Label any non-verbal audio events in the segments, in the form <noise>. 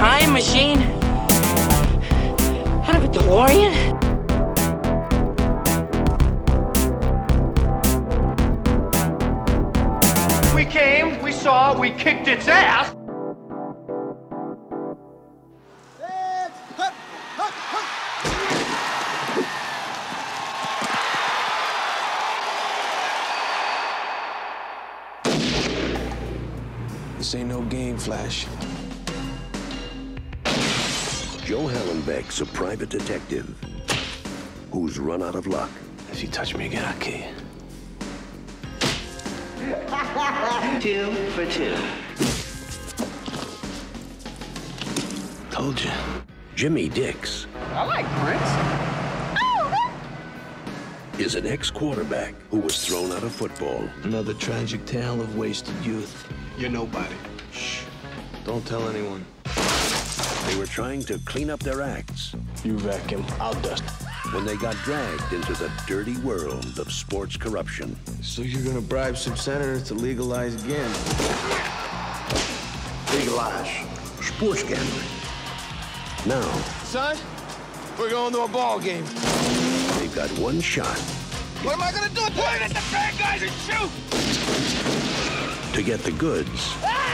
Time machine? Out of a DeLorean? We came, we saw, we kicked its ass. This ain't no game, Flash. Joe Hallenbeck's a private detective who's run out of luck. If you touch me again, I'll kill you. <laughs> Two for two. Told you. Jimmy Dix I like Prince. Oh, is an ex-quarterback who was thrown out of football. Another tragic tale of wasted youth. You're nobody. Shh. Don't tell anyone. They were trying to clean up their acts You vacuum, I'll dust. when they got dragged into the dirty world of sports corruption. So you're gonna bribe some senators to legalize again? Legalize. Sports gambling. Now, Son, we're going to a ball game. they've got one shot What am I gonna do? Point at the bad guys and shoot! to get the goods ah!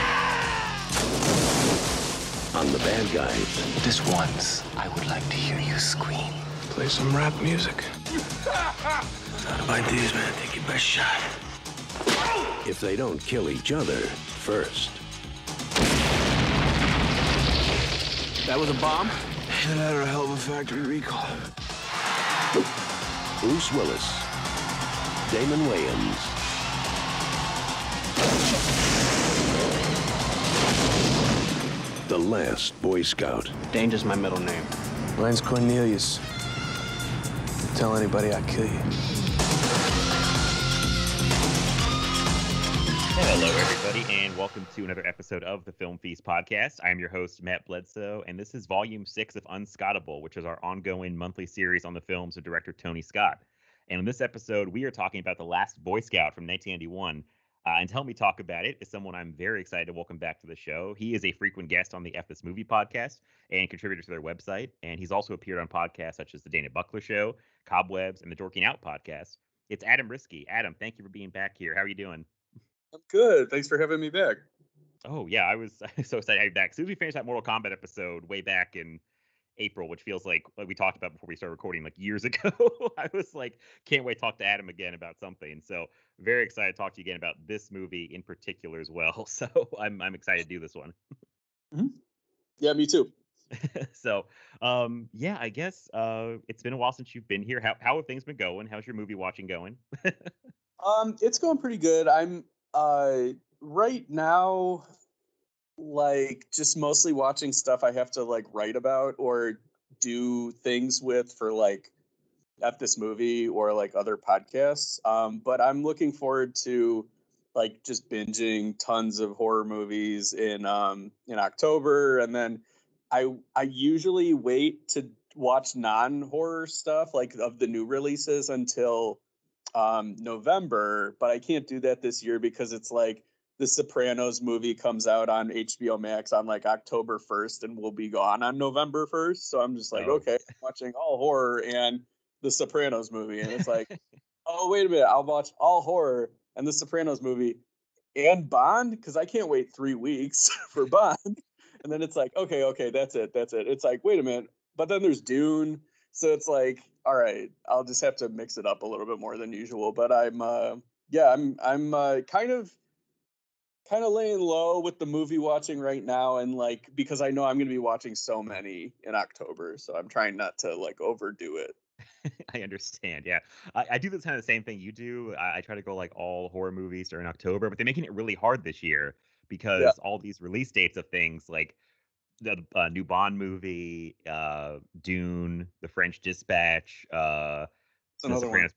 On the bad guys. This once, I would like to hear you scream. Play some rap music. <laughs> Ideas, man. Take your best shot. if they don't kill each other first. That was a bomb? Either that or a hell of a factory recall. Bruce Willis, Damon Wayans, the last Boy Scout. Danger's my middle name. Mine's Cornelius. Tell anybody I kill you. Hello, everybody, and welcome to another episode of the Film Feast podcast. I am your host, Matt Bledsoe, and this is volume six of Unscottable, which is our ongoing monthly series on the films of director Tony Scott. And in this episode, we are talking about The Last Boy Scout from 1991. Uh, and to help me talk about it is someone I'm very excited to welcome back to the show. He is a frequent guest on the F This Movie podcast and contributor to their website. And he's also appeared on podcasts such as The Dana Buckler Show, Cobwebs, and the Dorking Out podcast. It's Adam Riske. Adam, thank you for being back here. How are you doing? I'm good. Thanks for having me back. Oh yeah, I was <laughs> so excited to have you back. As soon as we finished that Mortal Kombat episode way back in April, which feels like like we talked about before we started recording like years <laughs> ago, I was like, can't wait to talk to Adam again about something. So very excited to talk to you again about this movie in particular as well. <laughs> So I'm I'm excited to do this one. Yeah, me too. <laughs> so um yeah, I guess uh it's been a while since you've been here. How how have things been going? How's your movie watching going? Um, it's going pretty good. I'm uh right now like just mostly watching stuff I have to like write about or do things with for like F This Movie or like other podcasts. Um, but I'm looking forward to like just binging tons of horror movies in um in October and then I I usually wait to watch non-horror stuff like of the new releases until um November, but I can't do that this year because it's like the Sopranos movie comes out on HBO Max on like October 1st and will be gone on November 1st. So I'm just like, Oh. okay, I'm watching all horror and the Sopranos movie. And it's like, <laughs> oh, wait a minute, I'll watch all horror and the Sopranos movie and Bond because I can't wait three weeks <laughs> for Bond. And then it's like, okay, okay, that's it, that's it. It's like, wait a minute, but then there's Dune, so it's like, all right, I'll just have to mix it up a little bit more than usual. But I'm, uh, yeah, I'm, I'm uh, kind of kind of laying low with the movie watching right now and like because I know I'm going to be watching so many in October, so I'm trying not to like overdo it. <laughs> I understand. Yeah, I, I do this kind of the same thing you do. I, I, try to go like all horror movies during October, but they're making it really hard this year because yeah. all these release dates of things like the uh, new Bond movie, uh, Dune, The French Dispatch, uh, The Sopranos.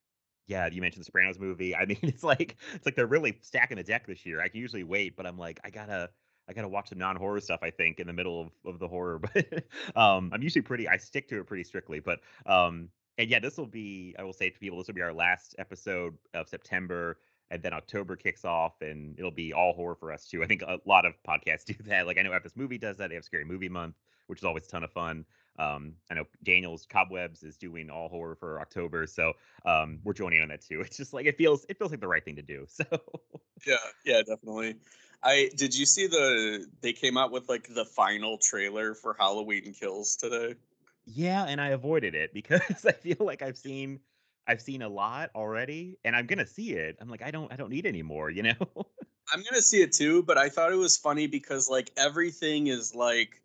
Yeah, you mentioned the Sopranos movie. I mean, <laughs> it's like it's like they're really stacking the deck this year. I can usually wait, but I'm like, I gotta I gotta watch the non-horror stuff. I think in the middle of, of the horror, <laughs> but um, I'm usually pretty. I stick to it pretty strictly. But um, and yeah, this will be. I will say to people, this will be our last episode of September and then October kicks off and it'll be all horror for us too. I think a lot of podcasts <laughs> do that. Like I know F This Movie does that. They have Scary Movie Month, which is always a ton of fun. Um, I know Daniel's Cobwebs is doing all horror for October, so um, we're joining on that too. <laughs> It's just like it feels it feels like the right thing to do. <laughs> So yeah, yeah, definitely. I did you see the they came out with like the final trailer for Halloween Kills today? Yeah, and I avoided it <laughs> because I feel like I've seen I've seen a lot already, and I'm gonna see it. I'm like, I don't, I don't need any more, you know. I'm gonna see it too, but I thought it was funny because like everything is like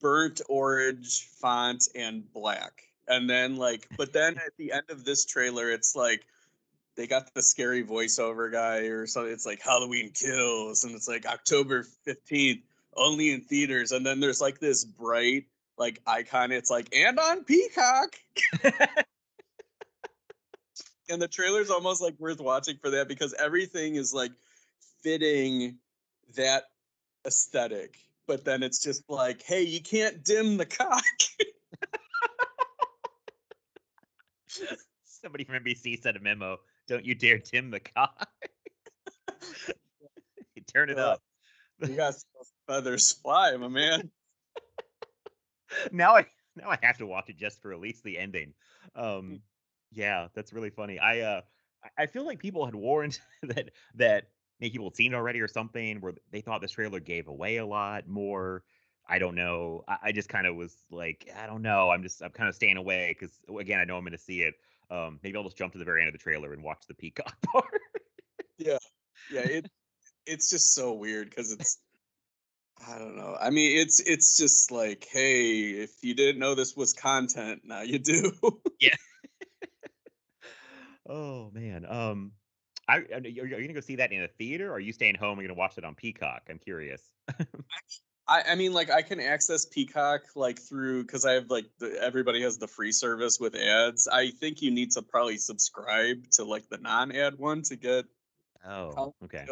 burnt orange font and black, and then like, but then <laughs> at the end of this trailer, it's like they got the scary voiceover guy or something. It's like Halloween Kills, and it's like October 15th, only in theaters, and then there's like this bright like icon. It's like and on Peacock. and the trailer's almost like worth watching for that because everything is like fitting that aesthetic but then it's just like hey you can't dim the cock. Somebody from nbc sent a memo don't you dare dim the cock. You <laughs> turn it up. you <laughs> got feathers fly my man. Now i now i have to watch it just for at least the ending. Um yeah, that's really funny. I uh I feel like people had warned <laughs> that that maybe people had seen it already or something where they thought this trailer gave away a lot more. I don't know. I, I just kind of was like, I don't know. I'm just I'm kind of staying away because again, I know I'm going to see it. Um, maybe I'll just jump to the very end of the trailer and watch the peacock <laughs> part. yeah, yeah. It it's just so weird because it's I don't know. I mean, it's it's just like, hey, if you didn't know this was content, now you do. yeah. <laughs> Oh man. Um, I, uh, are you gonna go see that in a theater? Or are you staying home and gonna watch it on Peacock? I'm curious. <laughs> I, I mean, like I can access Peacock like through because I have like the, everybody has the free service with ads. I think you need to probably subscribe to like the non-ad one to get. Oh, okay.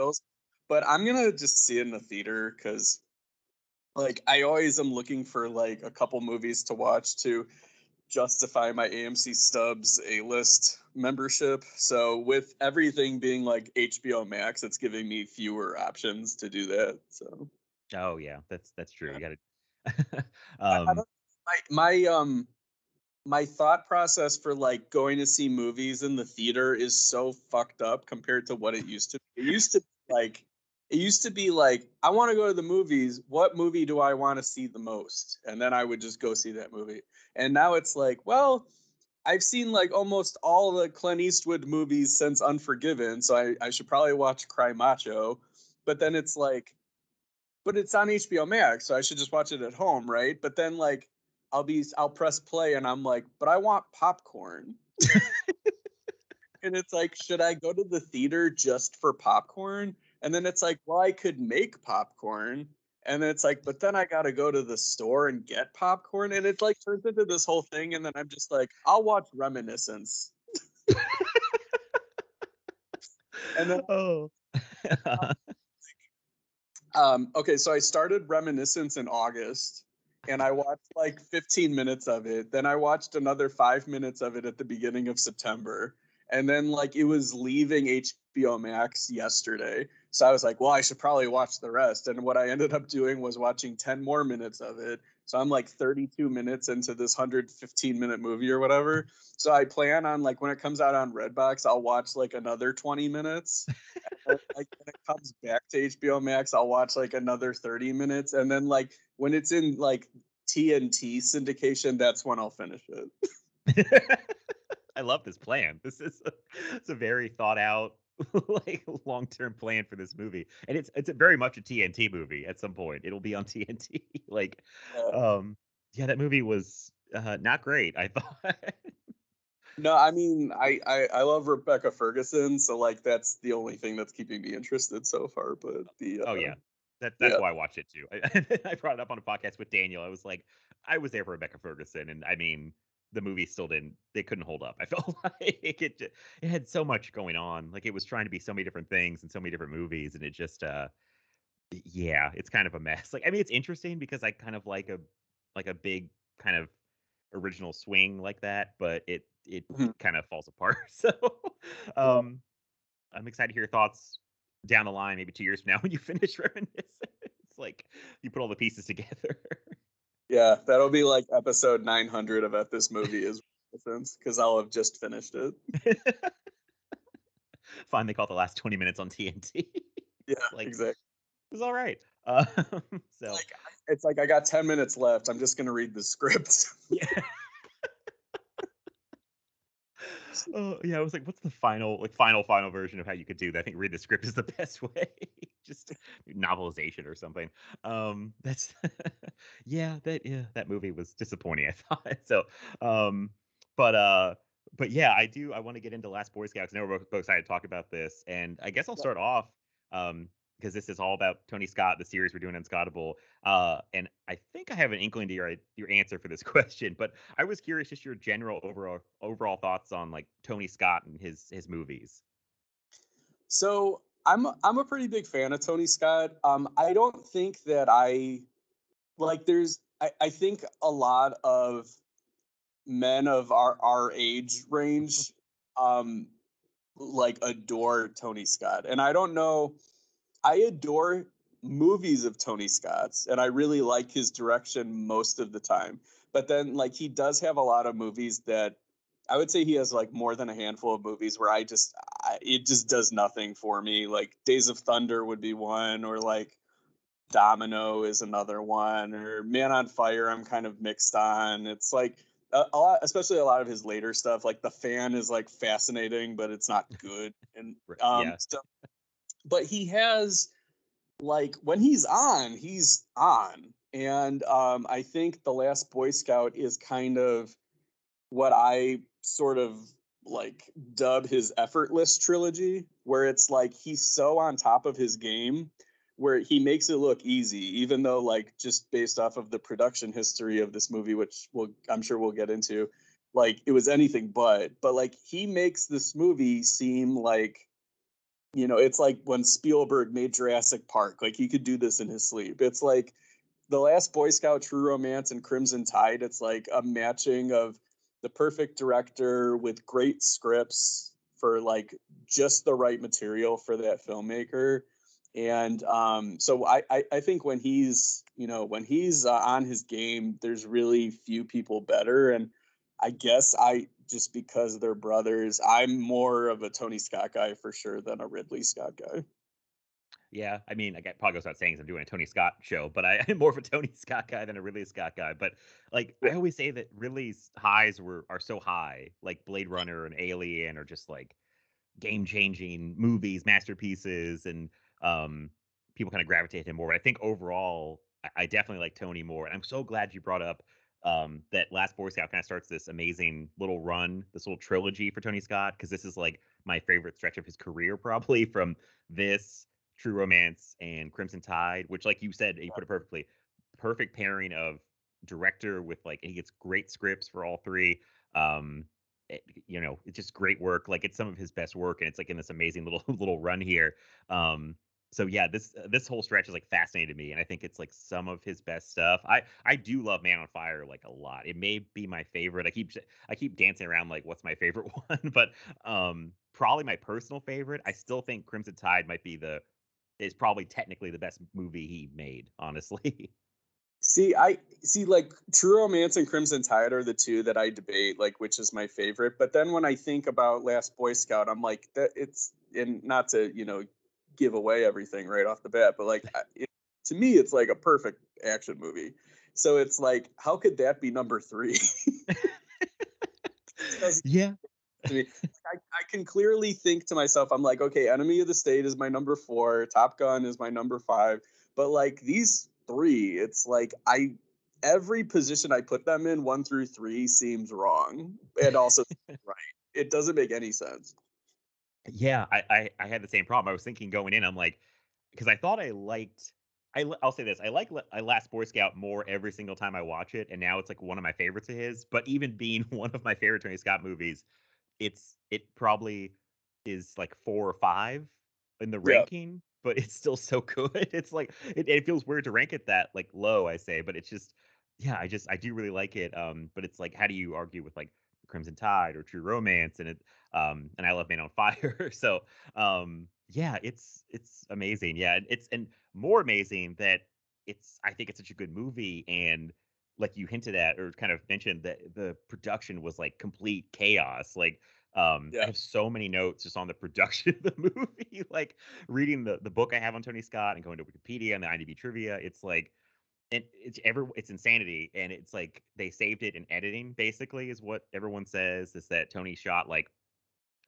But I'm gonna just see it in the theater because, like, I always am looking for like a couple movies to watch to justify my AMC Stubs A list membership. So with everything being like HBO Max, it's giving me fewer options to do that. So. Oh yeah, that's that's true. Yeah. You got to. <laughs> um, my my um my thought process for like going to see movies in the theater is so fucked up compared to what it used to be. It used to be like it used to be like I want to go to the movies. What movie do I want to see the most? And then I would just go see that movie. And now it's like, well, I've seen like almost all the Clint Eastwood movies since Unforgiven, so I, I should probably watch Cry Macho. But then it's like, but it's on HBO Max, so I should just watch it at home, right? But then like I'll be I'll press play and I'm like, but I want popcorn. <laughs> and it's like, should I go to the theater just for popcorn? And then it's like, well, I could make popcorn. And then it's like, but then I got to go to the store and get popcorn. And it's like turns into this whole thing. And then I'm just like, I'll watch Reminiscence. and then, oh. um, okay, so I started Reminiscence in August and I watched like 15 minutes of it. Then I watched another five minutes of it at the beginning of September. And then like it was leaving HBO Max yesterday. So I was like, well, I should probably watch the rest. And what I ended up doing was watching 10 more minutes of it. So I'm like 32 minutes into this 115 minute movie or whatever. So I plan on like when it comes out on Redbox, I'll watch like another 20 minutes. <laughs> like when it comes back to HBO Max, I'll watch like another 30 minutes. And then like when it's in like TNT syndication, that's when I'll finish it. <laughs> I love this plan. This is a, it's a very thought out <laughs> like long term plan for this movie, and it's it's very much a TNT movie. At some point, it'll be on <laughs> TNT. like, um, yeah, that movie was uh, not great. I <laughs> thought. No, I mean, I, I I love Rebecca Ferguson, so like that's the only thing that's keeping me interested so far. But the uh, oh yeah, that, that's yeah. why I watched it too. I, I brought it up on a podcast with Daniel. I was like, I was there for Rebecca Ferguson, and I mean, the movie still didn't. They couldn't hold up. I <laughs> felt like it. It had so much going on. Like it was trying to be so many different things and so many different movies, and it just, uh, yeah, it's kind of a mess. Like I mean, it's interesting because I kind of like a like a big kind of original swing like that, but it it mm-hmm. kind of falls apart. <laughs> So um I'm excited to hear your thoughts down the line, maybe two years from now when you <laughs> finish reminiscing. it's like you put all the pieces together. Yeah, that'll be like episode 900 of F This Movie is because I'll have just finished it. <laughs> Fine, they call the last 20 minutes on TNT. <laughs> yeah, like, exactly. It was all right. Uh, <laughs> so like, it's like I got 10 minutes left. I'm just gonna read the script. yeah. Oh yeah, I was like, what's the final, like final, final version of how you could do that? I think read the script is the <laughs> best way. Just novelization or something. Um, that's <laughs> yeah, that yeah, that movie was disappointing. I <laughs> thought so. Um, but uh, but yeah, I do. I want to get into Last Boy Scouts. I know we're both excited to talk about this, and I guess I'll start off. Um, because this is all about Tony Scott, the series we're doing Unscottable. Uh, and I think I have an inkling to your your answer for this <laughs> question, but I was curious just your general overall overall thoughts on like Tony Scott and his his movies. So I'm I'm a pretty big fan of Tony Scott. Um, I don't think that I like there's I, I think a lot of men of our our age range <laughs> um like adore Tony Scott. And I don't know I adore movies of Tony Scott's and I really like his direction most of the time. But then like he does have a lot of movies that I would say he has like more than a handful of movies where I just I, it just does nothing for me. Like Days of Thunder would be one or like Domino is another one or Man on Fire I'm kind of mixed on. It's like a, a lot especially a lot of his later stuff like The Fan is like fascinating but it's not <laughs> good and um yeah. stuff but he has like when he's on, he's on. And um, I think The Last Boy Scout is kind of what I sort of like dub his effortless trilogy, where it's like he's so on top of his game where he makes it look easy, even though like just based off of the production history of this movie, which we'll I'm sure we'll get into, like it was anything but. But like he makes this movie seem like you know, it's like when Spielberg made Jurassic Park. Like he could do this in his sleep. It's like the last Boy Scout, True Romance, and Crimson Tide. It's like a matching of the perfect director with great scripts for like just the right material for that filmmaker. And um, so I, I, I think when he's you know when he's uh, on his game, there's really few people better. And I guess I just because they're brothers. I'm more of a Tony Scott guy for sure than a Ridley Scott guy. Yeah, I mean, I get probably goes without saying I'm doing a Tony Scott show, but I, <laughs> am more of a Tony Scott guy than a Ridley Scott guy. But like, I always say that Ridley's highs were are so high, like Blade Runner and Alien are just like game changing movies, masterpieces, and um, people kind of gravitate him more. But I think overall, I, I definitely like Tony more, and I'm so glad you brought up um, that Last Boy Scout kind of starts this amazing little run, this little trilogy for Tony Scott, because this is like my favorite stretch of his career, <laughs> probably from this, True Romance, and Crimson Tide, which, like you said, you put it perfectly, perfect pairing of director with like, he gets great scripts for all three. Um, it, you know, it's just great work. Like it's some of his best work, and it's like in this amazing little <laughs> little run here. Um, so yeah, this uh, this whole stretch is like fascinated me, and I think it's like some of his best stuff. I I do love Man on Fire like a lot. It may be my favorite. I keep I keep dancing around like what's my favorite <laughs> one, but um probably my personal favorite. I still think Crimson Tide might be the is probably technically the best movie he made. <laughs> Honestly. See, I see like True Romance and Crimson Tide are the two that I debate, like which is my favorite. But then when I think about Last Boy Scout, I'm like that it's and not to you know give away everything right off the bat, but like it, to me, it's like a perfect action movie. So it's like, how could that be number three? <laughs> yeah. I, I can clearly think to myself, I'm like, okay, Enemy of the State is my number four, Top Gun is my number five, but like these three, it's like I every position I put them in, one through three, seems wrong and also <laughs> right. It doesn't make any sense. Yeah, I, I I had the same problem. I was thinking going in, I'm like, because I thought I liked. I, I'll say this: I like I Last Boy Scout more every single time I watch it, and now it's like one of my favorites of his. But even being <laughs> one of my favorite Tony Scott movies, it's it probably is like four or five in the Yeah. ranking, but it's still so <laughs> good. It's like it, it feels weird to rank it that like low, I say, but it's just yeah, I just I do really like it. Um, but it's like how do you argue with like Crimson Tide or True Romance and it um and I love Man on Fire. <laughs> so um yeah, it's it's amazing. Yeah, and it's and more amazing that it's I think it's such a good movie and like you hinted at or kind of mentioned that the production was like complete chaos. Like um I have so many notes just on the production of the <laughs> movie. like reading the the book I have on Tony Scott and going to Wikipedia and the IMDb trivia, it's like and it's ever it's insanity and it's like they saved it in editing basically is what everyone says is that tony shot like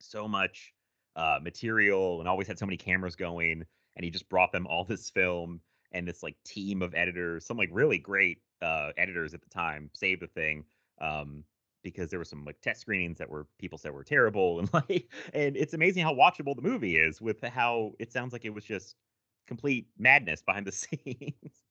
so much uh material and always had so many cameras going and he just brought them all <laughs> this film and this like team of editors some like really great uh editors at the time saved the thing um because there were some like test screenings that were people said were terrible <laughs> and like and it's amazing how watchable the movie is with how it sounds like it was just complete madness behind the <laughs> scenes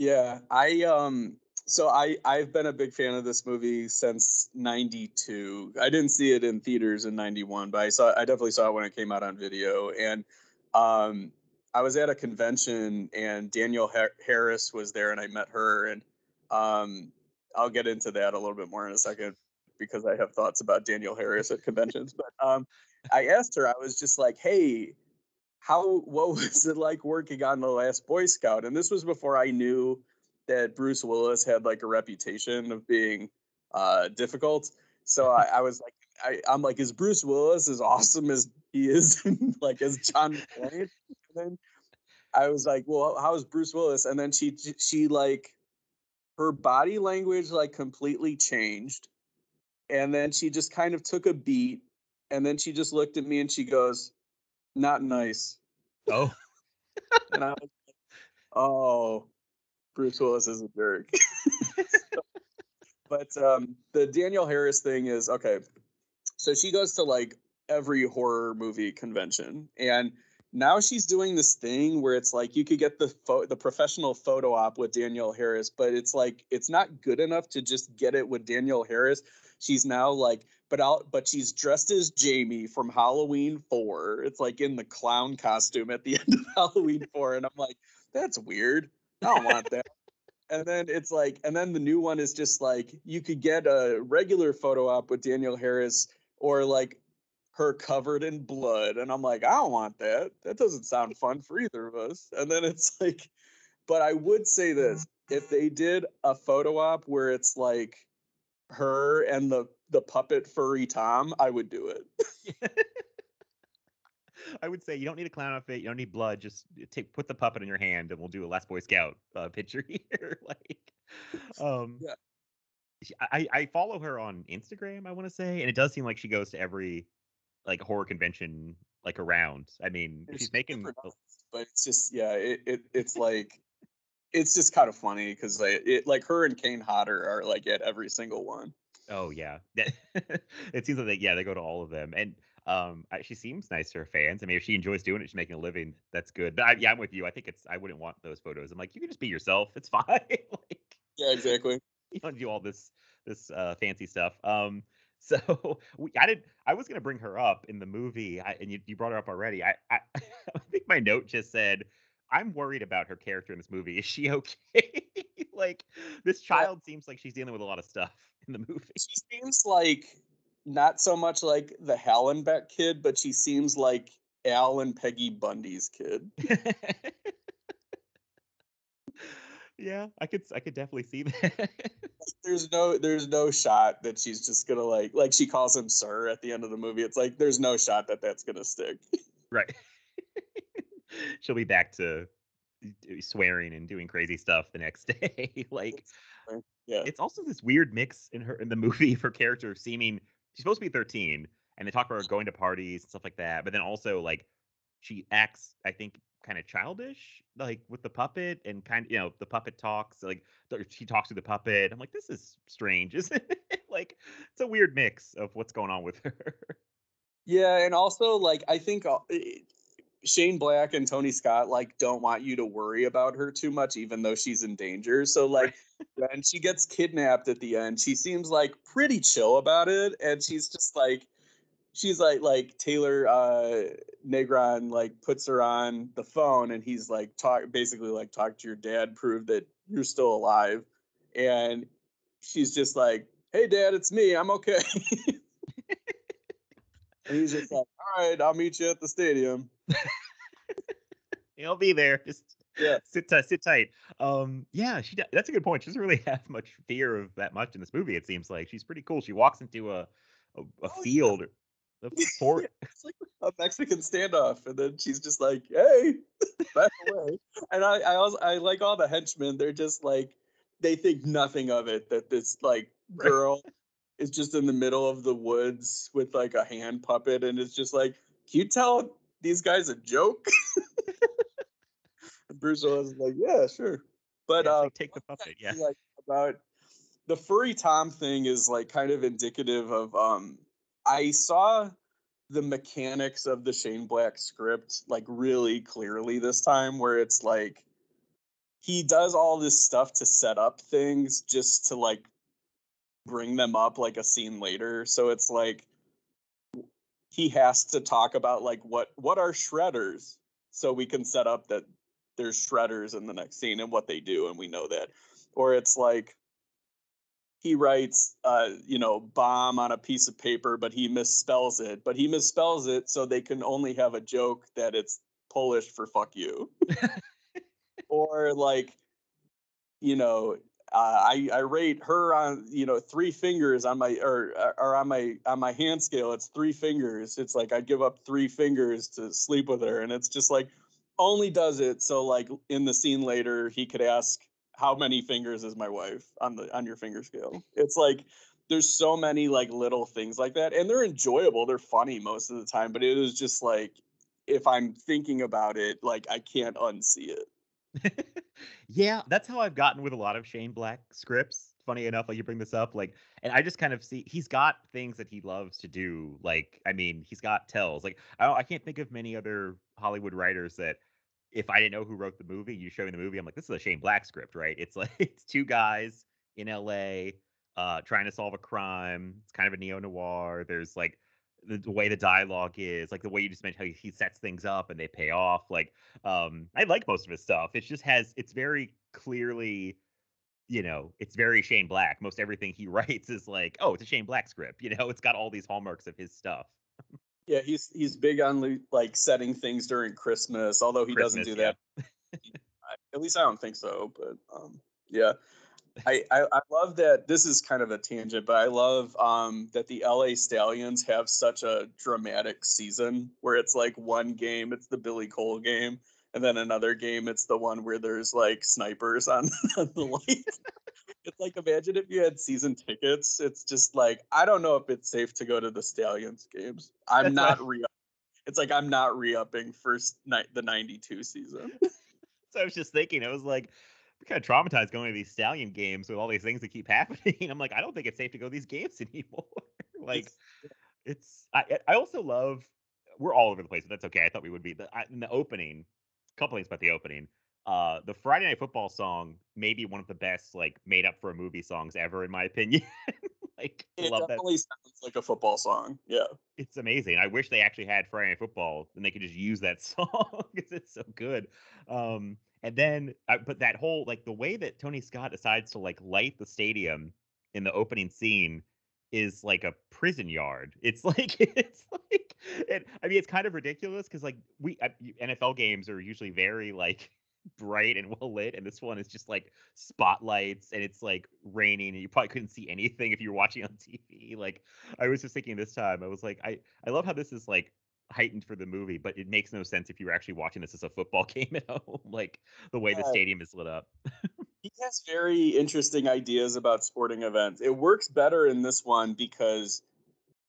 Yeah, I um so I I've been a big fan of this movie since 92. I didn't see it in theaters in 91, but I saw I definitely saw it when it came out on video and um I was at a convention and Danielle Har- Harris was there and I met her and um I'll get into that a little bit more in a second because I have thoughts about Danielle Harris at conventions, but um I asked her I was just like, "Hey, how what was it like working on the last boy scout? And this was before i knew that bruce willis had like a reputation of being uh difficult. So i, I was like I, i'm like is bruce willis as awesome as he is <laughs> like as john mcclane and then i was like well how is bruce willis? And then she she like her body language like completely changed. And then she just kind of took a beat and then she just looked at me and she goes not nice oh <laughs> and I was like, oh, Bruce Willis is a jerk. <laughs> So- but um, the Danielle Harris thing is okay. So she goes to like every horror movie convention, and now she's doing this thing where it's like you could get the pho- the professional photo op with Danielle Harris, but it's like it's not good enough to just get it with Danielle Harris. She's now like, but out, but she's dressed as Jamie from Halloween Four. It's like in the clown costume at the <laughs> end of Halloween Four, and I'm like, that's weird. I don't want that. And then it's like, and then the new one is just like you could get a regular photo op with Danielle Harris or like her covered in blood. And I'm like, I don't want that. That doesn't sound fun for either of us. And then it's <laughs> like, but I would say this mm-hmm. if they did a photo op where it's like her and the the puppet furry Tom, I would do it. <laughs> I would say you don't need a clown outfit. You don't need blood. Just take put the puppet in your hand, and we'll do a Last Boy Scout uh, picture <laughs> here. like, um, Yeah. I I follow her on Instagram. I want to say, and it does seem like she goes to every like horror convention like around. I mean, It's she's making. nice, but it's just yeah, it, it it's like it's just kind of funny because like it like her and Kane Hodder are like at every single one. Oh yeah, <laughs> <laughs> it seems like they, yeah they go to all of them, and um she seems nice to her fans. I mean, if she enjoys doing it, she's making a living. That's good. But I, yeah, I'm with you. I think it's I wouldn't want those photos. I'm like, you can just be yourself. It's <laughs> fine. like Yeah, exactly. you don't do all this this uh, fancy stuff. Um, so we, I did. I was gonna bring her up in the movie, I, and you, you brought her up already. I, I I think my note just said. I'm worried about her character in this movie. Is she okay? Like this child seems like she's dealing with a lot of stuff in the movie. She seems like not so much like the Hallenbeck kid, but she seems like Al and Peggy Bundy's kid. <laughs> yeah, I could I could definitely see <laughs> that. There's no there's no shot that she's just gonna like like she calls him sir at the end of the movie. It's like there's no shot that that's gonna stick. right. <laughs> She'll be back to swearing and doing crazy stuff the next <laughs> day. like Yeah. it's also this weird mix in her in the movie <laughs> for character seeming she's supposed to be 13 and they talk about her going to parties and stuff like that. But then also like she acts, I think, kind of childish, like with the puppet and kind of you know the puppet talks like she talks to the puppet. I'm like, this is strange, <laughs> isn't it? like it's a weird mix of what's going on with her. Yeah, and also like I think uh, Shane Black and Tony Scott like don't want you to worry about her too much, even though she's in danger. So like when she gets kidnapped at the end, she seems like pretty chill about it, and she's just like she's like like Taylor uh Negron like puts her on the phone and he's like talk basically like talk to your dad, prove that you're still alive. And she's just like, Hey dad, it's me, I'm okay. <laughs> and he's just like, All right, I'll meet you at the stadium. <laughs> He'll be there. Just yeah, sit tight. Sit tight. Um, yeah, she. That's a good point. She doesn't really <laughs> have much fear of that much in this movie. It seems like she's pretty cool. She walks into a a, a oh, field. <laughs> Yeah. The port. it's like a Mexican standoff, and then she's just like, "Hey, back away." And I, I also, I like all the henchmen. They're just like, they think nothing of it that this like girl is just in the middle of the woods with like a hand puppet, and it's just like, can you tell these guys a joke? <laughs> Bruce is like, yeah, sure. But yeah, uh, like take the puppet, yeah. Like about the furry Tom thing is like kind of indicative of um I saw the mechanics of the Shane Black script like really clearly this time where it's like he does all this stuff to set up things just to like bring them up like a scene later. So it's like he has to talk about like what what are shredders? So we can set up that there's shredders in the next scene and what they do and we know that. Or it's like he writes uh you know bomb on a piece of paper but he misspells it but he misspells it so they can only have a joke that it's polish for fuck you. <laughs> Or like you know uh, I I rate her on you know three fingers on my or uh, or on my on my hand scale. It's three fingers. It's like I'd give up three fingers to sleep with her, and it's just like only does it so like in the scene later he could ask how many fingers is my wife on the on your finger scale. It's like there's so many like little things like that, and they're enjoyable. They're funny most of the time, but it was just like if I'm thinking about it, like I can't unsee it. Yeah, that's how I've gotten with a lot of Shane Black scripts. Funny enough, like you bring this up, like, and I just kind of see he's got things that he loves to do. Like, I mean, he's got tells. Like, I, I can't think of many other Hollywood writers that, if I didn't know who wrote the movie, you show me the movie, I'm like, this is a Shane Black script, right? It's like <laughs> it's two guys in L.A. Uh, trying to solve a crime. It's kind of a neo noir. There's like the, the, way the dialogue is, like the way you just mentioned how he sets things up and they pay off. Like, um, I like most of his stuff. It just has, it's very clearly, you know, it's very Shane Black. Most everything he <laughs> writes is like, oh, it's a Shane Black script. You know, it's got all these hallmarks of his stuff. yeah, he's he's big on like setting things during Christmas, although he Christmas, doesn't do that. <laughs> At least I don't think so. But um, yeah. I, I, I love that this is kind of a tangent, but I love um, that the LA Stallions have such a dramatic season where it's like one game, it's the Billy Cole game, and then another game, it's the one where there's like snipers on, <laughs> on the <laughs> light. it's like imagine if you had season tickets. It's just like I don't know if it's safe to go to the Stallions games. I'm not re. It's like I'm not re-upping first night the '92 season. <laughs> so I was just thinking, it was like kind of traumatized going to these stallion games with all these things that keep <laughs> happening. I'm like, I don't think it's safe to go to these games <laughs> anymore. like, it's. I I also love. We're all over the place, but that's okay. I thought we would be. The, in the opening, a couple things about the opening. Uh, the Friday Night Football song may be one of the best, like, made up for a movie songs ever, in my opinion. <laughs> like, it love definitely that. sounds like a football song. Yeah, it's amazing. I wish they actually had Friday Night Football and they could just use that song because it's so good. Um, and then, uh, but that whole like the way that Tony Scott decides to like light the stadium in the opening scene is like a prison yard. It's <laughs> like it's like it, I mean it's kind of ridiculous because like we uh, NFL games are usually very like <laughs> bright and well lit and this one is just like spotlights and it's like raining and you probably couldn't see anything if you were watching on <laughs> TV. Like I was just thinking this time I was like I I love how this is like heightened for the movie, but it makes no sense if you were actually watching this as a football <laughs> game at home, like the way yeah. the stadium is lit up. he has very interesting ideas about sporting events. It works better in this one because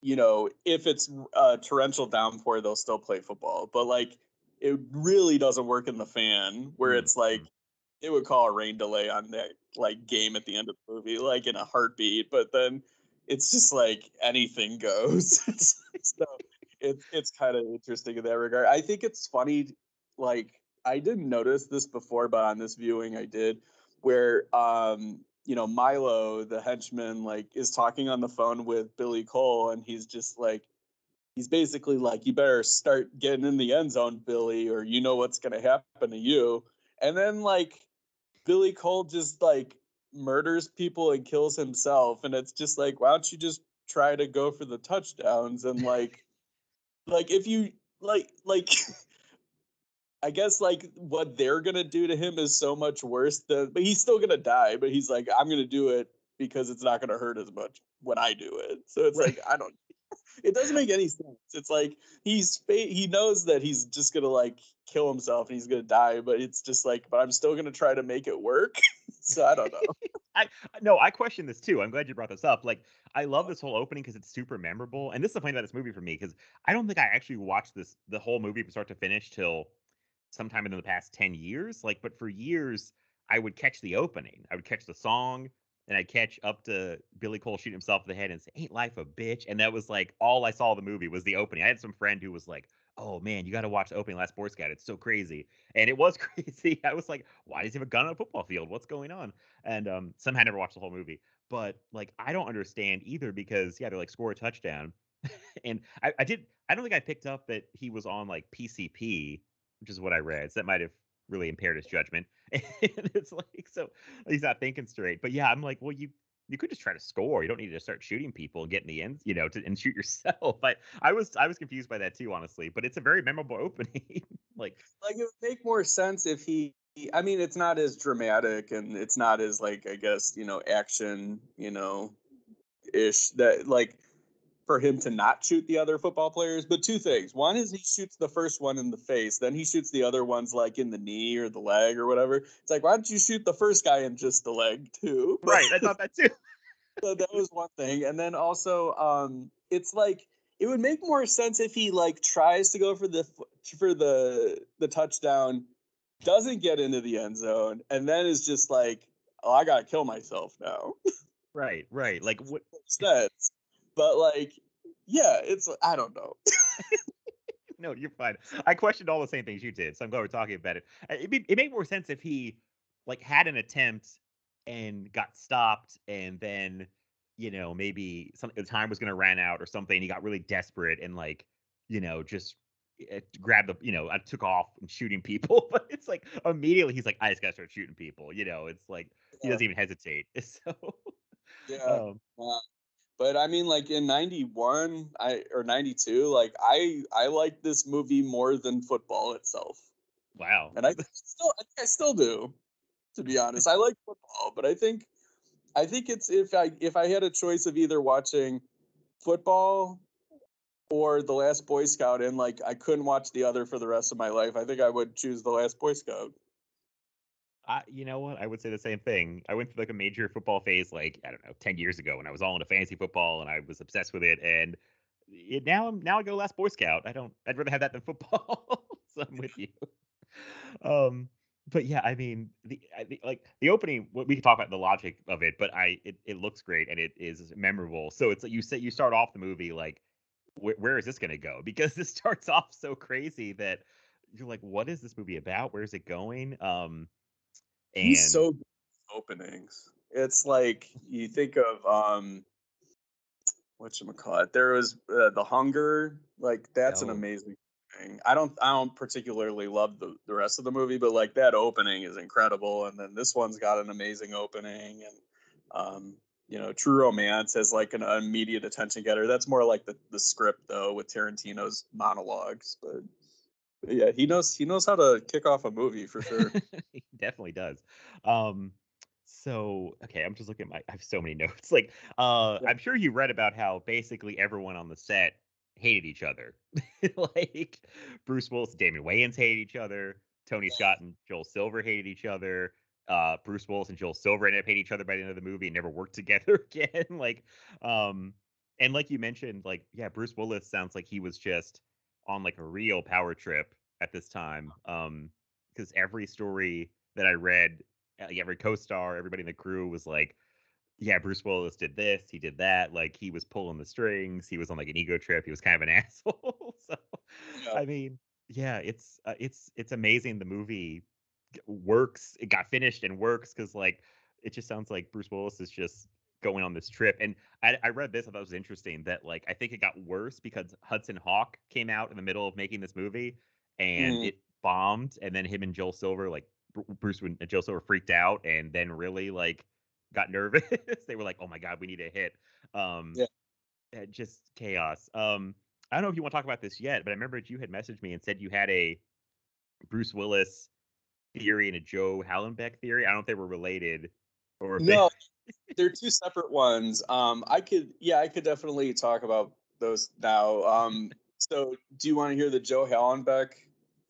you know, if it's a torrential downpour, they'll still play football. But like, it really doesn't work in the fan where it's like mm-hmm. it would call a rain delay on that like game at the end of the movie, like in a heartbeat. But then it's just like anything goes. <laughs> so it's it's kind of interesting in that regard. I think it's funny, like I didn't notice this before, but on this viewing I did, where um you know Milo, the henchman, like is talking on the phone with Billy Cole, and he's just like, he's basically like, you better start getting in the end zone, Billy, or you know what's gonna happen to you. And then like Billy Cole just like murders people and kills himself, and it's just like, why don't you just try to go for the touchdowns and <laughs> like, like if you like like. <laughs> I guess like what they're gonna do to him is so much worse than but he's still gonna die, but he's like, I'm gonna do it because it's not gonna hurt as much when I do it. So it's right. like I don't <laughs> it doesn't make any sense. It's like he's he knows that he's just gonna like kill himself and he's gonna die, but it's just like, but I'm still gonna try to make it work. <laughs> so I don't know. <laughs> I no, I question this too. I'm glad you brought this up. Like, I love oh. this whole opening because it's super memorable, and this is the point about this movie for me because I don't think I actually watched this the whole movie from start to finish till sometime in the past 10 years like but for years i would catch the opening i would catch the song and i'd catch up to billy cole shooting himself in the head and say ain't life a bitch and that was like all i saw of the movie was the opening i had some friend who was like oh man you got to watch the opening last sports Scout it's so crazy and it was <laughs> crazy i was like why does he have a gun on a football field what's going on and um somehow i never watched the whole movie but like i don't understand either because yeah they're like score a touchdown <laughs> and I, I did i don't think i picked up that he was on like pcp which is what I read. So that might have really impaired his judgment. <laughs> and it's like so he's not thinking straight. But yeah, I'm like, well, you you could just try to score. You don't need to start shooting people and get in the end, you know, to, and shoot <laughs> yourself. But I was I was confused by that too, honestly. But it's a very memorable <laughs> opening. like like it would make more sense if he. I mean, it's not as dramatic and it's not as like I guess you know action, you know, ish that like for him to not shoot the other football players. But two things. One is he shoots the first one in the face, then he shoots the other ones like in the knee or the leg or whatever. It's like, why don't you shoot the first guy in just the leg too? <laughs> Right. I thought that too. <laughs> so that was one thing. And then also, um, it's like it would make more sense if he like tries to go for the for the the touchdown, doesn't get into the end zone, and then is just like, oh, I gotta kill myself now. <laughs> Right, right. Like what sense but like, yeah, it's I don't know. no, you're fine. I questioned all the same things you did, so I'm glad we're talking about it. Uh, it, it made more sense if he like had an attempt and got stopped, and then you know maybe some the time was going to run out or something. He got really desperate and like you know just eh, grabbed the you know I took off and shooting people, <laughs> but it's like immediately he's like I just gotta start shooting people. You know, it's like he doesn't even hesitate. <laughs> So yeah, um, but I mean, like in '91, I or '92, like I I like this movie more than football itself. Wow. And I still I, I still do, to be honest. I like football, but I think I think it's if I if I had a choice of either watching football or The Last Boy Scout and like I couldn't watch the other for the rest of my life, I think I would choose The Last Boy Scout. I, you know what? I would say the same thing. I went through like a major football phase, like I don't know, ten years ago, when I was all into fantasy football and I was obsessed with it. And it, now I'm now I go last Boy Scout. I don't. I'd rather have that than <laughs> football. so I'm with you. Um, but yeah, I mean, the, the like the opening. We can talk about the logic of it, but I it, it looks great and it is memorable. So it's like you say you start off the movie like, wh- where is this going to go? <laughs> Because this starts off so crazy that you're like, what is this movie about? Where's it going? Um and He's so openings. It's like you think of um what you call it. There was uh, the hunger. Like that's oh. an amazing thing. I don't I don't particularly love the the rest of the movie, but like that opening is incredible. And then this one's got an amazing opening and um you know, True Romance has like an immediate attention getter. That's more like the, the script though with Tarantino's monologues, but yeah, he knows he knows how to kick off a movie for sure. <laughs> he definitely does. Um, so okay, I'm just looking at my. I have so many <laughs> notes. Like, uh, yeah. I'm sure you read about how basically everyone on the set hated each other. <laughs> like Bruce Willis, Damon Wayans hated each other. Tony yeah. Scott and Joel Silver hated each other. Uh, Bruce Willis and Joel Silver ended up hating each other by the end of the movie and never worked together again. like, um, and like you mentioned, like yeah, Bruce Willis sounds like he was just on like a real power trip at this time. Um, because every story that I read, like every co-star, everybody in the crew was like, yeah, Bruce Willis did this, he did that. Like he was pulling the strings. He was on like an ego trip. He was kind of an <laughs> asshole. so, yeah. I mean, yeah, it's uh, it's it's amazing. The movie works. It got finished and works because like it just sounds like Bruce Willis is just going on this trip. And I, I read this, I thought it was interesting that like I think it got worse because Hudson Hawk came out in the middle of making this movie and mm. it bombed, and then him and Joel Silver like Bruce and Joel Silver freaked out, and then really like got nervous. <laughs> they were like, "Oh my god, we need a hit." Um, yeah. Eh, just chaos. Um, I don't know if you want to talk about this yet, but I remember you had messaged me and said you had a Bruce Willis theory and a Joe Hallenbeck theory. I don't know if they were related or no. They're two separate ones. Um, I could, yeah, I could definitely talk about those now. Um, so do you want to hear the Joe Hallenbeck,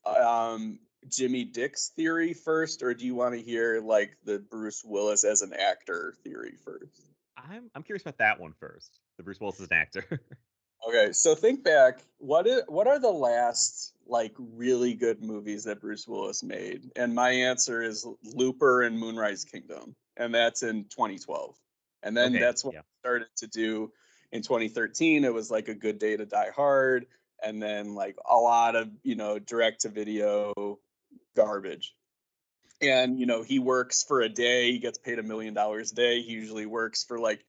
um, Jimmy Dix theory first, or do you want to hear like the Bruce Willis as an actor theory first? I'm I'm curious about that one first. The Bruce Willis as an actor. <laughs> okay, so think back. What is what are the last like really good movies that Bruce Willis made? And my answer is Looper and Moonrise Kingdom, and that's in 2012. And then okay, that's what yeah. I started to do in 2013. It was like a good day to die hard, and then like a lot of you know direct to video garbage and you know he works for a day he gets paid a million dollars a day he usually works for like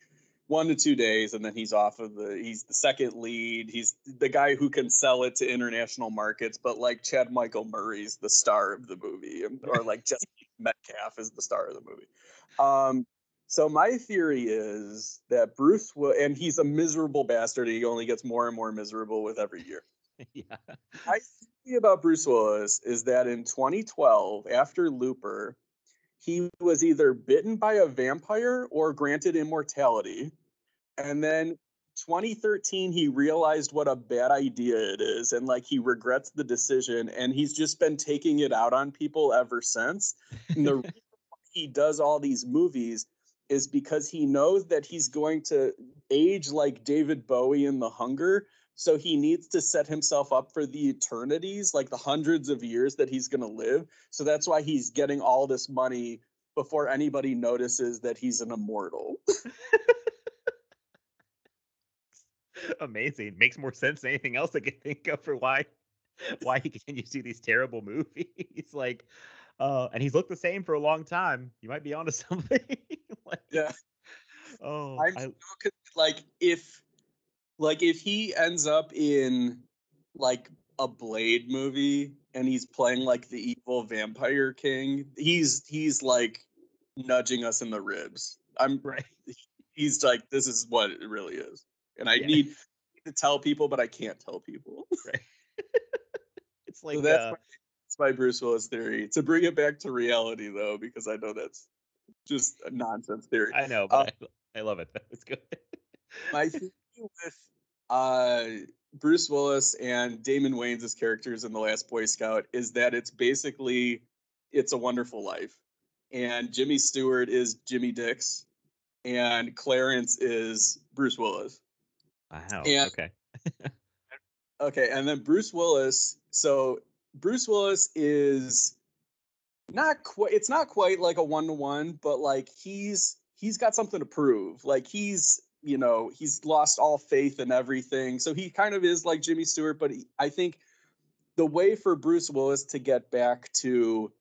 one to two days and then he's off of the he's the second lead he's the guy who can sell it to international markets but like chad michael murray's the star of the movie or like jesse metcalfe is the star of the movie um so my theory is that bruce will and he's a miserable bastard he only gets more and more miserable with every year <laughs> yeah i think about Bruce Willis is that in 2012, after Looper, he was either bitten by a vampire or granted immortality. And then 2013 he realized what a bad idea it is and like he regrets the decision and he's just been taking it out on people ever since. And the <laughs> reason he does all these movies is because he knows that he's going to age like David Bowie in The Hunger so he needs to set himself up for the eternities, like the hundreds of years that he's going to live. So that's why he's getting all this money before anybody notices that he's an immortal. <laughs> Amazing. Makes more sense than anything else I could think of for why <laughs> why he continues to do these terrible movies. <laughs> like uh and he's looked the same for a long time. You might be onto <laughs> something. like, yeah. Oh, I'm I, like if like if he ends up in like a Blade movie and he's playing like the evil vampire king, he's he's like nudging us in the ribs. I'm right. He's like, this is what it really is, and I yeah. need to tell people, but I can't tell people. <laughs> Right. <laughs> it's like so that's, uh, my, that's my Bruce Willis theory. To bring it back to reality, though, because I know that's just a nonsense theory. I know, but uh, I, I love it. <laughs> It's good. my theory with uh, Bruce Willis and Damon Wayans' characters in The Last Boy Scout is that it's basically It's a Wonderful Life. And Jimmy Stewart is Jimmy Dix, and Clarence is Bruce Willis. Wow. And, okay. okay, and then Bruce Willis. So Bruce Willis is not quite. It's not quite like a one to one, but like he's he's got something to prove. Like he's you know he's lost all faith in everything so he kind of is like jimmy stewart but he, i think the way for bruce willis to get back to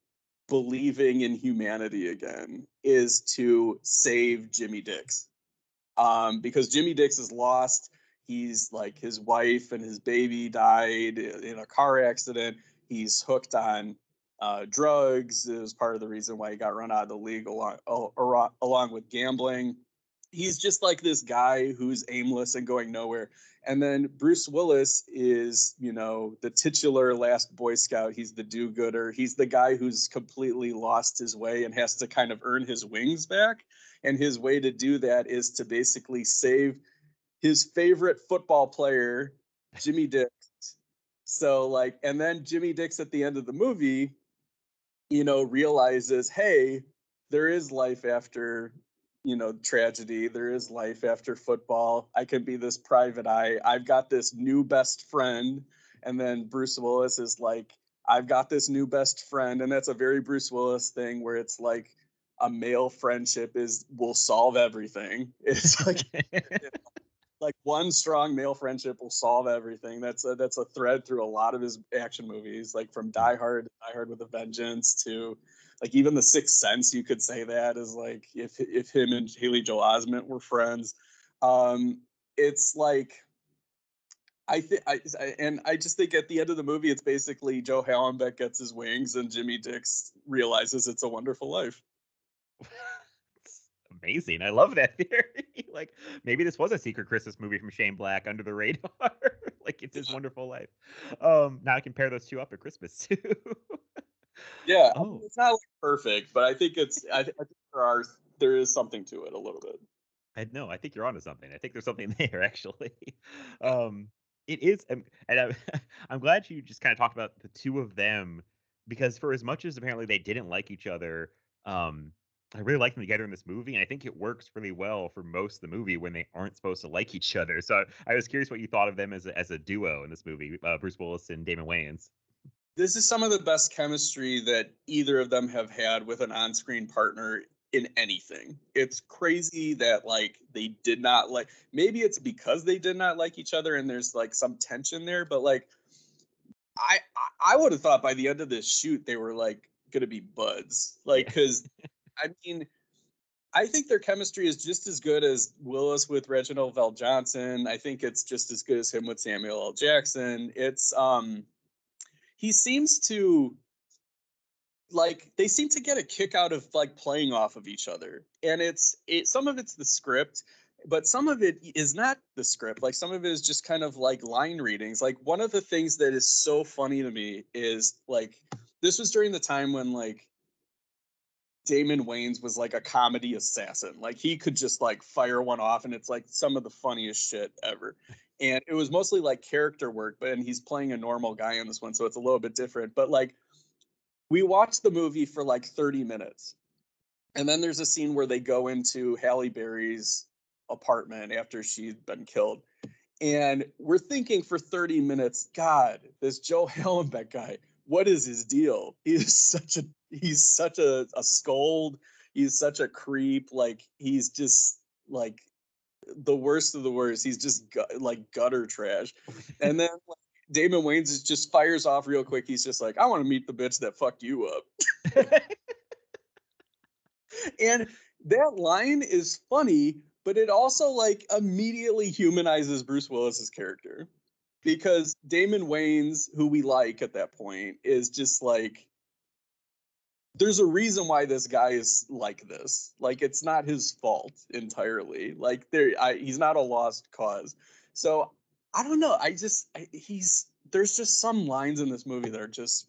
believing in humanity again is to save jimmy dix um, because jimmy dix is lost he's like his wife and his baby died in a car accident he's hooked on uh, drugs it was part of the reason why he got run out of the league along, along with gambling he's just like this guy who's aimless and going nowhere. And then Bruce Willis is, you know, the titular last Boy Scout. He's the do gooder. He's the guy who's completely lost his way and has to kind of earn his wings back. And his way to do that is to basically save his favorite football player, Jimmy Dix. So, like, and then Jimmy Dix at the end of the movie, you know, realizes, hey, there is life after you know tragedy. There is life after football. I can be this private eye. I've got this new best friend. And then bruce willis is like i've got this new best friend. And that's a very bruce willis thing where it's like a male friendship is will solve everything. <laughs> It's like <laughs> like one strong male friendship will solve everything that's a that's a thread through a lot of his action movies like from die hard die hard with a vengeance to like even the Sixth Sense, you could say that is like if if him and Haley Joel Osment were friends. Um, it's like I think I, and I just think at the end of the movie, it's basically Joe Hallenbeck gets his wings and Jimmy Dix realizes it's a wonderful life. <laughs> amazing. I love that <laughs> theory. like maybe this was a secret Christmas movie from Shane Black under the radar. <laughs> like it's his wonderful life. Um, now I can pair those two up at Christmas <laughs> too. Yeah, oh. I mean, it's not like perfect, but I think it's. I, I, think there are there is something to it a little bit. I know. I think you're onto something. I think there's something there actually. Um, it is, um, and I'm, I'm glad you just kind of talked about the two of them because for as much as apparently they didn't like each other, um, I really like them together in this movie, and I think it works really well for most of the movie when they aren't supposed to like each other. So I was curious what you thought of them as a, as a duo in this movie, uh, Bruce Willis and Damon Wayans this is some of the best chemistry that either of them have had with an on-screen partner in anything. It's crazy that like they did not like maybe it's because they did not like each other and there's like some tension there, but like I I would have thought by the end of this shoot they were like gonna be buds. Like because I mean I think their chemistry is just as good as Willis with Reginald VelJohnson. I think it's just as good as him with Samuel L. Jackson. It's um he seems to like they seem to get a kick out of like playing off of each other and it's it some of it's the script but some of it is not the script like some of it is just kind of like line readings like one of the things that is so funny to me is like this was during the time when like Damon Wayans was like a comedy assassin. Like he could just like fire one off and it's like some of the funniest shit ever. And it was mostly like character work but and he's playing a normal guy in this one so it's a little bit different. But like we watched the movie for like 30 minutes. And then there's a scene where they go into Halle Berry's apartment after she'd been killed. And we're thinking for 30 minutes god this Joe <laughs> Hallenbeck guy what is his deal? He is such a he's such a, a scold he's such a creep like he's just like the worst of the worst. He's just like gutter trash. And then like, Damon Wayans just fires off real quick. He's just like, I want to meet the bitch that fucked you up. <laughs> and that line is funny, but it also like immediately humanizes Bruce Willis's character because Damon Wayans, who we like at that point, is just like there's a reason why this guy is like this. Like it's not his fault entirely. Like there, I, he's not a lost cause. So I don't know. I just I, he's there's just some lines in this movie that are just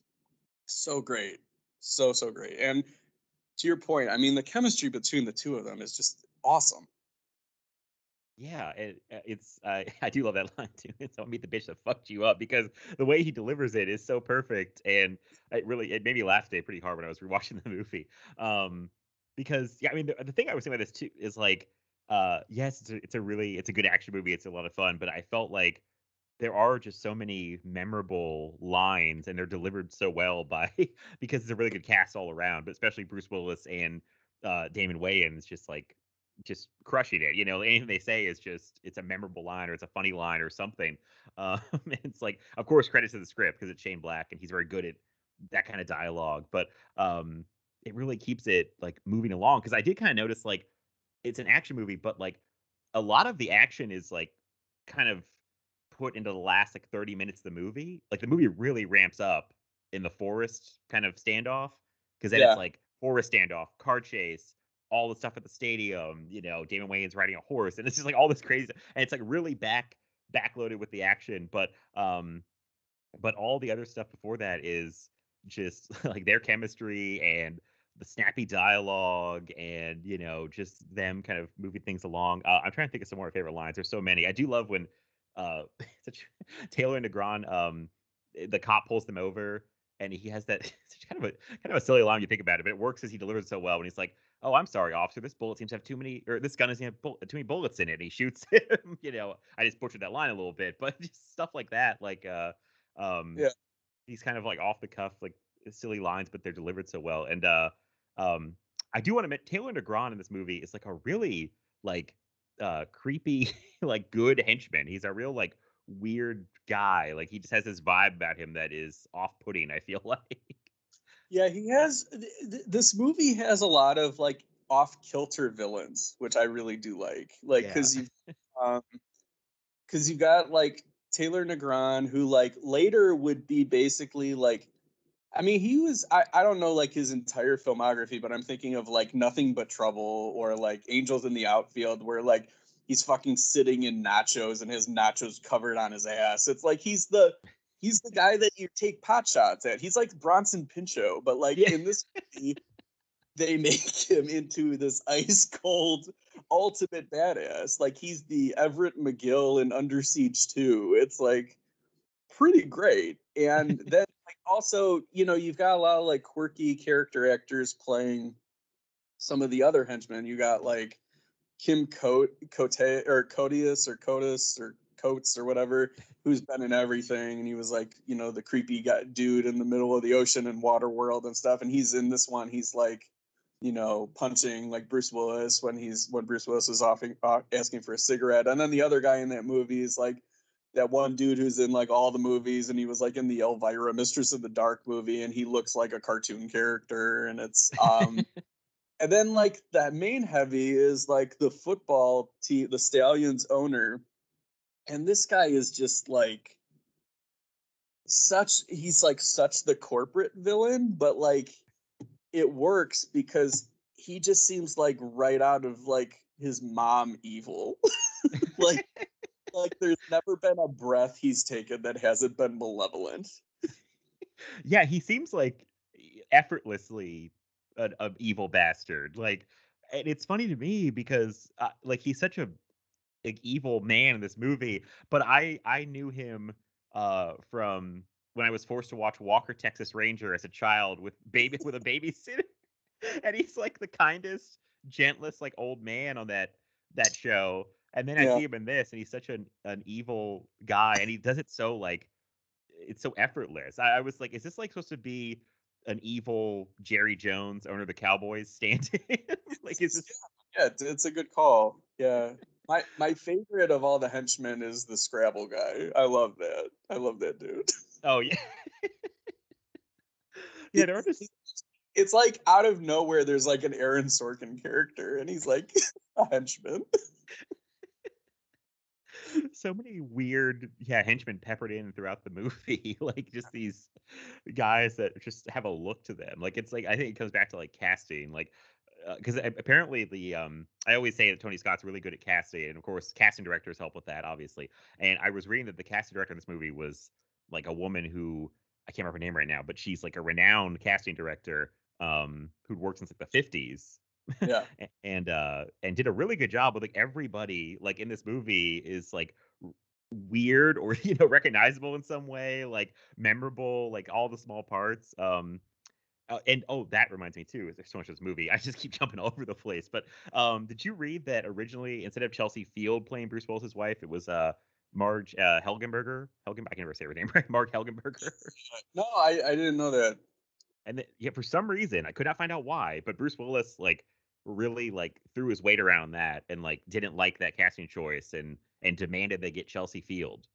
so great, so so great. And to your point, I mean the chemistry between the two of them is just awesome. Yeah, it, uh, it's uh, <laughs> I do love that <laughs> line too. It's "Don't meet the bitch that fucked you up" because the way he delivers it is so perfect, and it really it made me laugh today pretty hard when I was <laughs> rewatching the movie. Um, because yeah, I mean the, the thing I was saying about this too is like, uh, yes, it's a, it's a really it's a good action movie. It's a lot of fun, but I felt like there are just so many memorable lines, and they're delivered so well by because it's a really good cast all around, but especially Bruce Willis and uh, Damon Wayans, just like just crushing it. You know, anything they say is just it's a memorable line or it's a funny line or something. <laughs> Um, it's like, of course, credits to the script because it's Shane Black and he's very good at that kind of dialogue. But um, it really keeps it like moving along because I did kind of notice like it's an action movie, but like a lot of the action is like kind of put into the last like 30 minutes of the movie. Like the movie really ramps up in the forest kind of standoff because then yeah. it's like forest standoff, car chase, all the stuff at the stadium, you know, Damon Wayans riding a horse, and it's just like all this crazy, and it's like really back backloaded with the action, but um, but all the other stuff before that is just <laughs> like their chemistry and the snappy dialogue and you know just them kind of moving things along. Uh, I'm trying to think of some more favorite lines. There's so many. I do love when uh, <laughs> Taylor and Negron, um, the cop pulls them over and he has that <laughs> kind of a kind of a silly line you think about it, but it works as he delivers it so well. When he's like, "Oh, I'm sorry, officer. This bullet seems to have too many, or this gun doesn't have bull- too many bullets in it." And he shoots <laughs> him. you know, I just butchered that line a little bit, but <laughs> just stuff like that, like uh, um, Yeah. these kind of like off the cuff, like silly lines, but they're delivered so well. And uh, um, I do want to admit Taylor Negron in this movie is like a really like uh creepy, <laughs> like good henchman. He's a real like weird guy. Like he just has this vibe about him that is off-putting. I feel like. Yeah, he has. th- th- This movie has a lot of like off kilter villains, which I really do like. Like because you, um, because you got like Taylor Negron, who like later would be basically like, I mean, he was. I I don't know like his entire filmography, but I'm thinking of like Nothing But Trouble or like Angels in the Outfield, where like he's fucking sitting in nachos and his nachos covered on his ass. It's like he's the he's the guy that you take pot shots at. He's like Bronson Pinchot, but like in this movie, they <laughs> make him into this ice cold ultimate badass. Like he's the Everett McGill in Under Siege 2. It's like pretty great. And <laughs> then like also, you know, you've got a lot of like quirky character actors playing some of the other henchmen. You got like Kim Cote, Cote or Codius or Cotus or Coates or whatever, who's been in everything. And he was like, you know, the creepy guy dude in the middle of the ocean and Waterworld and stuff. And he's in this one, he's like, you know, punching like Bruce Willis when he's when Bruce Willis is offering, uh, asking for a cigarette. And then the other guy in that movie is like that one dude who's in like all the movies and he was like in the Elvira Mistress of the Dark movie and he looks like a cartoon character and it's um <laughs> and then like that main heavy is like the football team the Stallions owner and this guy is just like such he's like such the corporate villain but like it works because he just seems like right out of like his mom evil <laughs> like like there's never been a breath he's taken that hasn't been malevolent yeah, he seems like effortlessly an, an evil bastard. Like, and it's funny to me because uh, like he's such a like evil man in this movie, but I I knew him uh from when I was forced to watch Walker Texas Ranger as a child with baby with a babysitter, <laughs> and he's like the kindest, gentlest like old man on that that show. And then I see him in this, and he's such an an evil guy, and he does it so like it's so effortless. I, I was like, is this like supposed to be an evil Jerry Jones, owner of the Cowboys, <laughs> stand-in? <laughs> like, is this? yeah it's a good call yeah my my favorite of all the henchmen is the scrabble guy i love that i love that dude Oh yeah, <laughs> yeah. There are just it's like out of nowhere there's like an aaron sorkin character and he's like <laughs> a henchman <laughs> so many weird, yeah, henchmen peppered in throughout the movie. like just these guys that just have a look to them. Like it's like I think it comes back to like casting, like because apparently the um I always say that Tony Scott's really good at casting, and of course casting directors help with that, obviously. And I was reading that the casting director in this movie was like a woman who I can't remember her name right now, but she's like a renowned casting director um who'd worked since like the 50s yeah <laughs> and uh and did a really good job with like everybody like in this movie is like weird or <laughs> you know recognizable in some way like memorable like all the small parts um uh, and oh that reminds me too there's so much of this movie i just keep <laughs> jumping all over the place but um did you read that originally instead of chelsea field playing bruce willis's wife it was uh marg uh helgenberger? Helgen i can never say her name <laughs> right mark helgenberger? <laughs> No i i didn't know that. And then, yeah, for some reason, I could not find out why, but Bruce Willis like really like threw his weight around that and like didn't like that casting choice and and demanded they get Chelsea Field.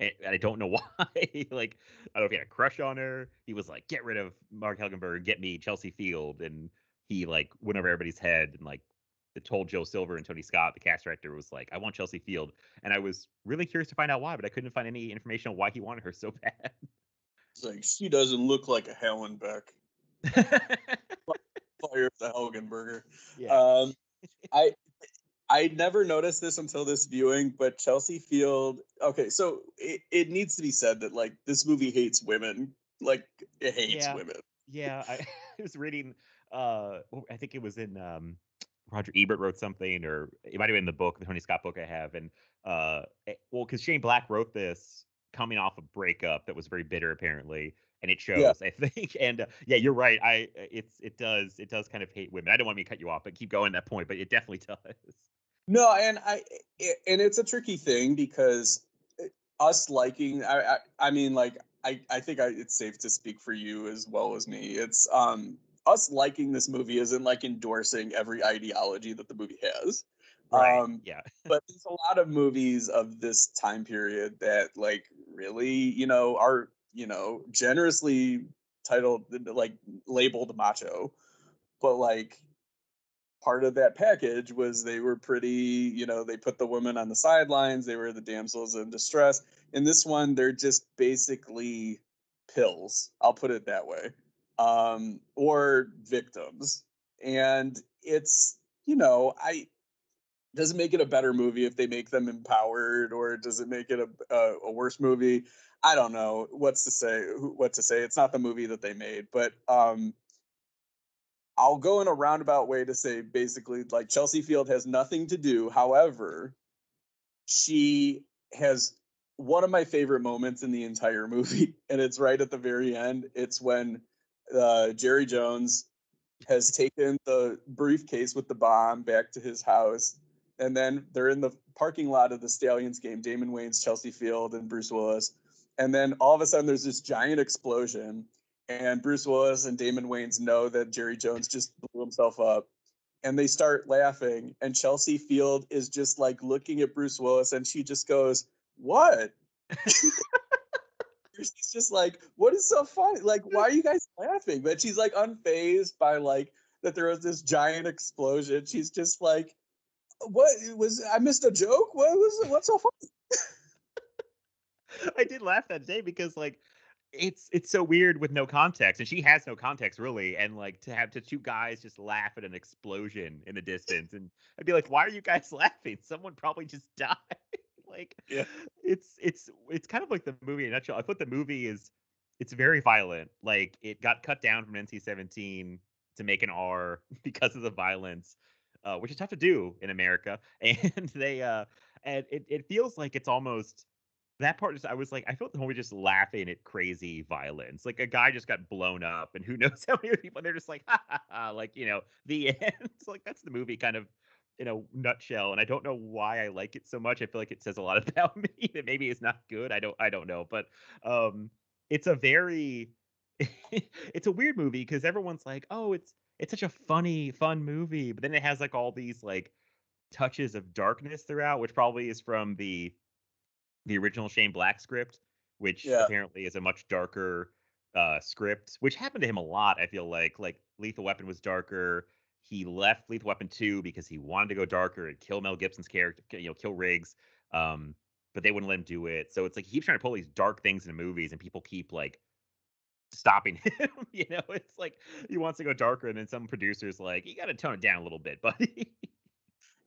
And, I don't know <laughs> why. like I don't know if he had a crush on her. He was like, get rid of Mark Helgenberg, get me Chelsea Field, and he like went over everybody's head and like told Joel Silver and Tony Scott, the cast director, was like, I want Chelsea Field. And I was really curious to find out why, but I couldn't find any information on why he wanted her <laughs> so bad. it's like she doesn't look like a Hallenbeck. <laughs> Fire the Helgenberger. Yeah. Um, I I never noticed this until this viewing, but Chelsea Field. Okay, so it, it needs to be said that like this movie hates women. Like it hates Yeah. women. yeah, I <laughs> was reading. Uh, I think it was in um, Roger Ebert wrote something, or it might have been in the book, the Tony Scott book I have. And uh, eh, well, because Shane Black wrote this coming off a breakup that was very bitter, apparently. and it shows. <laughs> I think, and uh, yeah, you're right. I it's it does it does kind of hate women. I don't want me to cut you off, but keep going that point. But it definitely <laughs> does. No, and I and it's a tricky thing because us liking I I, I mean like I I think I, it's safe to speak for you as well as me. It's um us liking this movie isn't like endorsing every ideology that the movie has. Right. Um, yeah. <laughs> but there's a lot of movies of this time period that like really, you know, are, you know, generously titled like labeled macho. But like part of that package was they were pretty, you know, they put the women on the sidelines, they were the damsels in distress. In this one, they're just basically pills. I'll put it that way um, or victims. And it's, you know, I doesn't make it a better movie if they make them empowered, or does it make it a, a, a worse movie? I don't know what's to say. What to say? It's not the movie that they made, but um, I'll go in a roundabout way to say basically like Chelsea Field has nothing to do. However, she has one of my favorite moments in the entire <laughs> movie, and it's right at the very end. It's when uh, Jerry Jones has taken the briefcase with the bomb back to his house. And then they're in the parking lot of the Stallions game, Damon Wayans, Chelsea Field, and Bruce Willis. And then all of a sudden there's this giant explosion. And Bruce Willis and Damon Wayans know that Jerry Jones just blew himself up. And they start laughing. And Chelsea Field is just like looking at Bruce Willis and she just goes, What? <laughs> she's just like, what is so funny? Like, why are you guys laughing? But she's like unfazed by like that there was this giant explosion. She's just like, what was I missed a joke? What was what's so funny? <laughs> I did laugh that day because like it's it's so weird with no context and she has no context really and like to have to two guys just laugh at an explosion in the distance and I'd be like why are you guys <laughs> laughing? Someone probably just <laughs> died. Like yeah. it's it's it's kind of like the movie in a nutshell i thought the movie is it's very violent like it got cut down from nc-17 to make an r <laughs> because of the violence uh, which is tough to do in america and they uh and it, it feels like it's almost that part is I was like, I felt the movie just laughing at crazy violence. Like a guy just got blown up, and who <laughs> knows how many people. They're just like, ha, ha, ha, like you know, the <laughs> end. like that's the movie kind of in a nutshell and i don't know why i like it so much i feel like it says a lot <laughs> about me that maybe it's not good i don't i don't know but um it's a very it's a weird movie because everyone's like oh it's it's such a funny fun movie but then it has like all these like touches of darkness throughout which probably is from the the original shane black script which Yeah. apparently is a much darker uh script which happened to him a lot i feel like. Like lethal weapon was darker. He left lethal weapon 2 because he wanted to go darker and kill mel gibson's character you know kill riggs um but they wouldn't let him do it. So it's like he keeps trying to pull these dark things into movies and people keep like stopping <laughs> him you know? It's like he wants to go darker and then some producers like you got to tone it down a little bit buddy <laughs>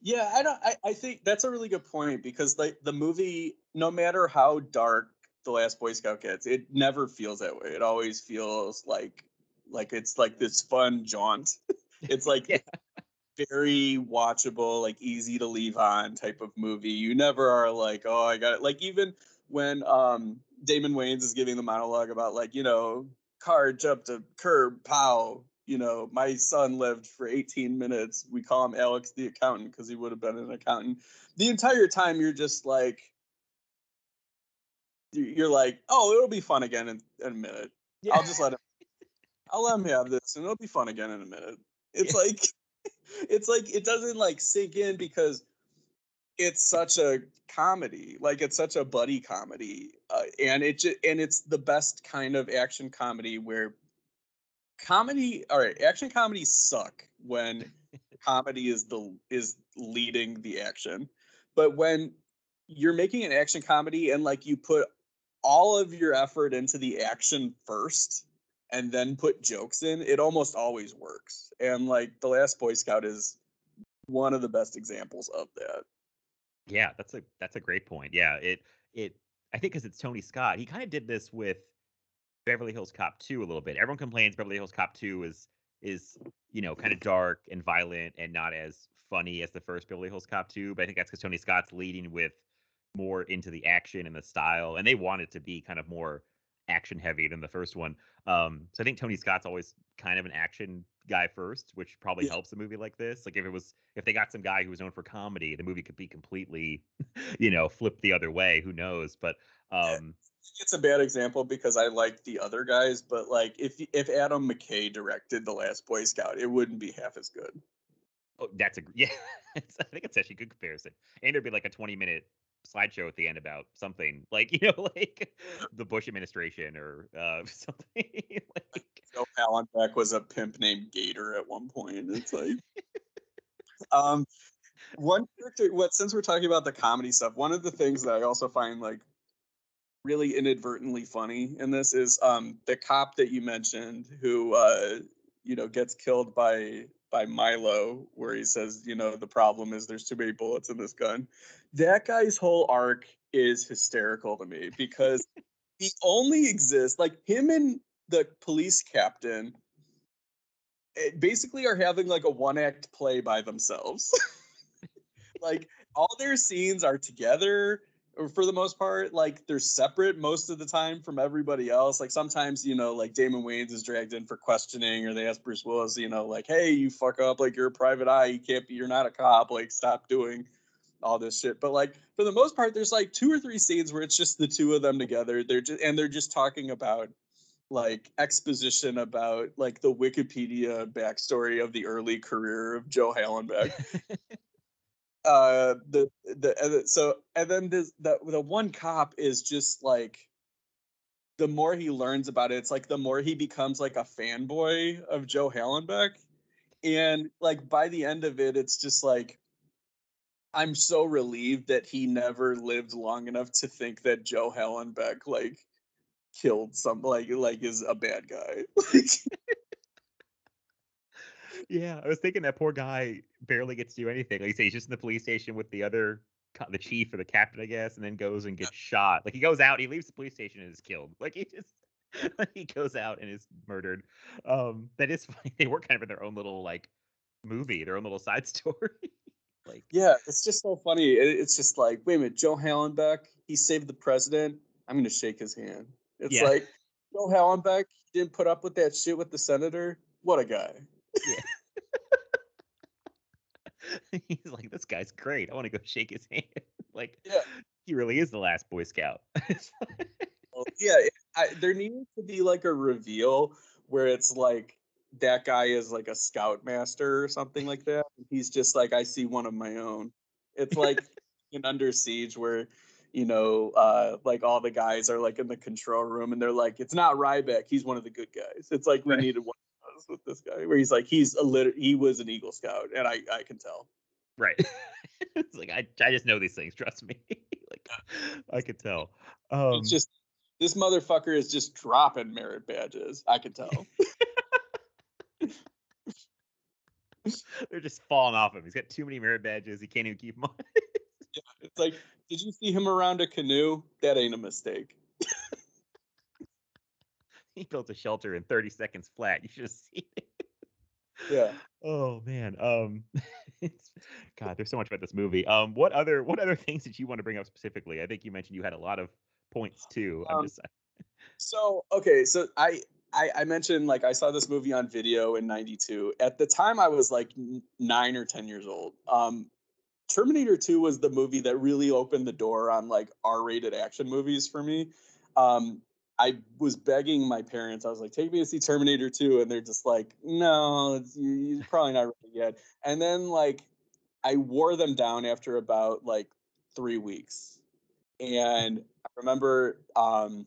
Yeah, I don't. I, I think that's a really good point because like the movie, no matter how dark the Last Boy Scout gets, it never feels that way. It always feels like like it's like this fun jaunt. <laughs> it's like Yeah. very watchable, like easy to leave on type of movie. You never are like, oh, I got it. Like even when um Damon Wayans is giving the monologue about like you know car jumped a curb, pow. You know, my son lived for 18 minutes. We call him Alex the accountant because he would have been an accountant. The entire time you're just like, you- you're like, oh, it'll be fun again in, in a minute. Yeah. I'll just let him. I'll let him have this, and it'll be fun again in a minute. It's like, <laughs> it's like it doesn't like sink in because it's such a comedy, like it's such a buddy comedy, uh, and it ju- and it's the best kind of action comedy where comedy, all right, action comedies suck when comedy is the is leading the action, but when you're making an action comedy and like you put all of your effort into the action first and then put jokes in, it almost always works. And like The Last Boy Scout is one of the best examples of that. Yeah, that's a that's a great point. Yeah, it it I think because it's Tony Scott, he kind of did this with Beverly Hills Cop 2 a little bit. Everyone complains Beverly Hills Cop 2 is is you know kind of dark and violent and not as funny as the first Beverly Hills Cop 2, but I think that's because Tony Scott's leading with more into the action and the style, and they want it to be kind of more action heavy than the first one. Um, so I think Tony Scott's always kind of an action guy first, which probably Yeah. helps a movie like this. Like if it was if they got some guy who was known for comedy, the movie could be completely, <laughs> you know, flipped the other way. Who knows? But um, It's a bad example because I like the other guys, but like if if Adam McKay directed The Last Boy Scout, it wouldn't be half as good. oh, that's a <laughs> yeah. I think it's actually a good comparison. And there'd be like a twenty minute slideshow at the end about something like <laughs> you know like the Bush administration or uh, <laughs> something <laughs> like Joe Hallenbeck was a pimp named Gator at one point. It's like, um, one character. What since we're talking about the comedy stuff, one of the things that I also find like really inadvertently funny in this is um the cop that you mentioned who uh you know gets killed by by Milo where he says you know the problem is there's too many bullets in this gun that guy's whole arc is hysterical to me because he only exists like him and the police captain eh, basically are having like a one act play by themselves. <laughs> Like all their scenes are together for the most part like they're separate most of the time from everybody else like sometimes you know like damon wayans is dragged in for questioning or they ask bruce willis you know like hey you fuck up like you're a private eye you can't be you're not a cop like stop doing all this shit but like for the most part there's like two or three scenes where it's just the two of them together. They're just and they're just talking about like exposition about like the wikipedia backstory of the early career of joe hallenbeck. <laughs> Uh the the and so and then this the the one cop is just like the more he learns about it it's like the more he becomes like a fanboy of joe hallenbeck. And like by the end of it it's just like i'm so relieved that he never lived long enough to think that joe hallenbeck like killed some like like is a bad guy <laughs> Yeah, I was thinking that poor guy barely gets to do anything. Like you say, he's just in the police station with the other, the chief or the captain, I guess, and then goes and gets shot. Like he goes out, he leaves the police station and is killed. Like he just, <laughs> he goes out and is murdered. Um, that is <laughs> funny. They were kind of in their own little like movie, their own little side story. Like Yeah, it's just so funny. It's just like, wait a minute, Joe Hallenbeck, he saved the president. I'm gonna shake his hand. It's Yeah. like Joe Hallenbeck didn't put up with that shit with the senator. What a guy. Yeah. <laughs> he's like, this guy's great. I want to go shake his hand. <laughs> like, Yeah. he really is the last Boy Scout. Well, <laughs> oh, yeah, I, there needs to be like a reveal where it's like that guy is like a scoutmaster or something like that. He's just like, I see one of my own. It's like <laughs> in Under Siege where you know, uh, like all the guys are like in the control room and they're like, it's not Ryback, he's one of the good guys. It's like we Right. needed one of those with this guy where he's like, he's a lit- he was an Eagle Scout, and I I can tell. right. <laughs> it's like I, I just know these things. Trust me. <laughs> like I could tell. Um, it's just this motherfucker is just dropping merit badges. I can tell. <laughs> they're just falling off him. He's got too many merit badges. He can't even keep them on. <laughs> yeah, It's like, did you see him around a canoe? That ain't a mistake. <laughs> he built a shelter in 30 seconds flat. You should have seen it. Yeah. Oh man. Um God, there's so much about this movie. Um what other what other things did you want to bring up specifically? I think you mentioned you had a lot of points too. I'm Um, just So okay, so I, I I mentioned like I saw this movie on video in '92. At the time, I was like nine or ten years old. Um, Terminator 2 was the movie that really opened the door on like R-rated action movies for me. Um, I was begging my parents. I was like, "Take me to see Terminator 2," and they're just like, "No, you're probably not ready yet." And then like, I wore them down after about like three weeks, and I remember um,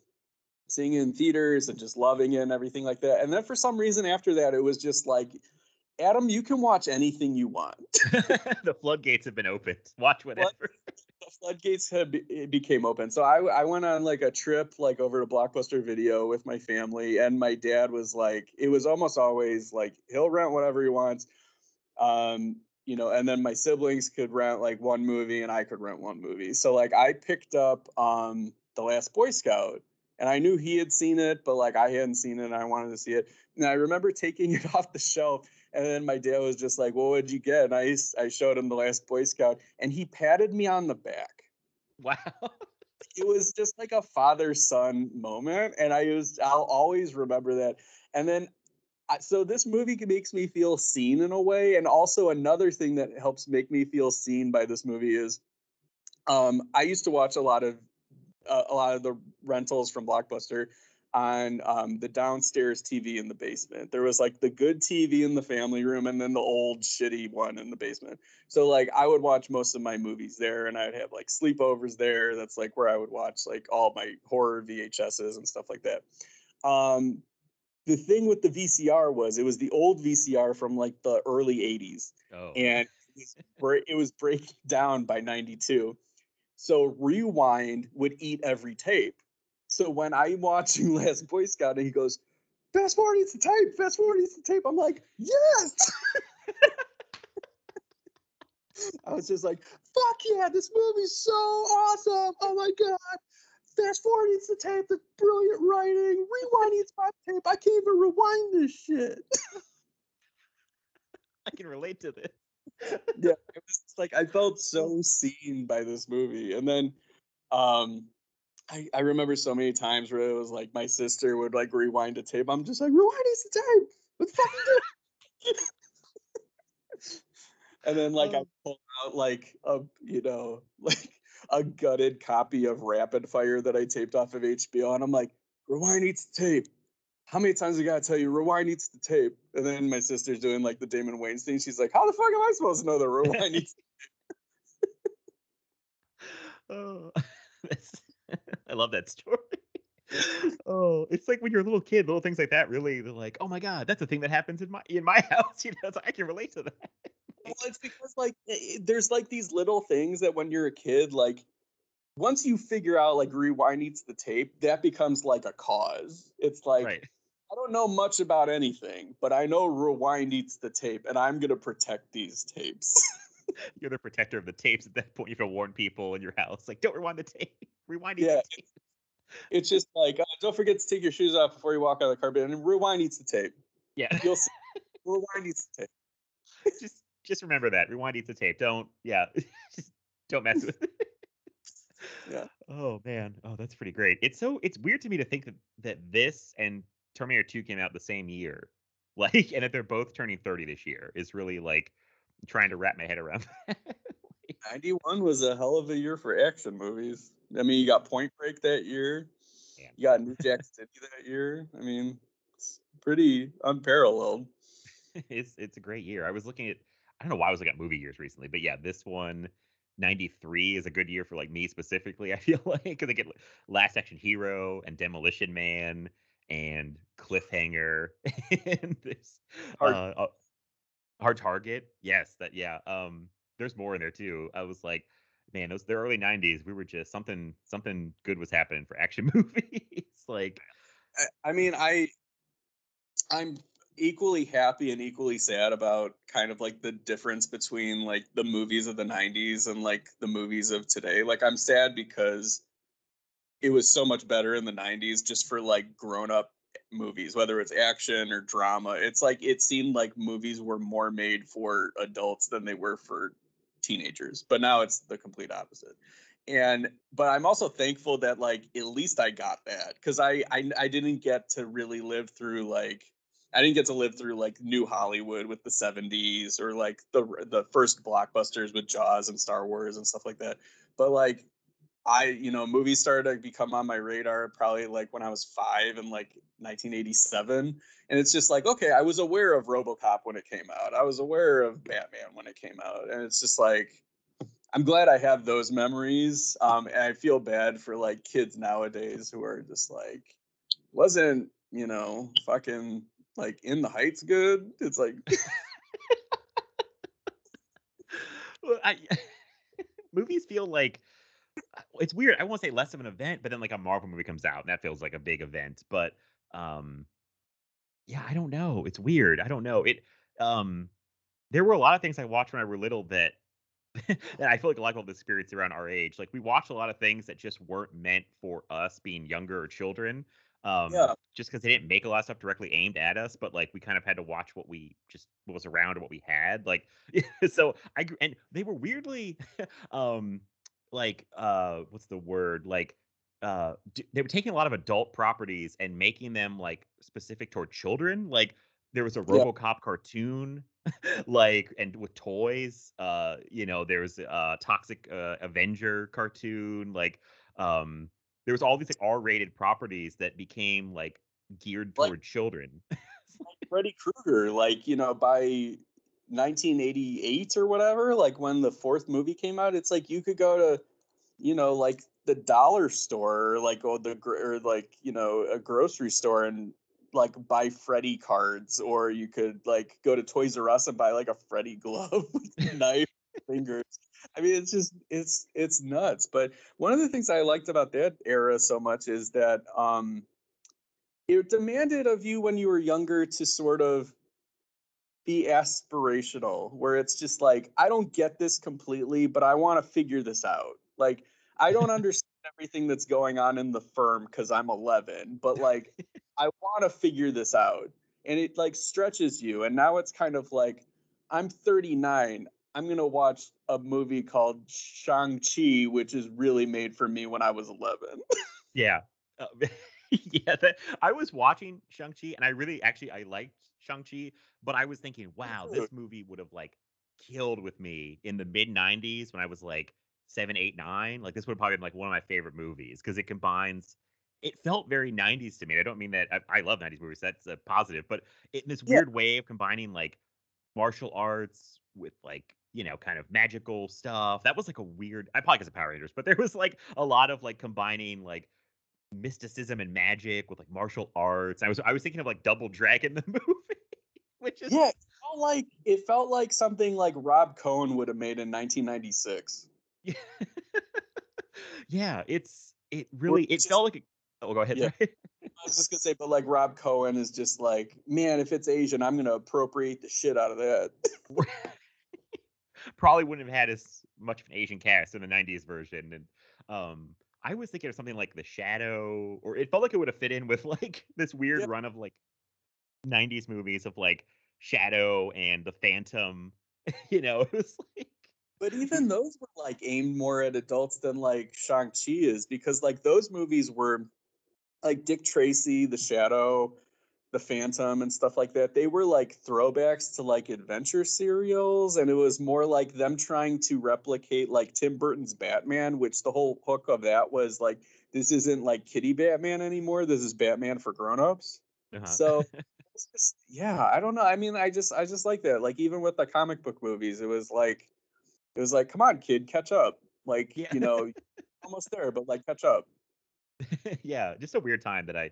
seeing it in theaters and just loving it and everything like that. And then for some reason after that, it was just like, Adam, you can watch anything you want. <laughs> the floodgates have been opened. Watch whatever. <laughs> the floodgates have be- it became open. So I I went on like a trip like over to Blockbuster Video with my family, and my dad was like, it was almost always like he'll rent whatever he wants, um, you know, and then my siblings could rent like one movie, and I could rent one movie. So like I picked up um the Last Boy Scout, and I knew he had seen it, but like I hadn't seen it, and I wanted to see it. And I remember <laughs> taking it off the shelf. And then my dad was just like, "Well, what'd you get?" And I, I showed him the last Boy Scout, and he patted me on the back. Wow. <laughs> it was just like a father son moment, and I was I'll always remember that. And then, so this movie makes me feel seen in a way, and also another thing that helps make me feel seen by this movie is, um, I used to watch a lot of uh, a lot of the rentals from Blockbuster on um, the downstairs TV in the basement. There was like the good TV in the family room and then the old shitty one in the basement. So like I would watch most of my movies there and I'd have like sleepovers there. That's like where I would watch like all my horror VHSs and stuff like that. Um, the thing with the VCR was it was the old VCR from like the early 80s. Oh. And it was, it was breaking down by 92. So rewind would eat every tape. So when I'm watching <laughs> Last Boy Scout and he goes, fast forward needs the tape, fast forward needs the tape, I'm like, yes. <laughs> I was just like, fuck yeah, this movie's so awesome. Oh my god. Fast forward needs the tape, the brilliant writing. Rewind needs my tape. I can't even rewind this shit. <laughs> I can relate to this. <laughs> yeah, it was like I felt so seen by this movie. And then um I, I remember so many times where it was like my sister would like rewind a tape. I'm just like, rewind the tape. Fucking do it. and then like I pull out like a you know <laughs> like a gutted copy of Rapid Fire that I taped off of HBO, and I'm like, rewind needs the tape. How many times I gotta tell you, rewind needs the tape? And then my sister's doing like the Damon Wayans thing. She's like, how the fuck am I supposed to know the rewind needs? <laughs> oh, <laughs> I love that story. <laughs> oh, it's like when you're a little kid, little things like that really they're like, oh my god, that's a thing that happens in my in my house. You know, so I can relate to that. well, it's because like there's like these little things that when you're a kid, like once you figure out like rewind needs the tape, that becomes like a cause. It's like right. I don't know much about anything, but I know rewind eats the tape, and I'm gonna protect these tapes. <laughs> You're the protector of the tapes at that point. You have to warn people in your house, like, don't rewind the tape. <laughs> Rewind yeah. the tape. It's just like, uh, don't forget to take your shoes off before you walk on the carpet. And rewind eats the tape. Yeah. You'll see. rewind eats the tape. <laughs> just, just remember that. Rewind eats the tape. Don't, yeah, just don't mess with it. yeah. Oh man. Oh, that's pretty great. It's so, it's weird to me to think that that this and Terminator 2 came out the same year. <laughs> Like, and if they're both turning 30 this year is really like trying to wrap my head around. <laughs> 91 was a hell of a year for action movies. I mean, you got Point Break that year. Yeah. You got New Jack City that year. I mean, it's pretty unparalleled. <laughs> it's it's a great year. I was looking at I don't know why I was looking at movie years recently, but yeah, this one 93 is a good year for like me specifically. I feel like because I get Last Action Hero and Demolition Man and Cliffhanger <laughs> and this Hard, uh, Hard Target. Yes, that yeah. Um, there's more in there too. I was like, man, those the early '90s. We were just something something good was happening for action <laughs> movies. like, I, I mean, I I'm equally happy and equally sad about kind of like the difference between like the movies of the 90s and like the movies of today. Like I'm sad because it was so much better in the 90s just for like grown up movies whether it's action or drama. It's like it seemed like movies were more made for adults than they were for teenagers but now it's the complete opposite. And but i'm also thankful that like at least i got that because I, I i didn't get to really live through like i didn't get to live through like new hollywood with the 70s or like the the first blockbusters with jaws and star wars and stuff like that. But like I, you know, movies started to become on my radar probably like when I was five in like 1987. And it's just like, okay, I was aware of Robocop when it came out. I was aware of Batman when it came out. And it's just like, I'm glad I have those memories. Um, and I feel bad for like kids nowadays who are just like, wasn't, you know, fucking like in the heights good? It's like, <laughs> well, I, <laughs> movies feel like it's weird. I won't say less of an event, but then like a Marvel movie comes out and that feels like a big event. But um yeah, I don't know. It's weird. I don't know. It um there were a lot of things I watched when I were little that <laughs> that I feel like a lot of the spirits around our age. Like we watched a lot of things that just weren't meant for us being younger or children. Um Yeah. just because they didn't make a lot of stuff directly aimed at us, but like we kind of had to watch what we just what was around or what we had. Like <laughs> so I and they were weirdly <laughs> um like uh what's the word like uh d- they were taking a lot of adult properties and making them like specific toward children. Like there was a Yeah. RoboCop cartoon, <laughs> like and with toys. Uh, you know, there was a Toxic uh, Avenger cartoon. Like, um, there was all these like R-rated properties that became like geared Like- toward children. <laughs> Like Freddy Krueger, like, you know, by 1988 or whatever, like when the fourth movie came out, it's like you could go to, you know, like the dollar store or like or the or like, you know, a grocery store and like buy Freddy cards or you could like go to Toys R Us and buy like a Freddy glove <laughs> with knife fingers. I mean, it's just it's it's nuts. But one of the things I liked about that era so much is that um it demanded of you when you were younger to sort of be aspirational where it's just like i don't get this completely but i want to figure this out like i don't <laughs> understand everything that's going on in the firm because i'm 11 but like <laughs> i want to figure this out and it like stretches you and now it's kind of like i'm 39 i'm gonna watch a movie called shang-chi which is really made for me when i was 11 Yeah. Uh, <laughs> yeah, that, I was watching Shang-Chi and I really actually I liked Shang-Chi, but I was thinking, wow, this movie would have like killed with me in the mid 90s when I was like seven, eight, nine. Like this would have probably been like one of my favorite movies because it combines it felt very 90s to me. I don't mean that I, I love 90s movies, that's a positive, but in this Yeah. weird way of combining like martial arts with like you know kind of magical stuff that was like a weird i probably because of power rangers but <laughs> there was like a lot of like combining like mysticism and magic with like martial arts i was i was thinking of like double dragon <laughs> the movie which is Yeah, it felt like it felt like something like Rob Cohen would have made in 1996. yeah <laughs> yeah it's it really it just- felt like a, oh go ahead Yeah. <laughs> I was just gonna say, but like Rob Cohen is just like, man, if it's Asian, I'm gonna appropriate the shit out of that. <laughs> probably wouldn't have had as much of an Asian cast in the '90s version. And um, I was thinking of something like The Shadow, or it felt like it would have fit in with like this weird Yeah. run of like '90s movies of like Shadow and The Phantom. <laughs> you know, <laughs> it was like But <laughs> even those were like aimed more at adults than like Shang Chi is, because like those movies were like Dick Tracy, The Shadow, The Phantom, and stuff like that. They were like throwbacks to like adventure serials, and it was more like them trying to replicate like Tim Burton's Batman, which the whole hook of that was like this isn't like kitty Batman anymore. This is Batman for grown-ups. uh-huh. So just yeah, I don't know. I mean, I just I just like that. Like even with the comic book movies, it was like it was like, come on, kid, catch up. Like, Yeah. you know, almost there, but like catch up. <laughs> yeah, just a weird time that I.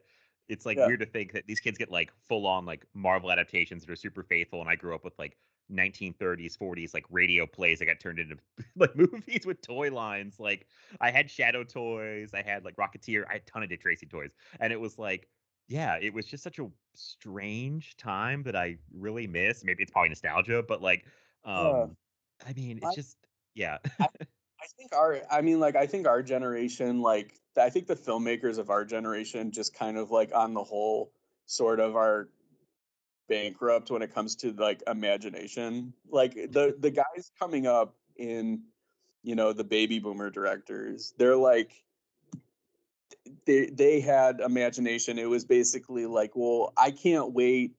It's like Yeah. weird to think that these kids get like full on like Marvel adaptations that are super faithful, and I grew up with like 1930s, 40s like radio plays that got turned into <laughs> like movies with toy lines. Like I had Shadow toys, I had like Rocketeer, I had a ton of Dick Tracy toys, and it was like, yeah, it was just such a strange time that I really miss. Maybe it's probably nostalgia, but like, um, I mean, it's I- just yeah, <laughs> I think our I mean, like I think our generation, like I think the filmmakers of our generation just kind of like on the whole sort of are bankrupt when it comes to like imagination. Like the <laughs> the guys coming up in you know the baby boomer directors, they're like they they had imagination. It was basically like, well, I can't wait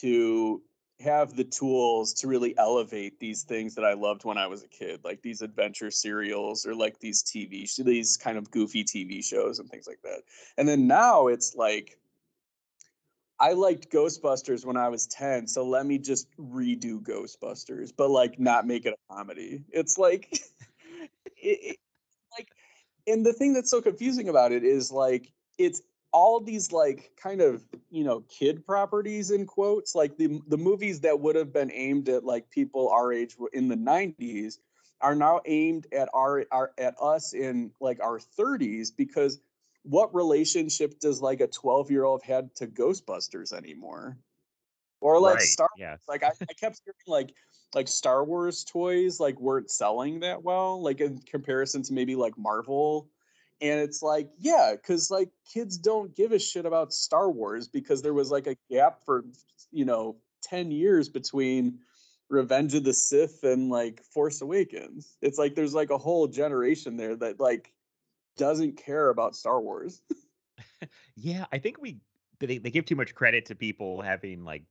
to have the tools to really elevate these things that I loved when I was a kid, like these adventure serials or like these TV, these kind of goofy TV shows and things like that. And then now it's like, I liked Ghostbusters when I was 10, so let me just redo Ghostbusters, but like not make it a comedy. It's like, <laughs> and the thing that's so confusing about it is like, it's all these like kind of you know kid properties in quotes like the the movies that would have been aimed at like people our age in the 90s are now aimed at our, our at us in like our 30s because what relationship does like a 12 year old had to ghostbusters anymore or like right, star yeah, like I, I kept hearing like like star wars toys like weren't selling that well like in comparison to maybe like marvel and it's like yeah because like kids don't give a shit about star wars because there was like a gap for you know 10 years between revenge of the sith and like force awakens it's like there's like a whole generation there that like doesn't care about Star Wars. <laughs> yeah, I think we they, they give too much credit to people having like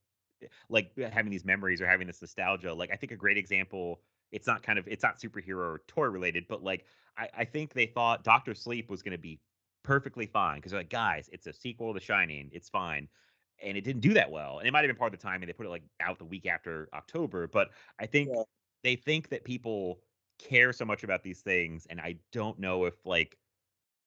like uh, having these memories or having this nostalgia. Like I think a great example, it's not kind of it's not superhero or toy related, but like I, I think they thought Doctor Sleep was gonna be perfectly fine because they're like, guys, it's a sequel to Shining, it's fine. And it didn't do that well. And it might have been part of the timing. They put it like out the week after October. But I think yeah. they think that people care so much about these things. And I don't know if like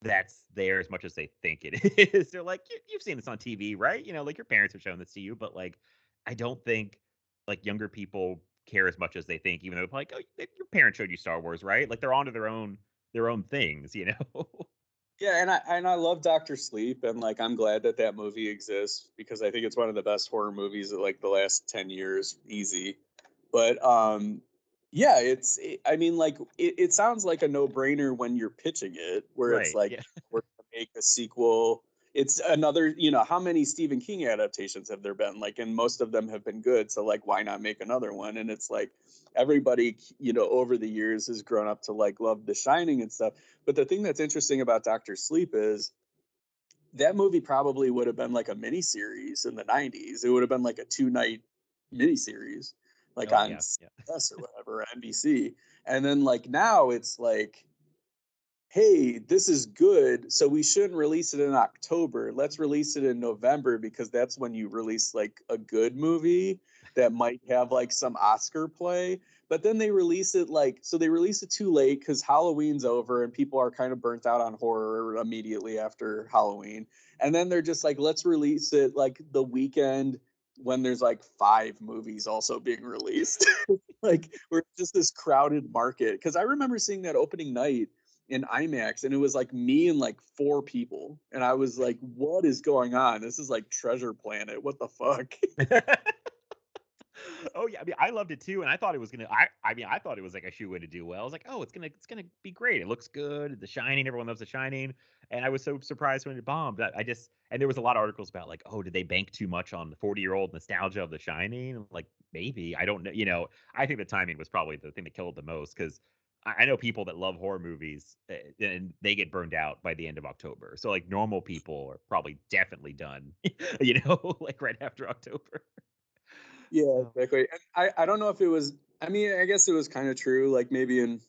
that's there as much as they think it <laughs> is. They're like, you've seen this on TV, right? You know, like your parents have shown this to you, but like, I don't think like younger people care as much as they think, even though like, oh, your parents showed you Star Wars, right? Like they're onto their own their own things, you know. <laughs> yeah, and I and I love Doctor Sleep, and like I'm glad that that movie exists because I think it's one of the best horror movies of like the last ten years, easy. But um, yeah, it's. It, I mean, like it, it, sounds like a no-brainer when you're pitching it, where right, it's like yeah. we're gonna make a sequel. It's another, you know, how many Stephen King adaptations have there been? Like, and most of them have been good. So, like, why not make another one? And it's like everybody, you know, over the years has grown up to like love The Shining and stuff. But the thing that's interesting about Doctor Sleep is that movie probably would have been like a mini series in the 90s. It would have been like a two night mini series like oh, on yeah, yeah. or whatever, NBC. And then like now it's like, hey, this is good. So we shouldn't release it in October. Let's release it in November because that's when you release like a good movie that might have like some Oscar play. But then they release it like so they release it too late because Halloween's over and people are kind of burnt out on horror immediately after Halloween. And then they're just like, let's release it like the weekend when there's like five movies also being released. <laughs> like we're just this crowded market. Because I remember seeing that opening night in IMAX and it was like me and like four people. And I was like, what is going on? This is like Treasure Planet. What the fuck? <laughs> oh yeah, I mean, I loved it too, and I thought it was gonna. I, I mean, I thought it was like a shoe way to do well. I was like, oh, it's gonna, it's gonna be great. It looks good. The Shining, everyone loves The Shining, and I was so surprised when it bombed. I, I just, and there was a lot of articles about like, oh, did they bank too much on the forty-year-old nostalgia of The Shining? Like maybe, I don't know. You know, I think the timing was probably the thing that killed the most because. I know people that love horror movies eh, and they get burned out by the end of October. So like normal people are probably definitely done, <laughs> you know, <laughs> like right after October yeah, exactly. I, I don't know if it was, I mean, I guess it was kind of true, like maybe in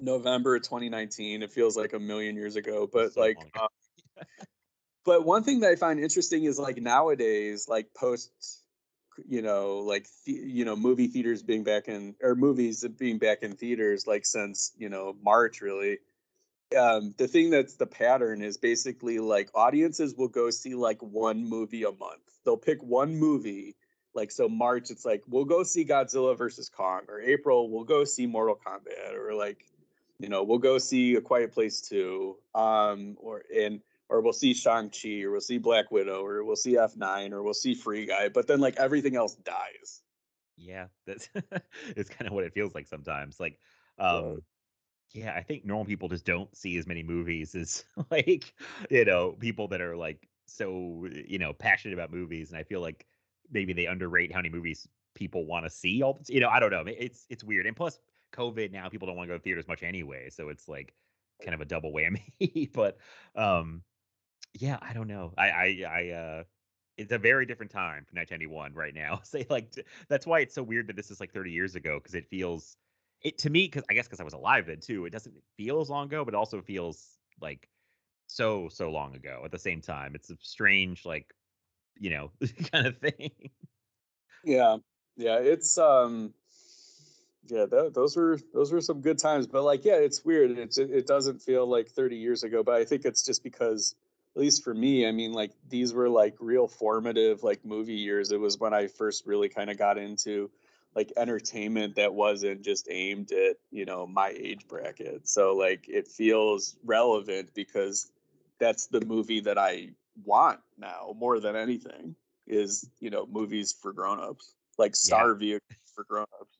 November 2019. It feels like a million years ago, but so like, um, but one thing that I find interesting is like nowadays, like post, you know, like, you know, movie theaters being back in, or movies being back in theaters, like since, you know, March really. Um, the thing that's the pattern is basically like audiences will go see like one movie a month. They'll pick one movie like so March, it's like we'll go see Godzilla versus Kong, or April we'll go see Mortal Kombat, or like you know we'll go see A Quiet Place Two, um, or in or we'll see Shang Chi, or we'll see Black Widow, or we'll see F nine, or we'll see Free Guy, but then like everything else dies. Yeah, that's <laughs> it's kind of what it feels like sometimes. Like, um, yeah, I think normal people just don't see as many movies as <laughs> like you know people that are like so you know passionate about movies, and I feel like maybe they underrate how many movies people want to see. All you know, I don't know. It's it's weird, and plus COVID now, people don't want to go to theaters much anyway, so it's like kind of a double whammy. <laughs> but um, yeah, I don't know. I I I uh. It's a very different time for 1991 right now. <laughs> Say like that's why it's so weird that this is like 30 years ago because it feels it to me because I guess because I was alive then too. It doesn't feel as long ago, but also feels like so so long ago at the same time. It's a strange like you know, <laughs> kind of thing. Yeah, yeah, it's um, yeah, th- those were those were some good times. But like, yeah, it's weird. It's it, it doesn't feel like 30 years ago, but I think it's just because at least for me, I mean, like these were like real formative like movie years. It was when I first really kind of got into like entertainment that wasn't just aimed at you know my age bracket so like it feels relevant because that's the movie that i want now more than anything is you know movies for grown-ups like star yeah. vehicles for grown-ups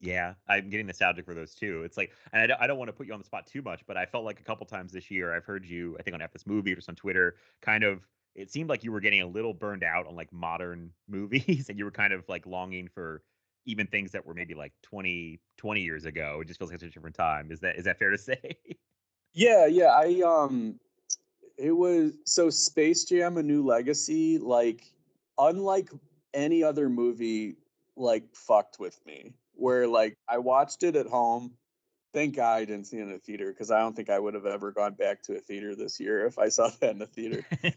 yeah i'm getting nostalgic for those too it's like and I don't, I don't want to put you on the spot too much but i felt like a couple times this year i've heard you i think on F This Movie or just on twitter kind of it seemed like you were getting a little burned out on like modern <laughs> movies and you were kind of like longing for even things that were maybe like 20 20 years ago it just feels like such a different time is that is that fair to <laughs> say Yeah, yeah. I um it was so Space Jam a New Legacy, like unlike any other movie, like fucked with me. Where like I watched it at home. Thank God I didn't see it in the theater because I don't think I would have ever gone back to a theater this year if I saw <laughs> that in the theater. <laughs>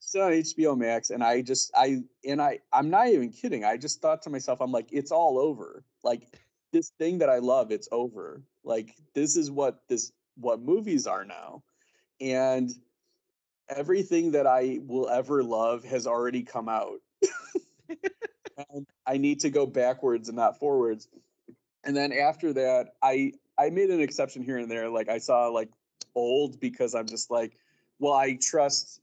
Still on HBO Max, and I just I and I I'm not even kidding. I just thought to myself, I'm like, it's all over. Like this thing that I love, it's over. Like this is what this what movies are now. And everything that I will ever love has already come out. <laughs> and I need to go backwards and not forwards. And then after that, I I made an exception here and there. Like I saw like old because I'm just like, well, I trust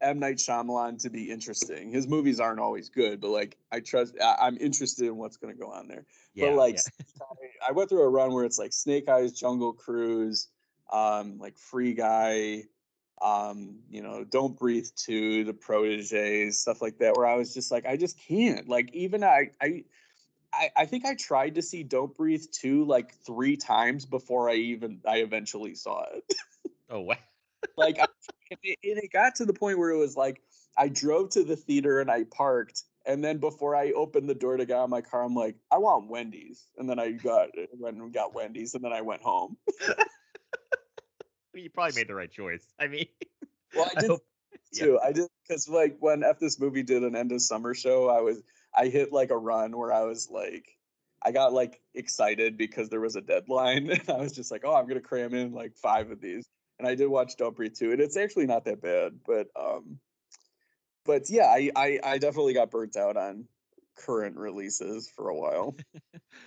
M Night Shyamalan to be interesting. His movies aren't always good, but like I trust, I, am interested in what's going to go on there. Yeah, but like, yeah. I went through a run where it's like Snake Eyes, Jungle Cruise, um, like Free Guy, um, you know, Don't Breathe to The Proteges, stuff like that. Where I was just like, I just can't. Like, even I, I. I, I think I tried to see Don't Breathe 2 like three times before I even I eventually saw it. oh wow <laughs> like, I, and, it, got to the point where it was like I drove to the theater and I parked, and then before I opened the door to get out of my car, I'm like, I want Wendy's, and then I got went and got Wendy's, and then I went home. <laughs> you probably made the right choice. I mean, well, <laughs> I did I hope, <laughs> too. Yeah. I did because like when F this movie did an end of summer show, I was I hit like a run where I was like. I got like excited because there was a deadline. <laughs> And I was just like, oh, I'm gonna cram in like five of these and I did watch Don't Breathe 2, and it's actually not that bad. But um, but yeah, I I, I definitely got burnt out on current releases for a while.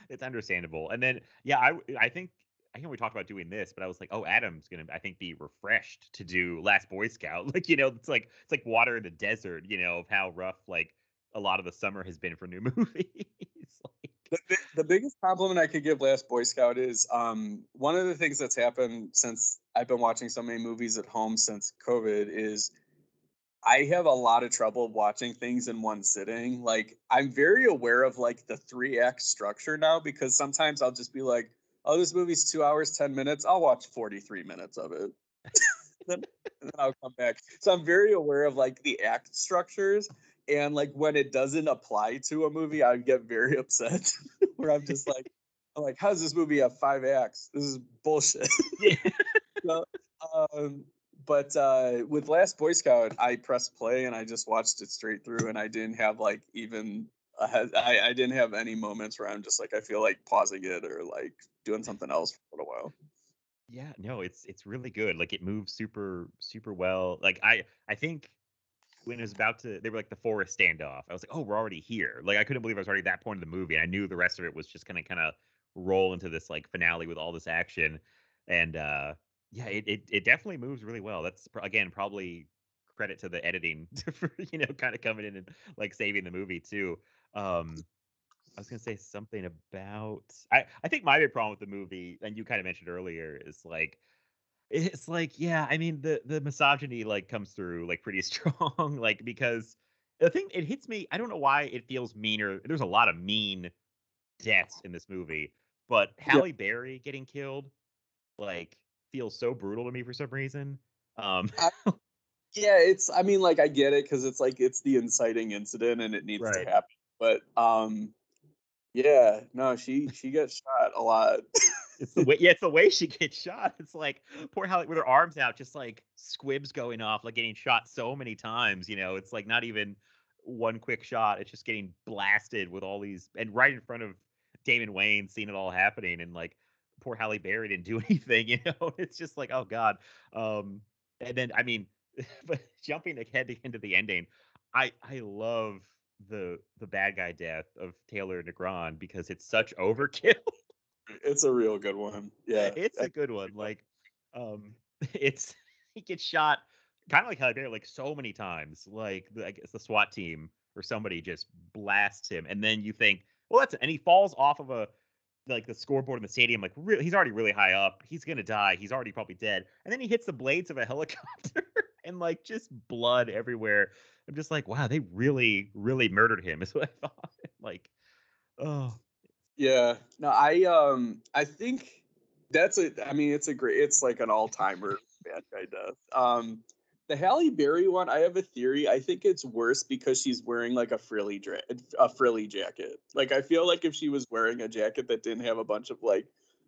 it's understandable, and then yeah, I I think I think we talked about doing this, but I was like, oh, Adam's gonna I think be refreshed to do Last Boy Scout. <laughs> Like you know, it's like it's like water in the desert. You know of how rough like a lot of the summer has been for new <laughs> movies. like, the, the biggest compliment I could give Last Boy Scout is um, one of the things that's happened since I've been watching so many movies at home since COVID is I have a lot of trouble watching things in one sitting. Like I'm very aware of like the three act structure now because sometimes I'll just be like, "Oh, this movie's two hours ten minutes. I'll watch forty three minutes of it." <laughs> then, then I'll come back. So I'm very aware of like the act structures and like when it doesn't apply to a movie, I get very <laughs> upset. where I'm just like, I'm like, how's this movie have five acts? This is bullshit. <laughs> Yeah. so, um, but uh, with Last Boy Scout, I pressed play and I just watched it straight through, and I didn't have like even I, I didn't have any moments where I'm just like I feel like pausing it or like doing something else for a little while. Yeah, no, it's it's really good. Like it moves super super well. Like I I think when it was about to they were like the forest standoff i was like oh we're already here like i couldn't believe i was already that point of the movie i knew the rest of it was just gonna kind of roll into this like finale with all this action and uh yeah it, it, it definitely moves really well that's again probably credit to the editing <laughs> for you know kind of coming in and like saving the movie too um I was gonna say something about I, I think my big problem with the movie, and you kind of mentioned earlier, is like it's like yeah i mean the the misogyny like comes through like pretty <laughs> strong like because the thing it hits me i don't know why it feels meaner there's a lot of mean deaths in this movie but halle yeah. berry getting killed like feels so brutal to me for some reason um I, <laughs> yeah it's i mean like i get it because it's like it's the inciting incident and it needs right. to happen but um yeah no she she gets shot a lot it's the way yeah, <laughs> it's the way she gets shot. It's like poor Halle with her arms out, just like squibs going off, like getting shot so many times. You know, it's like not even one quick shot. It's just getting blasted with all these and right in front of Damon Wayans, seeing it all happening and like poor Halle Berry didn't do <laughs> anything, you know. It's just like, oh God. Um and then I mean <laughs> but jumping ahead into the ending, I I love the the bad guy death of Taylor Negron because it's such overkill <laughs> it's a real good one. Yeah, it's a good one. Like, um, <laughs> it's he gets shot kind of like Halle Berry, like so many times. Like, the, I guess the SWAT team or somebody just blasts him, and then you think, well, that's and he falls off of a like the scoreboard in the stadium. Like, really, he's already really high up. He's gonna die. He's already probably dead. And then he hits the blades of a helicopter, <laughs> and like just blood everywhere. I'm just like, wow, they really, really murdered him. <laughs> Is what I thought. like, oh, yeah. No, I um I think That's a. I mean, it's a great. It's like an all timer bad guy death. Um, the Halle Berry one, I have a theory. I think it's worse because she's wearing like a frilly dra- a frilly jacket. Like I feel like if she was wearing a jacket that didn't have a bunch of like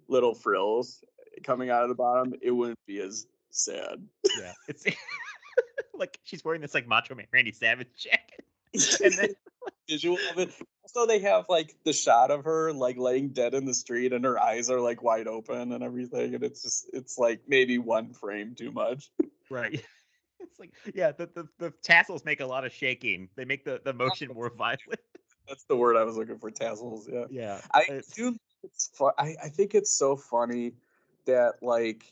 little frills coming out of the bottom, it wouldn't be as sad. Yeah, it's <laughs> like she's wearing this like Macho Man Randy Savage <laughs> jacket, <laughs> and then visual of it. Also, they have like the shot of her like laying dead in the street, and her eyes are like wide open and everything, and it's just it's like maybe one frame too much. right. It's like yeah, the, the the tassels make a lot of shaking. They make the the motion more violent. That's the word I was looking for. Tassels. Yeah. Yeah, I it's- do. It's fun. I, I think it's so funny that like,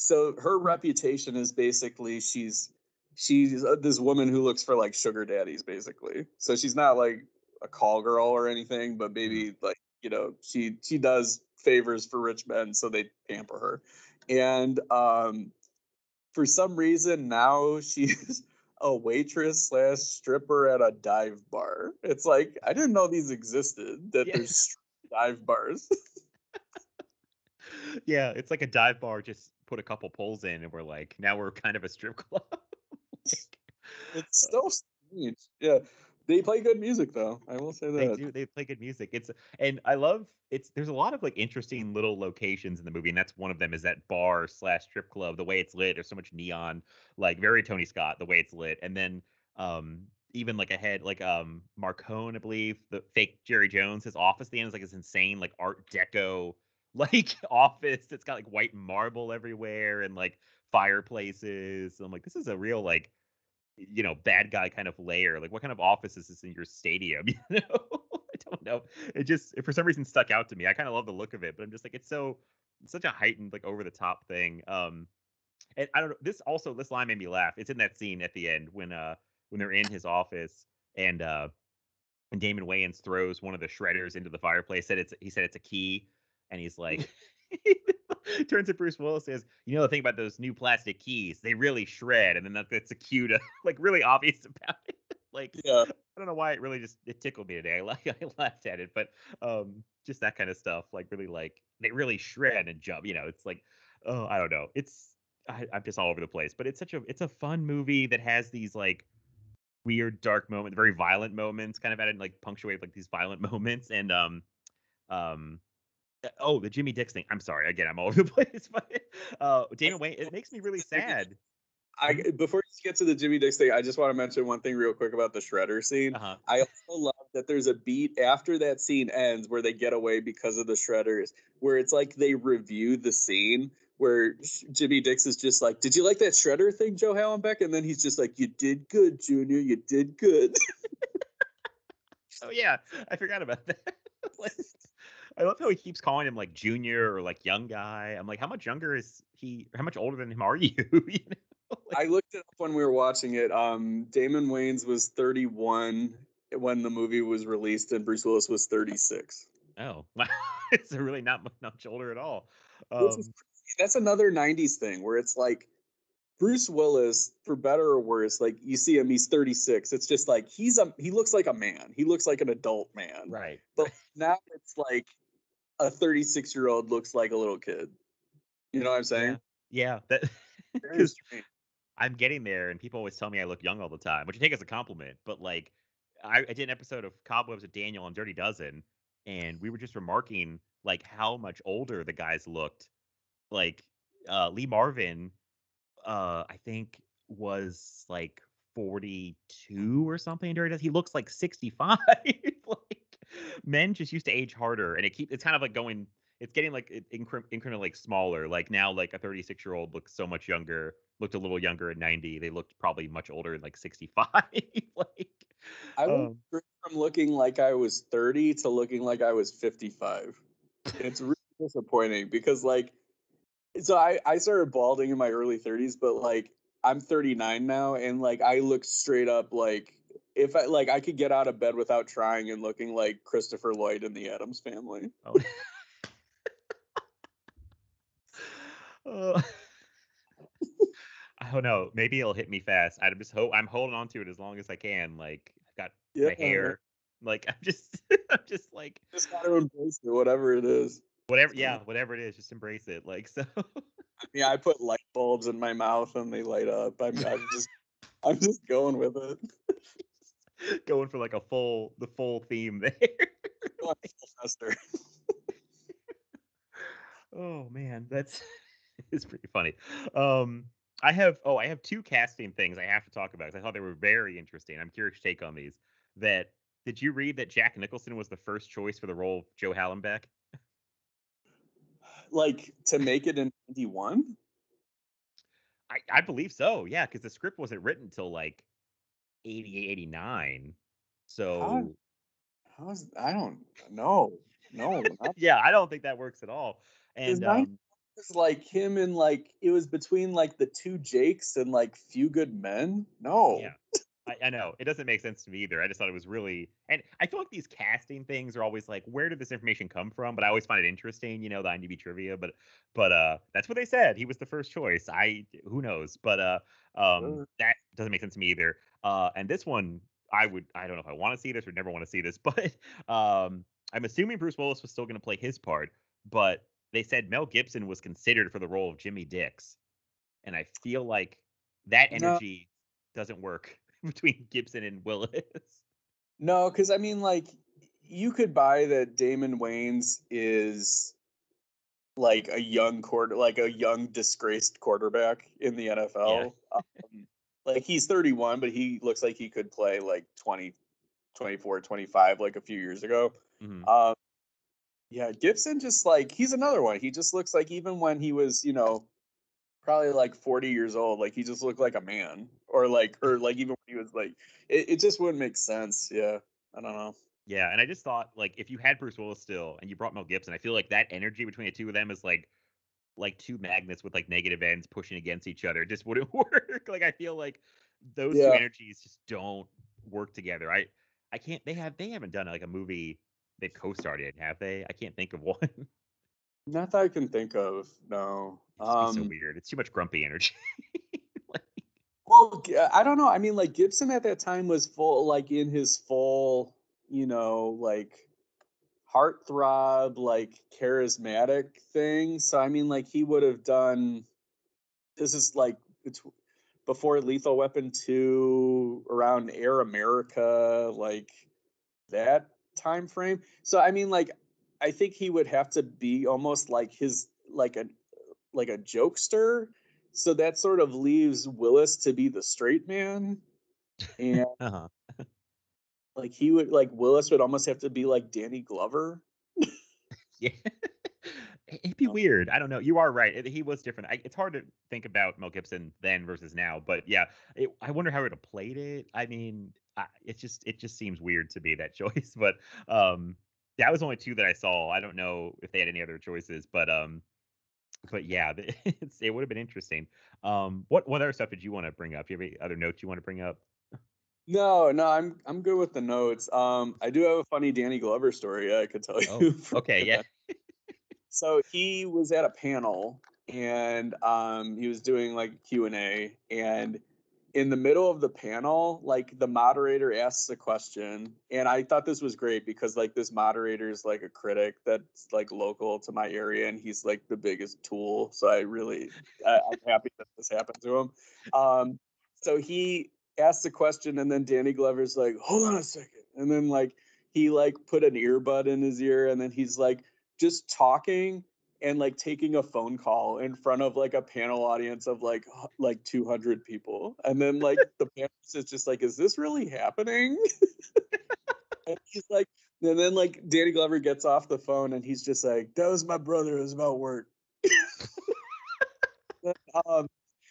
so her reputation is basically she's she's uh, this woman who looks for like sugar daddies, basically. So she's not like a call girl or anything, but maybe like you know she she does favors for rich men, so they pamper her, and um, for some reason now she's <laughs> a waitress slash stripper at a dive bar. It's like I didn't know these existed. That Yeah. there's dive bars. <laughs> yeah, it's like a dive bar. Just put a couple poles in, and we're like, now we're kind of a strip <laughs> club. Like, it's so strange. Yeah, they play good music though. I will say that. they do. They play good music. It's and I love it's. There's a lot of like interesting little locations in the movie, and that's one of them. Is that bar slash strip club? The way it's lit. There's so much neon, like very Tony Scott. The way it's lit, and then um even like ahead, like um Marcone, I believe the fake Jerry Jones, his office. at The end is like this insane like Art Deco <laughs> like office that's got like white marble everywhere and like fireplaces. I'm like, this is a real like you know bad guy kind of layer like what kind of office is this in your stadium? <laughs> You know? I don't know. It just it for some reason stuck out to me. I kind of love the look of it but i'm just like it's so it's such a heightened like over the top thing. Um and i don't know this also this line made me laugh. It's in that scene at the end when uh when they're in his office and uh and Damon Wayans throws one of the shredders into the fireplace. Said it's he said it's a key, and he's <laughs> like, <laughs> turns to Bruce Willis says, "You know the thing about those new plastic keys, they really shred." And then that, that's a cue to <laughs> like really obvious about it. like Yeah. I don't know why it really just it tickled me today. I like I laughed at it, but um just that kind of stuff, like really like they really shred and jump. You know, it's like oh I don't know. It's I, I'm just all over the place, but it's such a it's a fun movie that has these like weird dark moments, very violent moments, kind of at it like punctuate like these violent moments and um um oh the Jimmy Dix thing. I'm sorry again, I'm all <laughs> over the place, but uh Damon Wayans it makes me really <laughs> sad. I before you get to the Jimmy Dix thing, I just want to mention one thing real quick about the shredder scene. Uh-huh. I also love that there's a beat after that scene ends where they get away because of the shredders, where it's like they review the scene where Jimmy Dix is just like, "Did you like that shredder thing, Joe Hallenbeck?" And then he's just like, "You did good, Junior. You did good." <laughs> Oh yeah, I forgot about that. Like, I love how he keeps calling him like junior or like young guy. I'm like, how much younger is he? How much older than him are <laughs> you? you know? <laughs> I looked it up when we were watching it. Um, Damon Wayans was 31 when the movie was released, and Bruce Willis was 36. Oh, <laughs> wow. it's really not much older at all. Um, is. That's another 90s thing where it's like Bruce Willis, for better or worse, like you see him, he's 36. It's just like he's a he looks like a man. He looks like an adult man. right. But now it's like a 36 year old looks like a little kid. You know what I'm saying? Yeah. That <laughs> because strange. I'm getting there, and people always tell me I look young all the time, which I take as a compliment. But like, I, I did an episode of Cobwebs with Daniel on Dirty Dozen, and we were just remarking like how much older the guys looked. Like uh, Lee Marvin, uh, I think was like 42 or something. in Dirty Dozen. He looks like 65. Men just used to age harder, and it keep it's kind of like going. It's getting like it- incre- incrementally like smaller. Like now, like a 36 year old looks so much younger looked a little younger at 90. They looked probably much older at like 65. <laughs> like, I went um, from looking like I was 30 to looking like I was 55. It's really disappointing because like so I I started balding in my early 30s, but like I'm 39 now and like I look straight up like if I like I could get out of bed without trying and looking like Christopher Lloyd in the Addams family. oh. Uh, <laughs> I don't know. Maybe it'll hit me fast. I'm just hope I'm holding on to it as long as I can. Like I've got my Yeah. hair. Like I'm just, <laughs> I'm just like Just gotta embrace it, whatever it is. Whatever, yeah, whatever it is, just embrace it. Like so. Yeah, I put light bulbs in my mouth and they light up. I'm, I'm just, I'm just going with it. <laughs> <laughs> Going for like a full, the full theme there. <laughs> <laughs> Oh man, that's it's pretty funny. Um, I have oh, I have two casting things I have to talk about 'cause I thought they were very interesting. I'm curious your take on these. That did you read that Jack Nicholson was the first choice for the role of Joe Hallenbeck? Like to make it in 91? I, I believe so, yeah, because the script wasn't written until like 88, 89. So How's I don't know. No, <laughs> yeah, I don't think that works at all. And um, <laughs> it was like him and like it was between like the two Jakes and like Few Good Men. No. Yeah. I, I know it doesn't make sense to me either. I just thought it was really, and I feel like these casting things are always like, where did this information come from? But I always find it interesting, you know, the IMDb trivia. But, but uh, that's what they said. He was the first choice. I who knows? But uh, um, Sure. that doesn't make sense to me either. Uh, and this one, I would, I don't know if I want to see this or never want to see this, <laughs> but um, I'm assuming Bruce Willis was still going to play his part, but they said Mel Gibson was considered for the role of Jimmy Dix, and I feel like that No. energy doesn't work <laughs> between Gibson and Willis. No, because I mean, like, you could buy that Damon Wayans is like a young quarter, like a young disgraced quarterback in the NFL. Um, like he's 31, but he looks like he could play like 20, 24, 25, like a few years ago. Mhm. Um, yeah, Gibson just like he's another one. He just looks like even when he was, you know, probably like 40 years old, like he just looked like a man. Or like or like even when he was like it, it just wouldn't make sense. Yeah. I don't know. Yeah, and I just thought like if you had Bruce Willis still and you brought Mel Gibson, I feel like that energy between the two of them is like like two magnets with like negative ends pushing against each other. It just wouldn't <laughs> work. Like I feel like those two energies just don't work together. I I can't they have they haven't done like a movie they've co-starred in, have they? I can't think of <laughs> one. Not that I can think of. No. so Um weird. It's too much grumpy energy. <laughs> well, I don't know. I mean like Gibson at that time was full like in his full, you know, like heartthrob, like charismatic thing. So I mean like he would have done this is like it's before Lethal Weapon 2 around Air America like that time frame. So I mean like I think he would have to be almost like his like a like a jokester. So that sort of leaves Willis to be the straight man. And <laughs> uh-huh. <laughs> like he would like Willis would almost have to be like Danny Glover. <laughs> Yeah. It'd be weird. I don't know. You are right. It- He was different. I, it's hard to think about Mel Gibson then versus now, but yeah, it, I wonder how he'd have played it. I mean, I, it just it just seems weird to be that <laughs> choice. But um, that was only two that I saw. I don't know if they had any other choices, but um, but yeah, <laughs> it's, it would have been interesting. Um, what what other stuff did you want to bring up? Do you have any other notes you want to bring up? No, no, I'm I'm good with the notes. Um I do have a funny Danny Glover story I could tell <laughs> you. Oh, okay, yeah. so he was at a panel and um he was doing like q&a and in the middle of the panel like the moderator asks a question and i thought this was great because like this moderator is like a critic that's like local to my area and he's like the biggest tool so i really I, i'm happy that this happened to him um so he asked the question and then danny glover's like hold on a second and then like he like put an earbud in his ear and then he's like just talking and like taking a phone call in front of like a panel audience of like like 200 people and then like <laughs> the panelist is just like is this really happening? <laughs> And he's like and then like danny glover gets off the phone and he's just like that was my brother it was about work. <laughs> Um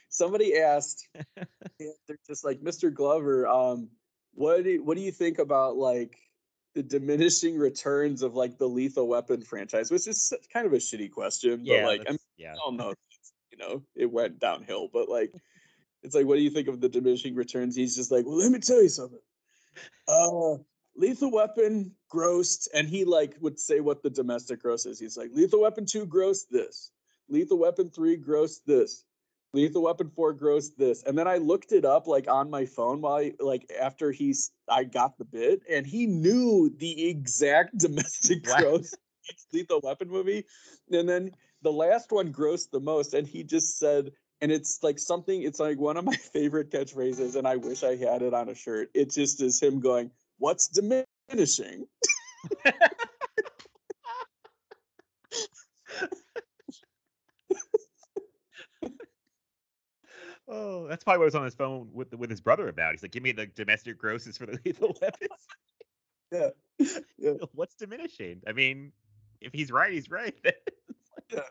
somebody asked <laughs> they're just like mr glover um what do you, what do you think about like the diminishing returns of like the lethal weapon franchise? Which is kind of a shitty question Yeah, but like i mean yeah. all know <laughs> you know it went downhill but like it's like what do you think of the diminishing returns? He's just like well let me tell you something. Uh lethal weapon grossed and he like would say what the domestic gross is. He's like lethal weapon 2 grossed this. Lethal weapon 3 grossed this Lethal Weapon 4 grossed this. And then I looked it up like on my phone while I, like after he's I got the bid and he knew the exact <laughs> domestic Wow. gross Lethal Weapon movie, and then the last one grossed the most, and he just said, and it's like something. It's like one of my <laughs> favorite catchphrases, and I wish I had it on a shirt. It just is him going, "What's diminishing?" <laughs> Oh, that's probably what was on his phone with with his brother about. He's like, "Give me the domestic grosses for the <laughs> lethal weapons." yeah. <laughs> yeah. What's diminishing? I mean, if he's right, he's right. <laughs> yeah.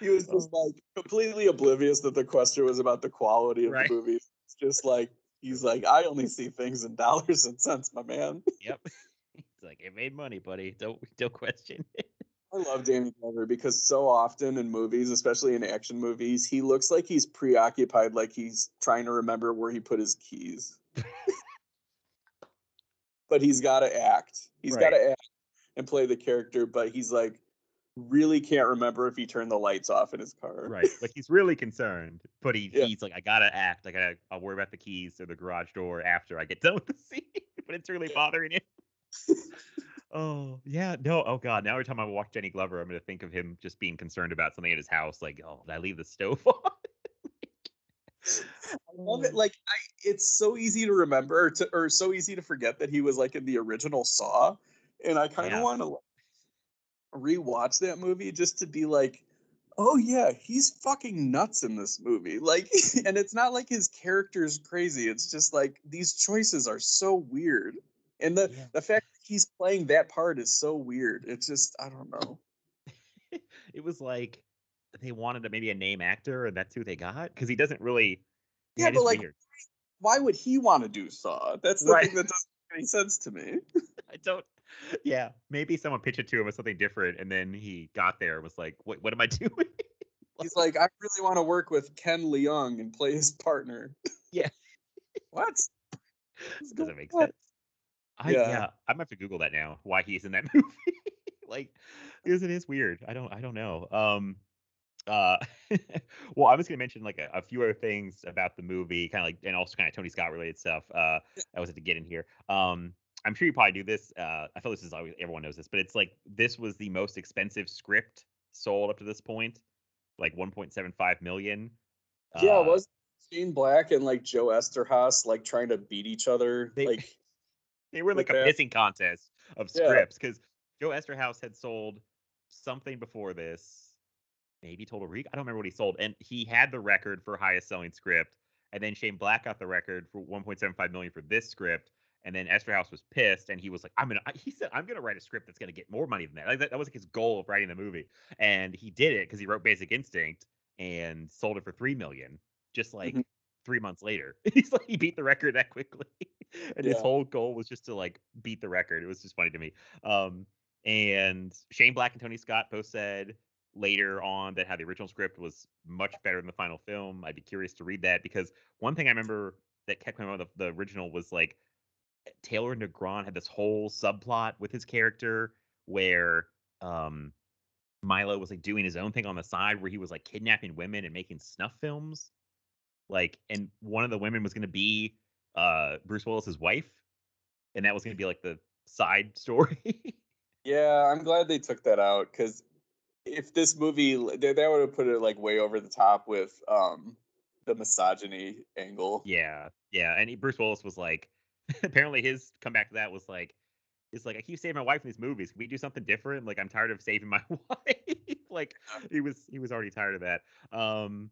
He was just um like completely oblivious that the question was about the quality of Right. the movie. It's just like he's like, I only see things in dollars and cents, my man. yep. He's like, "It made money, buddy. Don't don't question it." I love Danny Glover because so often in movies, especially in action movies, he looks like he's preoccupied, like he's trying to remember where he put his keys. but he's got to act. He's got to act and play the character, but he's like really can't remember if he turned the lights off in his car. Right. Like he's really concerned, but he, Yeah. he's like, I gotta act. I gotta. I'll worry about the keys or the garage door after I get done with the scene. <laughs> but it's really bothering him. <laughs> oh yeah, no. Oh god. Now every time I watch Danny Glover, I'm gonna think of him just being concerned about something at his house. Like, oh, did I leave the stove <laughs> on? <laughs> I love it. Oh. Like I, it's so easy to remember, or, to, or so easy to forget that he was like in the original Saw, and I kind of Yeah. want to rewatch that movie just to be like, oh yeah, he's fucking nuts in this movie. Like, <laughs> and it's not like his character's crazy. It's just like these choices are so weird, and the Yeah. the fact that he's playing that part is so weird. It's just I don't know. <laughs> it was like they wanted a, maybe a name actor, and that's who they got because he doesn't really. Yeah, but like, weird. why would he want to do Saw? That's the Right. thing that doesn't make any sense to me. <laughs> I don't. Yeah, maybe someone pitched it to him as something different, and then he got there and was like, "What? What am I <laughs> doing?" He's like, I really want to work with Ken Leung and play his partner. Yeah. what? Doesn't make sense. I, Yeah. yeah. I'm gonna have to Google that now. Why he's in that <laughs> movie? like, because it is weird. I don't. I don't know. Um. Uh. <laughs> well, I was gonna mention like a, a few other things about the movie, kind of like, and also kind of Tony Scott related stuff. Uh, I was to get in here. Um. I'm sure you probably do this. Uh, I feel this is always everyone knows this, but it's like this was the most expensive script sold up to this point, like 1.75 million. yeah, Uh, was Shane Black and like Joe Eszterhas like trying to beat each other? They- like, They were in, like a that. pissing contest of scripts because Joe Eszterhas had sold something before this, maybe Total Recall. I don't remember what he sold, and he had the record for highest selling script. And then Shane Black got the record for 1.75 million for this script. And then Eszterhas was pissed, and he was like, "I'm gonna." He said, "I'm gonna write a script that's gonna get more money than that." Like that, that was like his goal of writing the movie, and he did it because he wrote Basic Instinct and sold it for three million, just like Mhm. three months later. <laughs> He's like, he beat the record that quickly, and his whole goal was just to like beat the record. It was just funny to me. Um, and Shane Black and Tony Scott both said later on that how the original script was much better than the final film. I'd be curious to read that because one thing I remember that kept coming out of the, the original was like Taylor Negron had this whole subplot with his character where um Milo was like doing his own thing on the side where he was like kidnapping women and making snuff films. Like and one of the women was going to be uh Bruce Willis's wife and that was going to be like the side <laughs> story. yeah, I'm glad they took that out because if this movie that, would have put it like way over the top with um the misogyny angle. yeah. Yeah, and he, Bruce Willis was like <laughs> apparently his comeback to that was like it's like I keep saving my wife in these movies. Can we do something different? Like I'm tired of saving my <laughs> wife. like he was he was already tired of that. Um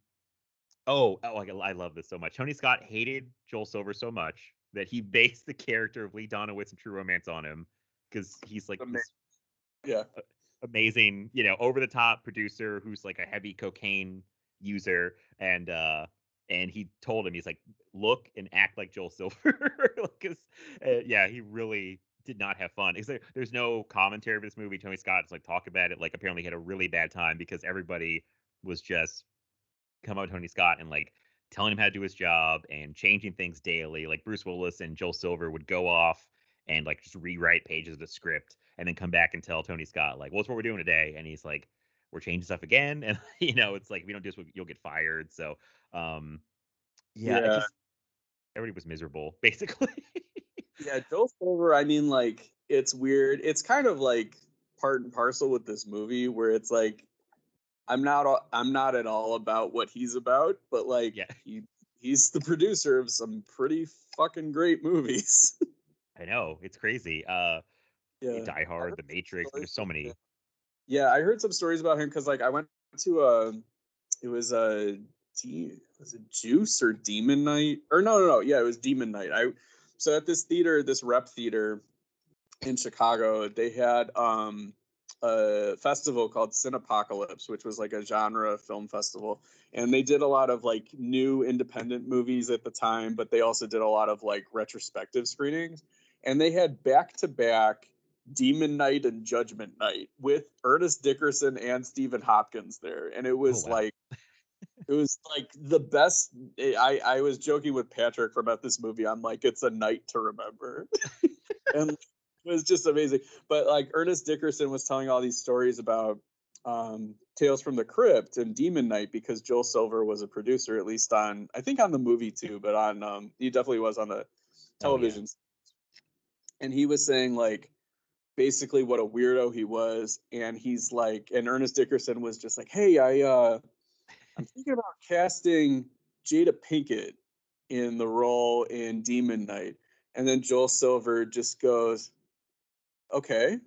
oh, oh I, I love this so much. Tony Scott hated Joel Silver so much that he <laughs> based the character of Lee Donowitz in True Romance on him because he's like Ama- this Yeah. amazing, you know, over the top producer who's like a heavy cocaine user and uh and he told him he's like look and act like Joel Silver <laughs> because uh, yeah, he really did not have fun. Is there, there's no commentary of this movie. Tony Scott Scott's like talk about it. Like apparently he had a really bad time because everybody was just come out with Tony Scott and like telling him how to do his job and changing things daily. Like Bruce Willis and Joel Silver would go off and like just rewrite pages of the script and then come back and tell Tony Scott like, "What's what we're doing today?" And he's like, "We're changing stuff again." <laughs> And you know, it's like if we don't do this, you'll get fired. So, um, yeah, Yeah. just, everybody was miserable <laughs> basically. Yeah, Joel Silver, I mean, like, it's weird. It's kind of like part and parcel with this movie where it's like I'm not I'm not at all about what he's about, but like Yeah. he he's the producer of some pretty fucking great movies. <laughs> I know it's crazy. Uh, yeah. Die Hard, The Matrix. stories There's so many. Yeah, I heard some stories about him because like I went to a it was a de- was it Juice or Demon Knight or no no no yeah it was Demon Knight. I so at this theater this rep theater in Chicago they had um a festival called Cinepocalypse which was like a genre film festival and they did a lot of like new independent movies at the time but they also did a lot of like retrospective screenings and they had back to back Demon Knight and Judgment Night with Ernest Dickerson and Stephen Hopkins there, and it was oh, wow. like it was like the best. I I was joking with Patrick from F This Movie. I'm like, it's a night to remember, <laughs> and it was just amazing. But like Ernest Dickerson was telling all these stories about um Tales from the Crypt and Demon Knight because Joel Silver was a producer, at least on I think on the movie too, but on um he definitely was on the television. And he was saying like basically what a weirdo he was and he's like and ernest dickerson was just like hey i uh i'm thinking about casting jada pinkett in the role in demon knight and then joel silver just goes okay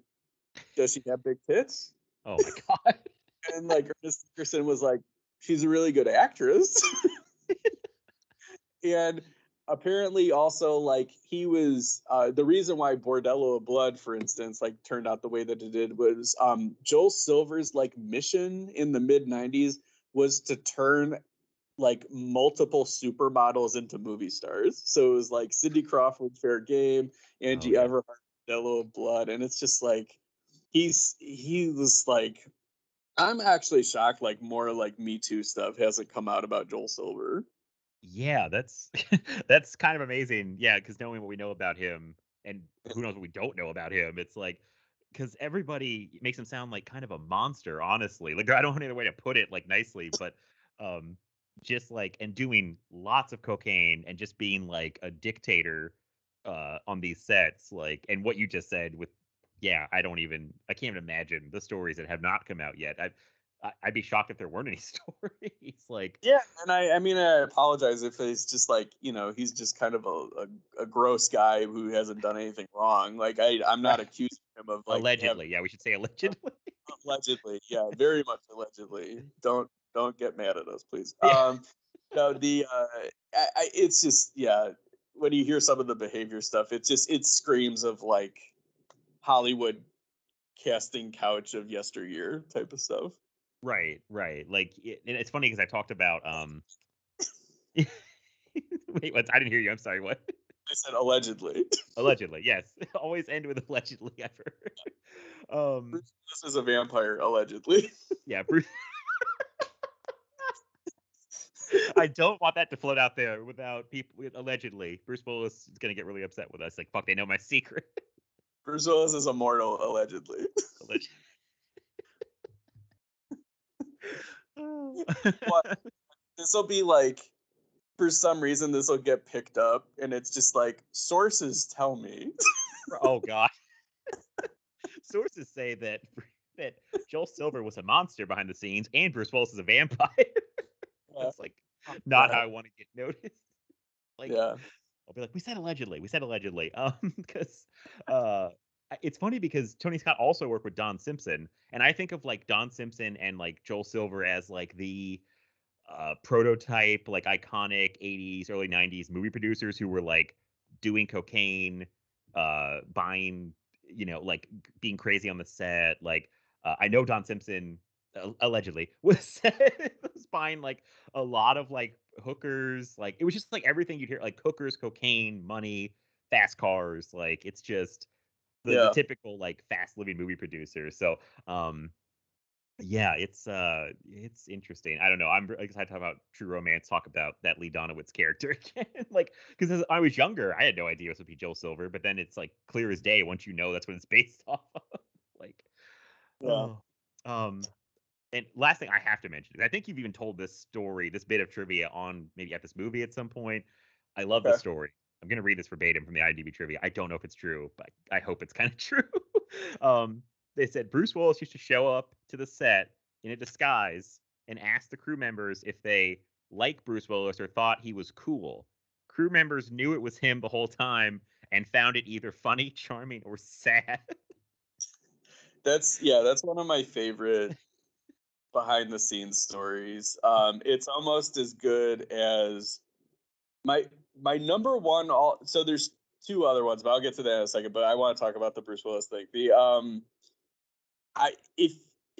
does she have big tits Oh my <laughs> god. and like ernest dickerson was like she's a really good actress <laughs> and apparently also like he was uh the reason why bordello of blood for instance like turned out the way that it did was um joel silver's like mission in the mid 90s was to turn like multiple supermodels into movie stars so it was like cindy crawford fair game angie yeah. everhart bordello of blood and it's just like he's he was like i'm actually shocked like more like me too stuff hasn't come out about joel silver Yeah, that's <laughs> that's kind of amazing. Yeah, because knowing what we know about him and who knows what we don't know about him, it's like because everybody makes him sound like kind of a monster, honestly. Like I don't know any way to put it like nicely, but um just like and doing lots of cocaine and just being like a dictator uh on these sets, like and what you just said with yeah, I don't even I can't even imagine the stories that have not come out yet. I I- I'd be shocked if there weren't any <laughs> stories. like Yeah, and I, I mean, I apologize if it's just like you know he's just kind of a, a, a gross guy who hasn't done anything wrong. Like I, I'm not <laughs> accusing him of like allegedly, having- yeah, we should say allegedly. allegedly, yeah, very much allegedly. <laughs> Don't don't get mad at us, please. Yeah. Um, no, the uh, I, I, it's just yeah. When you hear some of the behavior stuff, it just it screams of like Hollywood casting couch of yesteryear type of stuff. Right, right. Like, it, and it's funny because I talked about um. <laughs> Wait, what? I didn't hear you. I'm sorry. What? I said allegedly. <laughs> allegedly, yes. <laughs> Always end with allegedly. I've heard. Um, This is a vampire, allegedly. yeah, Bruce. I don't want that to float out there without people. Allegedly, Bruce Willis is gonna get really upset with us. Like, fuck, they know my <laughs> secret. Bruce Willis is immortal, allegedly. Alleg- What? <laughs> Oh. this will be like, for some reason, this will get picked up, and it's just like sources tell me. oh god. <laughs> Sources say that that Joel Silver was a monster behind the scenes, and Bruce Willis is a vampire. That's like not how I want to get <laughs> noticed. Like, yeah, I'll be like, we said allegedly, we said allegedly, <laughs> um, because uh, it's funny because Tony Scott also worked with Don Simpson, and I think of like Don Simpson and like Joel Silver as like the uh, prototype, like iconic '80s, early '90s movie producers who were like doing cocaine, uh, buying, you know, like being crazy on the set. Like, uh, I know Don Simpson allegedly <laughs> was was buying like a lot of like hookers. Like, it was just like everything you'd hear, like hookers, cocaine, money, fast cars. Like, it's just the, the typical like fast living movie producer. So, um, yeah, it's uh, it's interesting. I don't know. I'm excited to talk about True Romance. Talk about that Lee Donowitz character <laughs> again, like because as I was younger, I had no idea this would be Joel Silver, but then it's like clear as day once you know that's what it's <laughs> based off of. like, Yeah. oh, um, and last thing I have to mention is I think you've even told this story, this bit of trivia on maybe F This Movie at some point. I love Okay. this story. I'm gonna read this verbatim from the IMDb trivia. I don't know if it's true, but I hope it's kind of <laughs> true. um, they said Bruce Willis used to show up to the set in a disguise and ask the crew members if they liked Bruce Willis or thought he was cool. Crew members knew it was him the whole time and found it either funny, <laughs> charming, or sad. That's yeah, that's one of my favorite behind the scenes stories. Um, it's almost as good as my my number one. All so there's two other ones, but I'll get to that in a second. But I want to talk about the Bruce Willis thing. The um, I if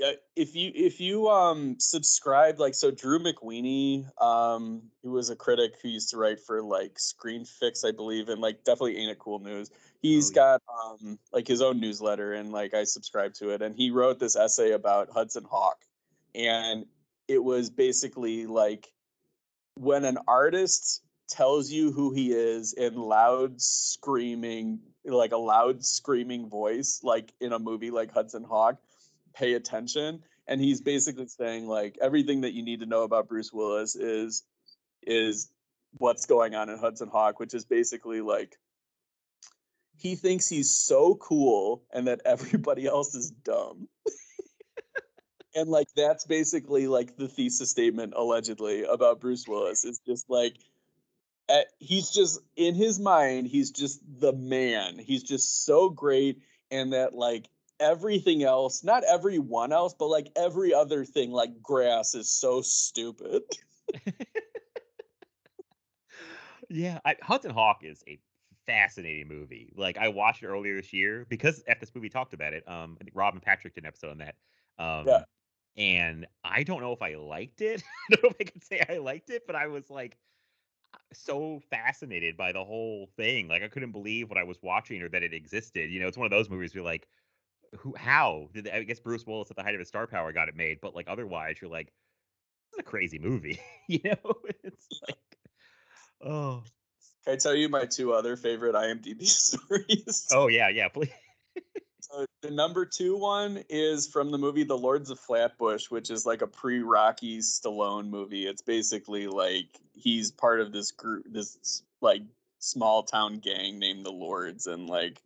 uh, if you if you um subscribe like so Drew McWeeny um who was a critic who used to write for like Screen Fix I believe and like definitely ain't it cool news he's oh, yeah. got um like his own newsletter and like I subscribe to it and he wrote this essay about Hudson Hawk and it was basically like when an artist tells you who he is in loud screaming like a loud screaming voice like in a movie like Hudson Hawk pay attention and he's mm-hmm. basically saying like everything that you need to know about Bruce Willis is is what's going on in Hudson Hawk which is basically like he thinks he's so cool and that everybody <laughs> else is dumb and like that's basically like the thesis statement allegedly about Bruce Willis is just like at, he's just in his mind he's just the man he's just so great and that like everything else, not everyone else, but like every other thing, like grass is so stupid. <laughs> yeah, I, Hudson Hawk is a fascinating movie. Like I watched it earlier this year because F This Movie talked about it. Um, I think Rob and Patrick did an episode on that. Um, yeah. And I don't know if I liked it. <laughs> I don't know if I can say I liked it, but I was like uh, so fascinated by the whole thing. Like I couldn't believe what I was watching or that it existed. You know, it's one of those movies where like, who how did I guess Bruce Willis at the height of his star power got it made, but like otherwise you're like, it's a crazy movie, <laughs> you know? <laughs> It's like, oh. Can I tell you my two other favorite IMDb stories? Oh yeah, yeah, please. So the number two one is from the movie The Lords of Flatbush, which is like a pre-Rocky Stallone movie. It's basically like he's part of this group, this like small town gang named the Lords, and like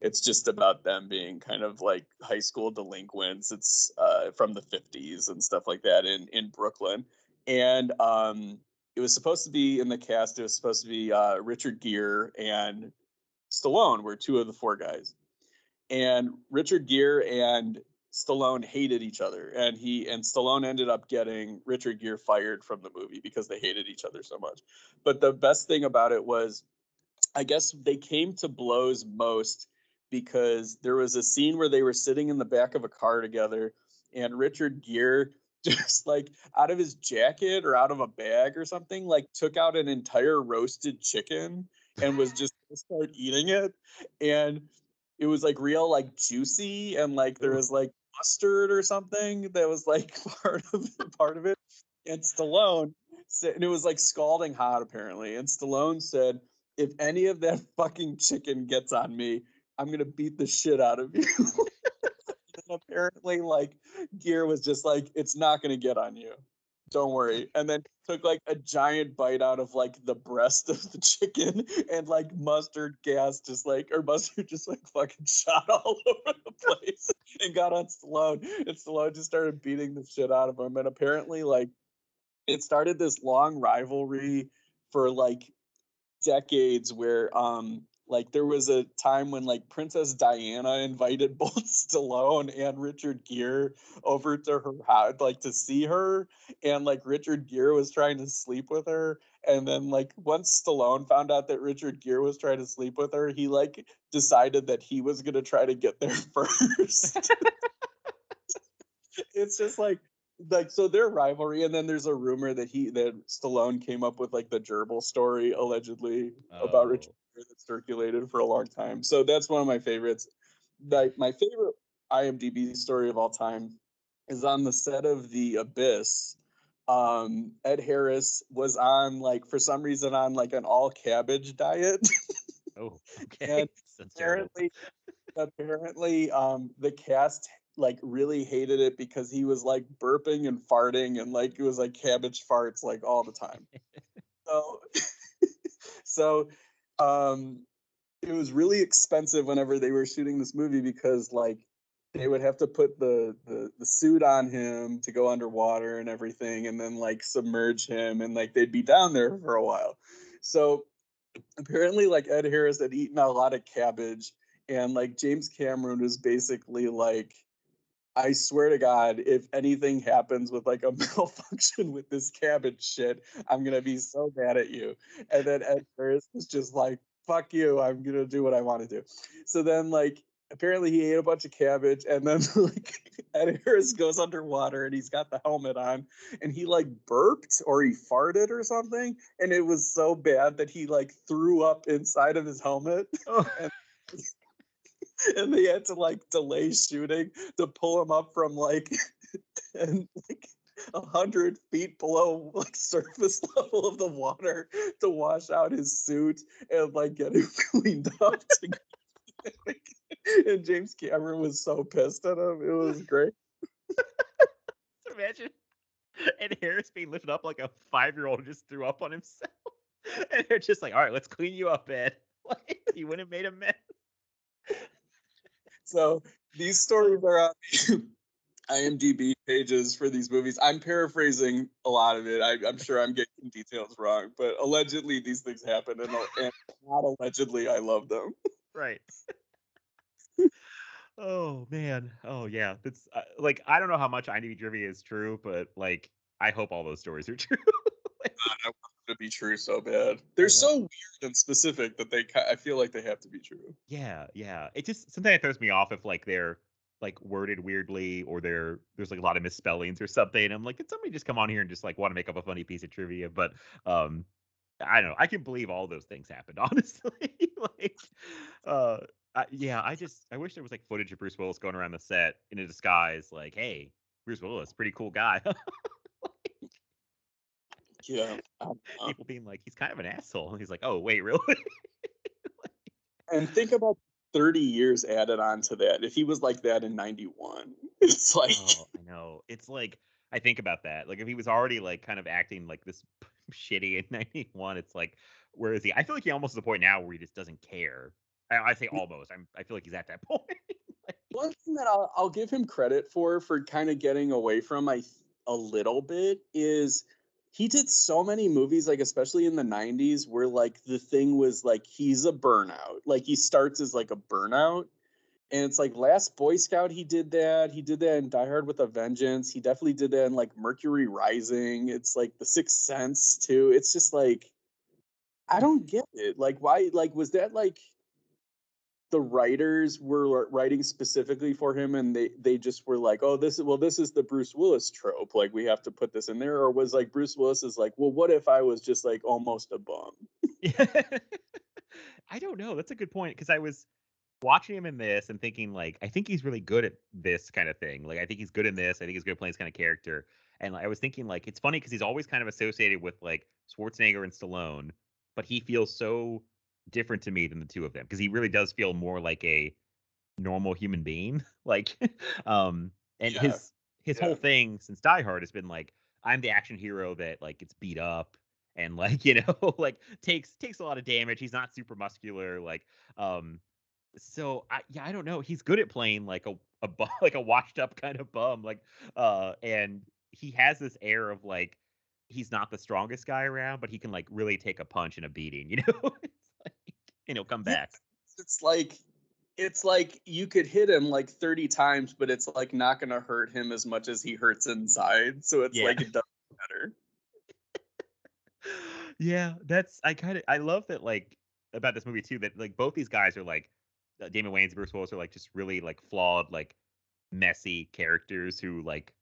it's just about them being kind of like high school delinquents. It's uh, from the 50s and stuff like that in in Brooklyn, and um, it was supposed to be in the cast. It was supposed to be uh, Richard Gere and Stallone were two of the four guys, and Richard Gere and Stallone hated each other, and he and Stallone ended up getting Richard Gere fired from the movie because they hated each other so much. But the best thing about it was, I guess they came to blows most because there was a scene where they were sitting in the back of a car together and Richard Gere <laughs> just like out of his jacket or out of a bag or something like took out an entire roasted chicken and was <laughs> just start eating it and it was like real like juicy and like there was like mustard or something that was like <laughs> part of part of it and Stallone said and it was like scalding hot apparently and Stallone said if any of that <laughs> fucking chicken gets on me I'm gonna beat the shit out of you. <laughs> And apparently, like Gere was just like, it's not gonna get on you. Don't worry. And then took like a giant bite out of like the breast of the <laughs> chicken and like mustard gas just like or mustard just like fucking <laughs> shot all <laughs> over the place and got on Stallone. And Stallone just started beating the shit out of him. And apparently, like it started this long rivalry for like decades where um like there was a time when like Princess Diana invited <laughs> both Stallone and Richard Gere over to her house, like to see her, and like Richard Gere was trying to sleep with her, and then like once Stallone found out that Richard Gere was trying to sleep with her, he like decided that he was gonna try to get there <laughs> first. <laughs> it's just like like so their rivalry and then there's a rumor that he that Stallone came up with like the gerbil story allegedly oh. about Richard that circulated for a long time. So that's one of my favorites. Like my favorite IMDb story of all time is on the set of The Abyss. Um, Ed Harris was on like for some reason on like an all cabbage diet. <laughs> oh, okay. and <laughs> apparently, apparently, um, the cast like really hated it because he was like burping and farting and like it was like cabbage farts like all the time. <laughs> so, so um, it was really expensive whenever they were shooting this movie because like they would have to put the, the the suit on him to go underwater and everything and then like submerge him and like they'd be down there for a while. So apparently like ed harris had eaten a lot of cabbage and like james cameron was basically like I swear to God, if anything happens with like a <laughs> malfunction with this cabbage shit, I'm gonna be so mad at you. And then Ed Harris was just like, fuck you, I'm gonna do what I want to do. So then like apparently he ate a bunch of cabbage and then <laughs> like Ed Harris goes underwater and he's got the helmet on and he like burped or he farted or something. And it was so bad that he like threw up inside of his helmet. Oh. <laughs> And, and they had to like delay shooting to pull him up from like <laughs> like a hundred feet below like <laughs> surface level of the water to wash out his suit and like get him <laughs> cleaned up. and James Cameron was so pissed at him. It was great. Imagine Ed Harris being lifted up like a five year old just threw up on himself. And they're just like, all right, let's clean you up, Ed. Like, you wouldn't have made a mess. So these stories are on the <laughs> IMDb pages for these movies. I'm paraphrasing a lot of it. I, am sure I'm getting details wrong, but allegedly these things happen, and, and not allegedly I love them. Right. <laughs> oh man. Oh yeah. That's uh, like I don't know how much IMDb trivia is true, but like I hope all those stories are true. <laughs> like, God, I want them to be true so bad. They're so weird and specific that they. I feel like they have to be true. Yeah, yeah. It just sometimes it throws me off if like they're like worded weirdly or there there's like a lot of misspellings or something. And I'm like, did somebody just come on here and just like want to make up a funny piece of trivia? But um I don't know. I can believe all those things happened, <laughs> honestly. <laughs> like uh I, yeah, I just I wish there was like footage of Bruce Willis going around the set in a disguise, like, hey, Bruce Willis, pretty cool guy. <laughs> yeah. Um, <laughs> people being like, he's kind of an asshole. And he's like, oh wait, <laughs> really? and think about 30 years added on to that. If he was like that in 91, <laughs> it's like oh, I know. It's like I think about that. Like if he was already like kind of acting like this shitty in 91, it's like where is he? I feel like he almost to the point now where he just doesn't care. I, I say almost. I'm I feel like he's at that point. like, One thing that I'll, I'll give him credit for for kind of getting away from I a little bit is he did so many movies like especially in the 90s where like the thing was like he's a burnout. Like he starts as like a burnout and it's like last boy scout he did that. He did that in die hard with a vengeance. He definitely did that in like mercury rising. It's like the sixth sense too. It's just like i don't get it. Like why like was that like the writers were writing specifically for him and they they just were like oh this is well this is the bruce willis trope like we have to put this in there or was like bruce willis is like well what if i was just like almost a bum Yeah. <laughs> i don't know that's a good point because i was watching him in this and thinking like i think he's really good at this kind of thing like i think he's good in this i think he's good at playing this kind of character and i was thinking like it's funny because he's always kind of associated with like schwarzenegger and stallone but he feels so different to me than the two of them because he really does feel more like a normal human being. <laughs> like, um, and yeah. his his yeah. whole thing since Die Hard has been like, I'm the action hero that like gets beat up and like <laughs> you know like takes takes a lot of damage. He's not super muscular. Like, um, so I yeah I don't know. He's good at playing like a a <laughs> like a washed up kind of bum. Like, uh, and he has this air of like he's not the strongest guy around, but he can like really take a punch and a beating, you know? And he'll come back. It's like it's like you could hit him like 30 times, but it's like not gonna hurt him as much as he hurts inside. So it's yeah. like it doesn't matter. <laughs> yeah, that's I kind of I love that like about this movie too that like both these guys are like uh, Damon Wayans and Bruce Willis are like just really like flawed like messy characters who like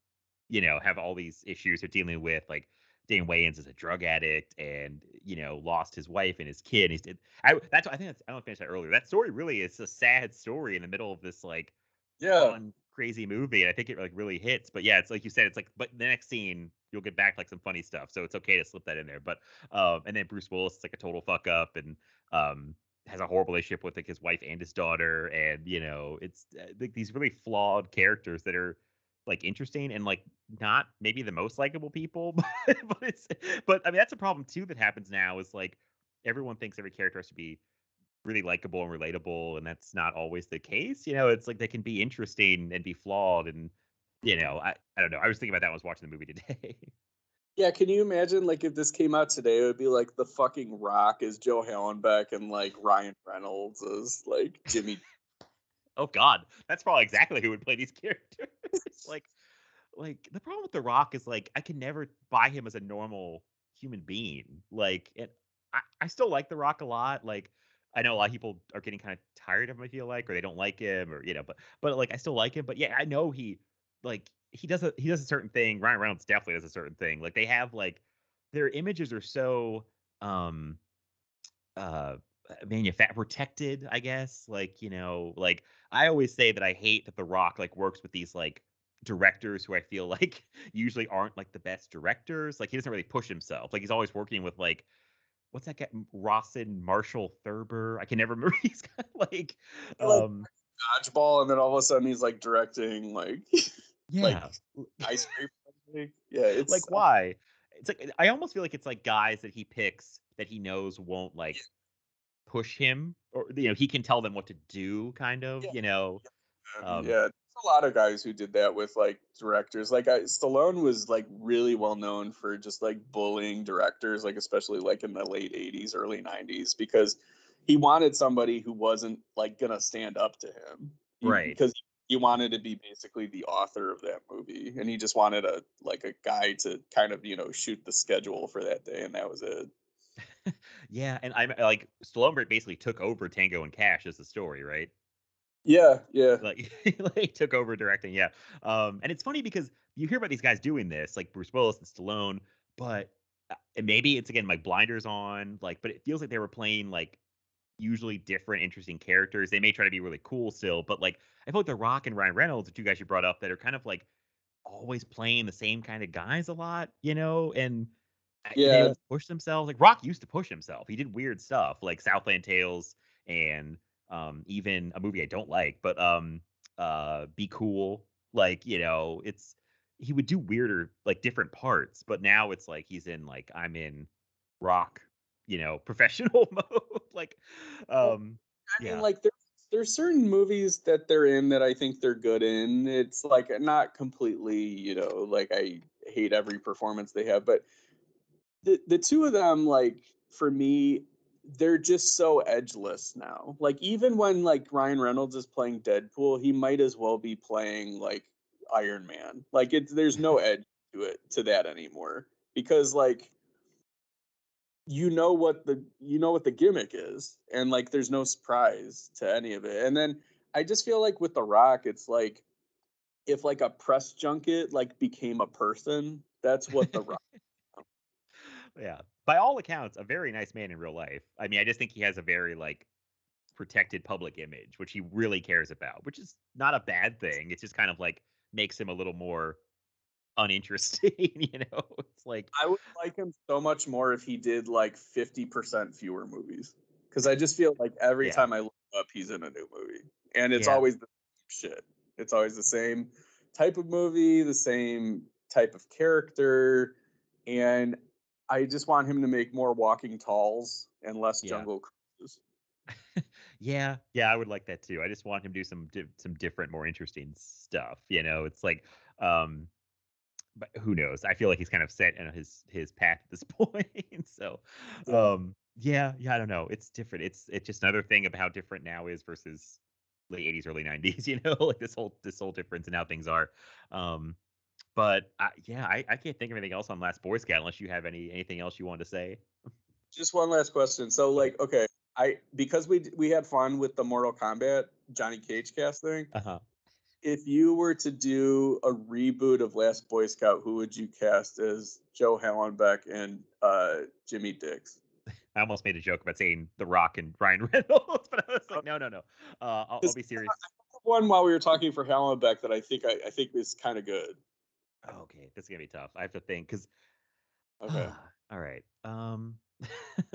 you know have all these issues they're dealing with like Damon Wayans is a drug addict and you know lost his wife and his kid. He's I that's I think that's, I don't finish that earlier. That story really is a sad story in the middle of this like yeah fun, crazy movie, and I think it like really hits. But yeah, it's like you said, it's like but the next scene you'll get back like some funny stuff, so it's okay to slip that in there. But um, and then Bruce Willis is like a total fuck up and um has a horrible relationship with like his wife and his daughter, and you know it's uh, like these really flawed characters that are like interesting and like not maybe the most likable people, <laughs> but, but it's but I mean that's a problem too that happens now is like everyone thinks every character has to be really likable and relatable, and that's not always the case. You know, it's like they can be interesting and be flawed, and you know, I I don't know. I was thinking about that when I was watching the movie today. <laughs> Yeah, can you imagine like if this came out today, it would be like the fucking Rock is Joe Hallenbeck and like Ryan Reynolds is like Jimmy. Oh God, that's probably exactly who would play these <laughs> characters. like, like the problem with The Rock is like I can never buy him as a normal human being. Like, and I, I still like The Rock a lot. Like, I know a lot of people are getting kind of tired of him. I feel like, or they don't like him, or you know, but but like I still like him. But yeah, I know he like he does a he does a certain thing. Ryan Reynolds definitely does a certain thing. Like they have like their images are so um uh manufact protected, I guess. Like, you know, like I always say that I hate that The Rock like works with these like directors who I feel <laughs> like usually aren't like the best directors. Like he doesn't really push himself. Like he's always working with like what's that guy Rawson Marshall Thurber? I can never <laughs> remember. He's kind of like um dodgeball, and then all of a sudden he's like directing like <laughs> yeah like Skyscraper. Yeah, it's like why? It's like I almost feel like it's like guys that he picks that he knows won't like push him or you know he can tell them what to do kind of you know um, yeah. There's a lot of guys who did that with like directors. Like I, stallone was like really well known for just like bullying directors like especially like in the late 80s early 90s because he wanted somebody who wasn't like gonna stand up to him. Right. because he wanted to be basically the author of that movie and he just wanted a like a guy to kind of you know shoot the schedule for that day and that was it yeah, and I'm like Stallone basically took over Tango and Cash as the story, right? Yeah, yeah. Like, <laughs> like took over directing, yeah. Um, and it's funny because you hear about these guys doing this, like Bruce Willis and Stallone, but uh, and maybe it's again like blinders on, like, but it feels like they were playing like usually different, interesting characters. They may try to be really cool still, but like I feel like The Rock and Ryan Reynolds, the two guys you brought up, that are kind of like always playing the same kind of guys a lot, you know, and yeah. they push themselves like rock used to push himself. He did weird stuff like southland tales and um even a movie i don't like but um uh be cool like you know it's he would do weirder like different parts but now it's like he's in like i'm in rock you know <laughs> professional mode like um i mean yeah. like there's there's certain movies that they're in that i think they're good in. It's like not completely you know like i hate every performance they have but the the two of them like for me they're just so edgeless now. Like even when like ryan reynolds is playing deadpool he might as well be playing like iron man. Like it's there's no <laughs> edge to it to that anymore because like you know what the you know what the gimmick is and like there's no surprise to any of it. And then i just feel like with the rock it's like if like a press junket like became a person that's what the <laughs> rock yeah. By all accounts, a very nice man in real life. I mean, I just think he has a very like protected public image, which he really cares about, which is not a bad thing. It's just kind of like makes him a little more uninteresting, <laughs> you know? It's like I would like him so much more if he did like 50% fewer movies. Cuz I just feel like every yeah. time I look up he's in a new movie and it's yeah. always the same shit. It's always the same type of movie, the same type of character and I just want him to make more walking talls and less Yeah. jungle cruises. <laughs> yeah, yeah, I would like that too. I just want him to do some di- some different, more interesting stuff. You know, it's like, um, but who knows? I feel like he's kind of set in his his path at this <laughs> point. so, um, yeah, yeah, I don't know. It's different. It's it's just another thing about how different now is versus late '80s, early '90s. <laughs> You know, like this whole this whole difference in how things are. Um, but I, yeah, I, I can't think of anything else on Last Boy Scout unless you have any anything else you want to say. Just one last question. So, like, okay, I because we we had fun with the Mortal Kombat Johnny Cage cast thing. Uh-huh. If you were to do a reboot of Last Boy Scout, who would you cast as Joe Hallenbeck and uh, Jimmy Dix? <laughs> I almost made a joke about saying The Rock and Ryan <laughs> Reynolds, but I was like, no, no, no. Uh, I'll, I'll, be serious. One while we were talking for Hallenbeck that I think I, I think is kind of good. Okay, this is gonna be tough. I have to think because. Okay. all right. Um. <laughs>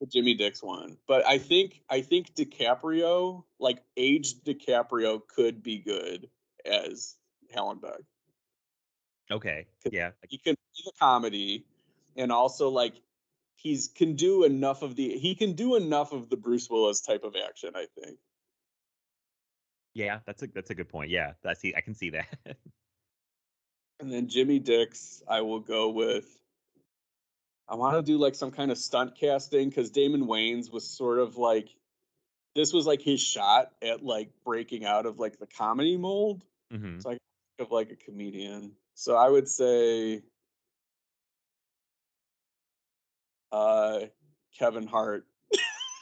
the Jimmy Dix one, but I think I think DiCaprio, like aged DiCaprio, could be good as Hallenbeck. Okay. Yeah. He can do the comedy, and also like he's can do enough of the he can do enough of the Bruce Willis type of action. I think. Yeah, that's a that's a good point. Yeah, I see. I can see that. <laughs> and then Jimmy Dix, I will go with. I want to do like some kind of stunt casting because Damon Wayans was sort of like, this was like his shot at like breaking out of like the comedy mold. mm-hmm. So I think of like a comedian. So I would say, uh, Kevin Hart.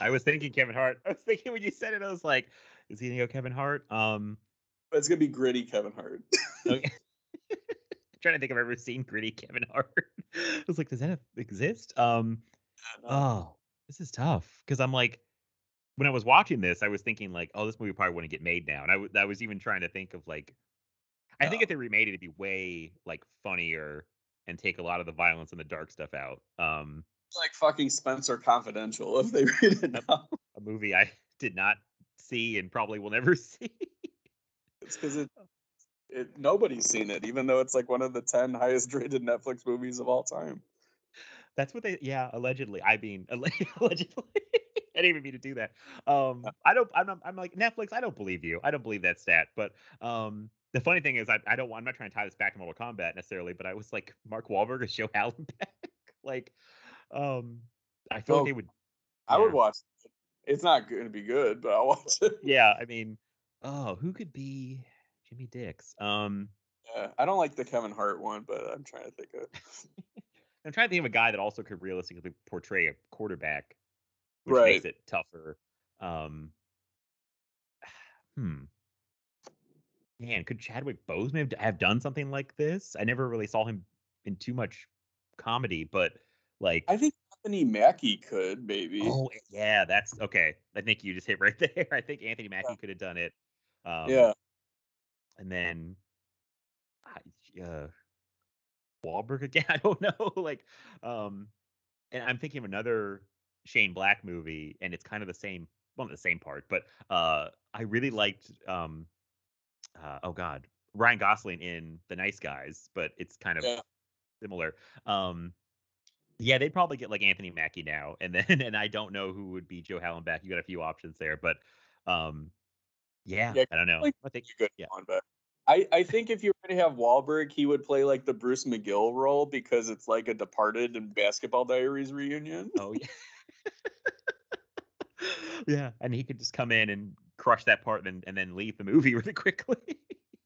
I was thinking Kevin Hart. I was thinking when you said it, I was like, is he gonna go Kevin Hart? Um, but it's gonna be gritty Kevin Hart. okay. Trying to think if I've ever seen gritty Kevin <laughs> Hart. I was like, does that exist? Um, oh, this is tough because I'm like, when I was watching this, I was thinking like, oh, this movie probably wouldn't get made now, and I, w- I was even trying to think of like, I think if they remade it, it'd be way like funnier and take a lot of the violence and the dark stuff out. Um, like fucking Spencer Confidential if they <laughs> read it now. a movie I <laughs> did not see and probably will never see. it's because it, it nobody's seen it, even though it's like one of the ten highest rated Netflix movies of all time. That's what they, yeah, allegedly. I mean, <laughs> allegedly. <laughs> I didn't even mean to do that. Um, I don't. I'm. Not, I'm like Netflix. I don't believe you. I don't believe that stat. But um, the funny thing is, I, I don't. Want I'm not trying to tie this back to Mortal Kombat necessarily. But I was like, Mark Wahlberg is Joe <laughs> Hallen back. like, um, I feel Oh, like they would. I would watch it. It's not going to be good, but I'll watch it. Yeah, I mean, oh, who could be Jimmy Dix? Um, Yeah, I don't like the Kevin Hart one, but I'm trying to think of. <laughs> I'm trying to think of a guy that also could realistically portray a quarterback, which Right. makes it tougher. Um, <sighs> hmm. Man, could Chadwick Boseman have, have done something like this? I never really saw him in too much comedy, but like, I think Anthony Mackie could maybe. oh yeah, that's okay. I think you just hit right <laughs> there. I think Anthony Mackie could have done it. Um, yeah, and then uh Wahlberg again. <laughs> I don't know. Like, um, and I'm thinking of another Shane Black movie, and it's kind of the same, well, not the same part, but uh, I really liked, um, uh, oh God, Ryan Gosling in The Nice Guys, but it's kind of Yeah. similar. Um, yeah, they'd probably get like Anthony Mackie now, and then <laughs> and I don't know who would be Joe Hallenbeck. You got a few options there, but um, yeah, Yeah, I don't know. like, I think you're good yeah. one, but I, I think if you were to have Wahlberg, he would play like the Bruce McGill role because it's like a Departed and Basketball Diaries reunion. Oh yeah. <laughs> yeah, and he could just come in and crush that part and and then leave the movie <laughs> really quickly. <laughs>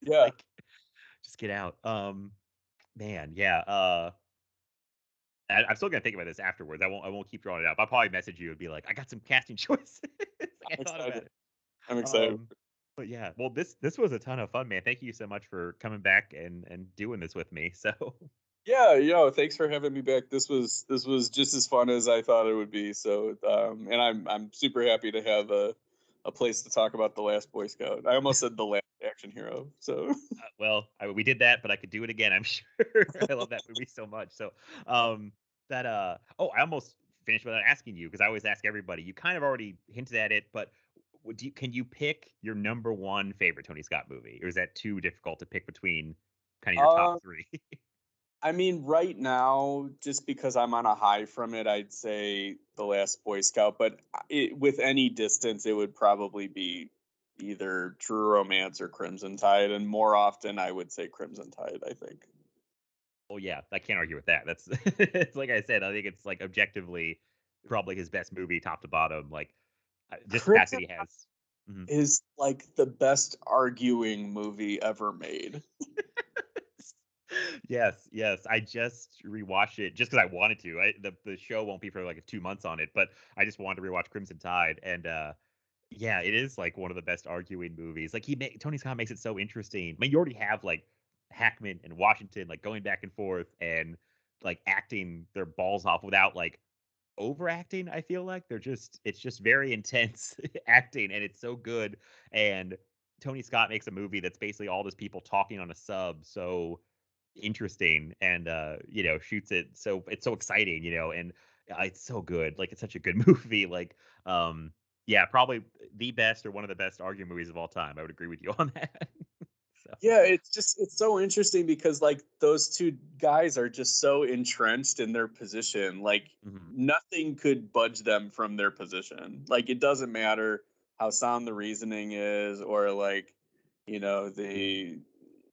Yeah, like just get out. Um man, yeah. Uh I, I'm still gonna think about this afterwards. I won't I won't keep drawing it up. I'll probably message you and be like, I got some casting choices. Like, I'm excited. it. I'm excited. Um, but yeah, well this this was a ton of fun, man. Thank you so much for coming back and and doing this with me. <laughs> So yeah, yo, thanks for having me back. This was this was just as fun as I thought it would be. So, um, and I'm I'm super happy to have a a place to talk about the last Boy Scout. I almost said the last action hero. So, <laughs> Uh, well, I, we did that, but I could do it again. I'm <laughs> sure. I love that movie so much. So, um, that uh, oh, I almost finished without asking you because I always ask everybody. You kind of already hinted at it, but you, can you pick your number one favorite Tony Scott movie, or is that too difficult to pick between kind of your Uh, top three? <laughs> I mean, right now, just because I'm on a high from it, I'd say the last Boy Scout. But it, with any distance, it would probably be either True Romance or Crimson Tide, and more often, I would say Crimson Tide. I think. oh yeah, I can't argue with that. That's <laughs> it's like I said. I think it's like objectively probably his best movie, top to bottom. Like just the fact that he Crimson has. Mhm. Is like the best arguing movie ever made. <laughs> yes, yes. I just rewatched it just because I wanted to. I, the the show won't be for like two months on it, but I just wanted to rewatch Crimson Tide, and uh, yeah, it is like one of the best arguing movies. Like he make Tony Scott makes it so interesting. I mean, you already have like Hackman and Washington like going back and forth and like acting their balls off without like overacting. I feel like they're just it's just very <laughs> intense acting, and it's so good. And Tony Scott makes a movie that's basically all these people talking on a sub, so interesting and uh you know shoots it so it's so exciting you know and uh, it's so good like it's such a good <laughs> movie like um yeah probably the best or one of the best argument movies of all time i would agree with you <laughs> on that So yeah, it's just it's so interesting because like those two guys are just so entrenched in their position. Like mm-hmm. nothing could budge them from their position. Like it doesn't matter how sound the reasoning is or like you know the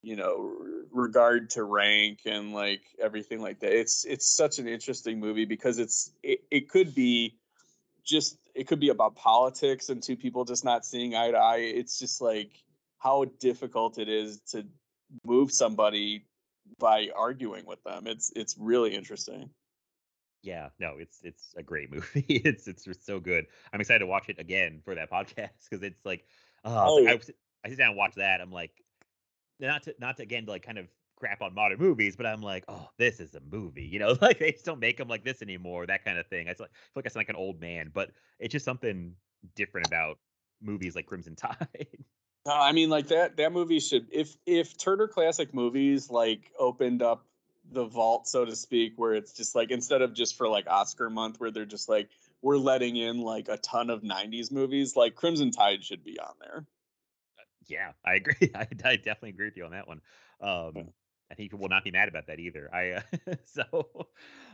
you know regard to rank and like everything like that it's it's such an interesting movie because it's it, it could be just it could be about politics and two people just not seeing eye to eye it's just like how difficult it is to move somebody by arguing with them it's it's really interesting yeah no it's it's a great <laughs> movie it's it's just so good i'm excited to watch it again for that <laughs> podcast because it's like uh, oh, I, I sit down and watch that i'm like not to not to again to like kind of crap on modern movies, but I'm like, oh, this is a movie. You know, <laughs> like they just don't make them like this anymore. That kind of thing. I feel like I sound like an old man, but it's just something different about movies like Crimson Tide. No, I mean like that. That movie should if if Turner Classic Movies like opened up the vault, so to speak, where it's just like instead of just for like Oscar month, where they're just like we're letting in like a ton of '90s movies, like Crimson Tide should be on there. Yeah, I agree. <laughs> I, I definitely agree with you on that one. Um, I think people will not be mad about that either. I uh, <laughs> so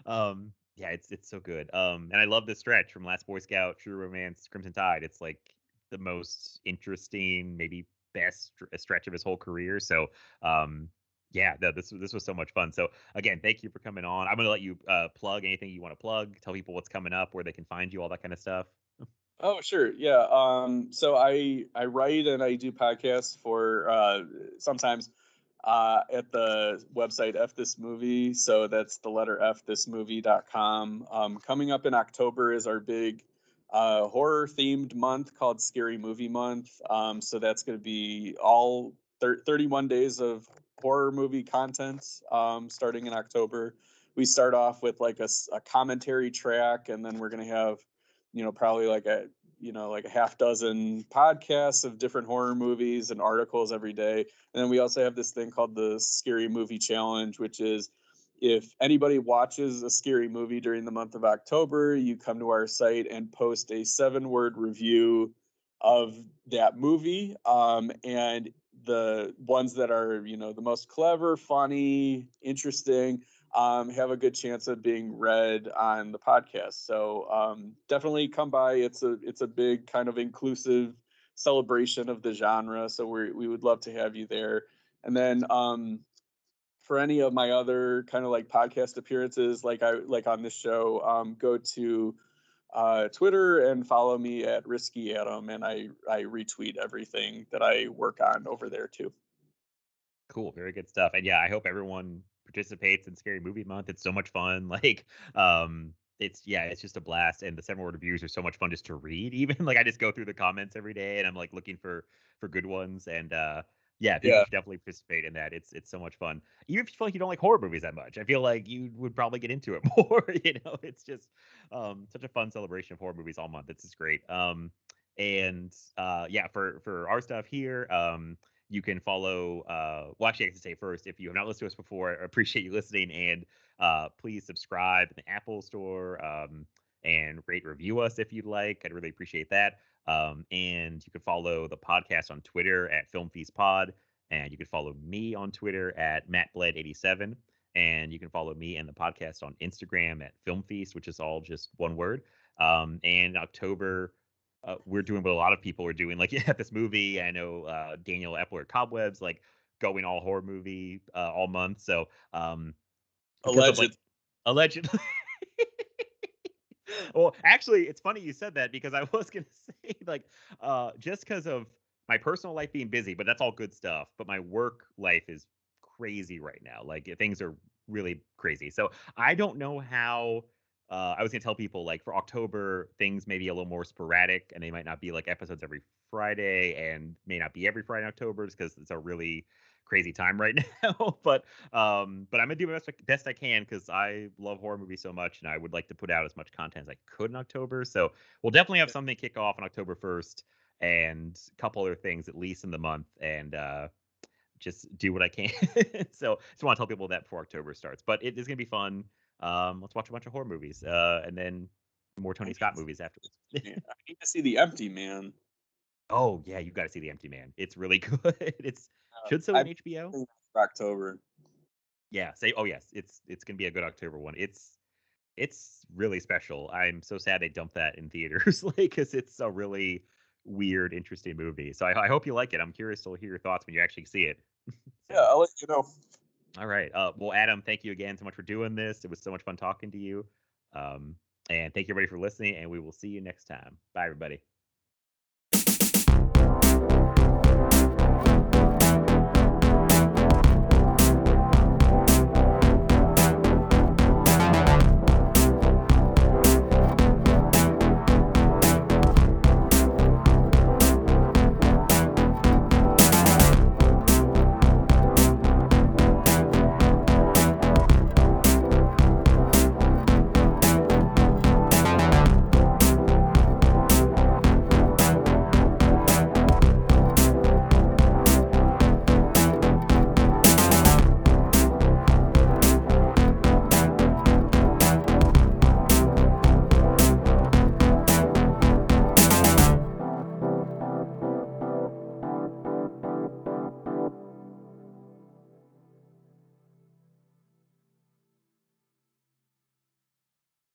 um yeah, it's it's so good. Um and I love the stretch from Last Boy Scout, True Romance, Crimson Tide. It's like the most interesting, maybe best stretch of his whole career. So um yeah, this this was so much fun. So again, thank you for coming on. I'm gonna let you uh, plug anything you want to plug. Tell people what's coming up, where they can find you, all that kind of stuff. Oh sure, yeah. Um, so I I write and I do podcasts for uh, sometimes uh, at the website F This Movie. So that's the letter F This Movie.com. Um, coming up in October is our big uh, horror themed month called Scary Movie Month. Um, so that's going to be all thir- 31 days of horror movie content um, starting in October. We start off with like a, a commentary track, and then we're going to have, you know, probably like a you know like a half dozen podcasts of different horror movies and articles every day and then we also have this thing called the scary movie challenge which is if anybody watches a scary movie during the month of october you come to our site and post a seven word review of that movie um, and the ones that are you know the most clever funny interesting um, have a good chance of being read on the podcast. So um, definitely come by. It's a it's a big kind of inclusive celebration of the genre. So we we would love to have you there. And then um, for any of my other kind of like podcast appearances, like I like on this show, um, go to uh, Twitter and follow me at Risky Adam, and I I retweet everything that I work on over there too. Cool, very good stuff. And yeah, I hope everyone participates in Scary Movie Month. It's so much fun. <laughs> Like, um, it's yeah, it's just a blast. And the seven word reviews are so much fun just to read. <laughs> Even like I just go through the comments every day and I'm like looking for for good ones. And uh, yeah, yeah. definitely participate in that. It's it's so much fun. Even if you feel like you don't like horror movies that much, I feel like you would probably get into it <laughs> more. you know, it's just um, such a fun celebration of horror movies all month. It's just great. Um, and uh, yeah, for for our stuff here, um, you can follow uh well actually i can say first if you have not listened to us before I appreciate you listening and uh please subscribe in the apple store um and rate review us if you'd like i'd really appreciate that um and you can follow the podcast on twitter at film feast pod and you can follow me on twitter at mattbled87 and you can follow me and the podcast on instagram at film feast which is all just one word um and october uh, we're doing what a lot of people are doing. Like, <laughs> yeah, this movie. I know uh, Daniel Epler Cobwebs, like going all horror movie uh, all month. So, um, alleged, like, allegedly. <laughs> well, actually, it's funny you said that because I <laughs> was gonna say like, uh, just because of my personal life being busy, but that's all good stuff. But my work life is crazy right now. Like things are really crazy. So I don't know how uh, I was gonna tell people like for October things may be a little more sporadic and they might not be like episodes every Friday and may not be every Friday in October just because it's a really crazy time right <laughs> now. but um, but I'm gonna do my best, best I can because I love horror movies so much and I would like to put out as much content as I could in October. So we'll definitely have something kick off on October 1st and a couple other things at least in the month and uh, just do what I can. <laughs> so just want to tell people that before October starts. But it is gonna be fun. Um, let's watch a bunch of horror movies, uh, and then more Tony Scott movies afterwards. <laughs> I need to see The Empty Man. Oh yeah, you got to see the Empty Man. It's really good. It's should so I on HBO. October. Yeah. Say. Oh yes, it's it's gonna be a good October one. It's it's really special. I'm so sad they dumped that in theaters, <laughs> like because it's a really weird, interesting movie. So I, I hope you like it. I'm curious to hear your thoughts when you actually see it. <laughs> Yeah, I'll let you know. All right. Uh, well, Adam, thank you again so much for doing this. It was so much fun talking to you. Um, and thank you everybody for listening. And we will see you next time. Bye, everybody.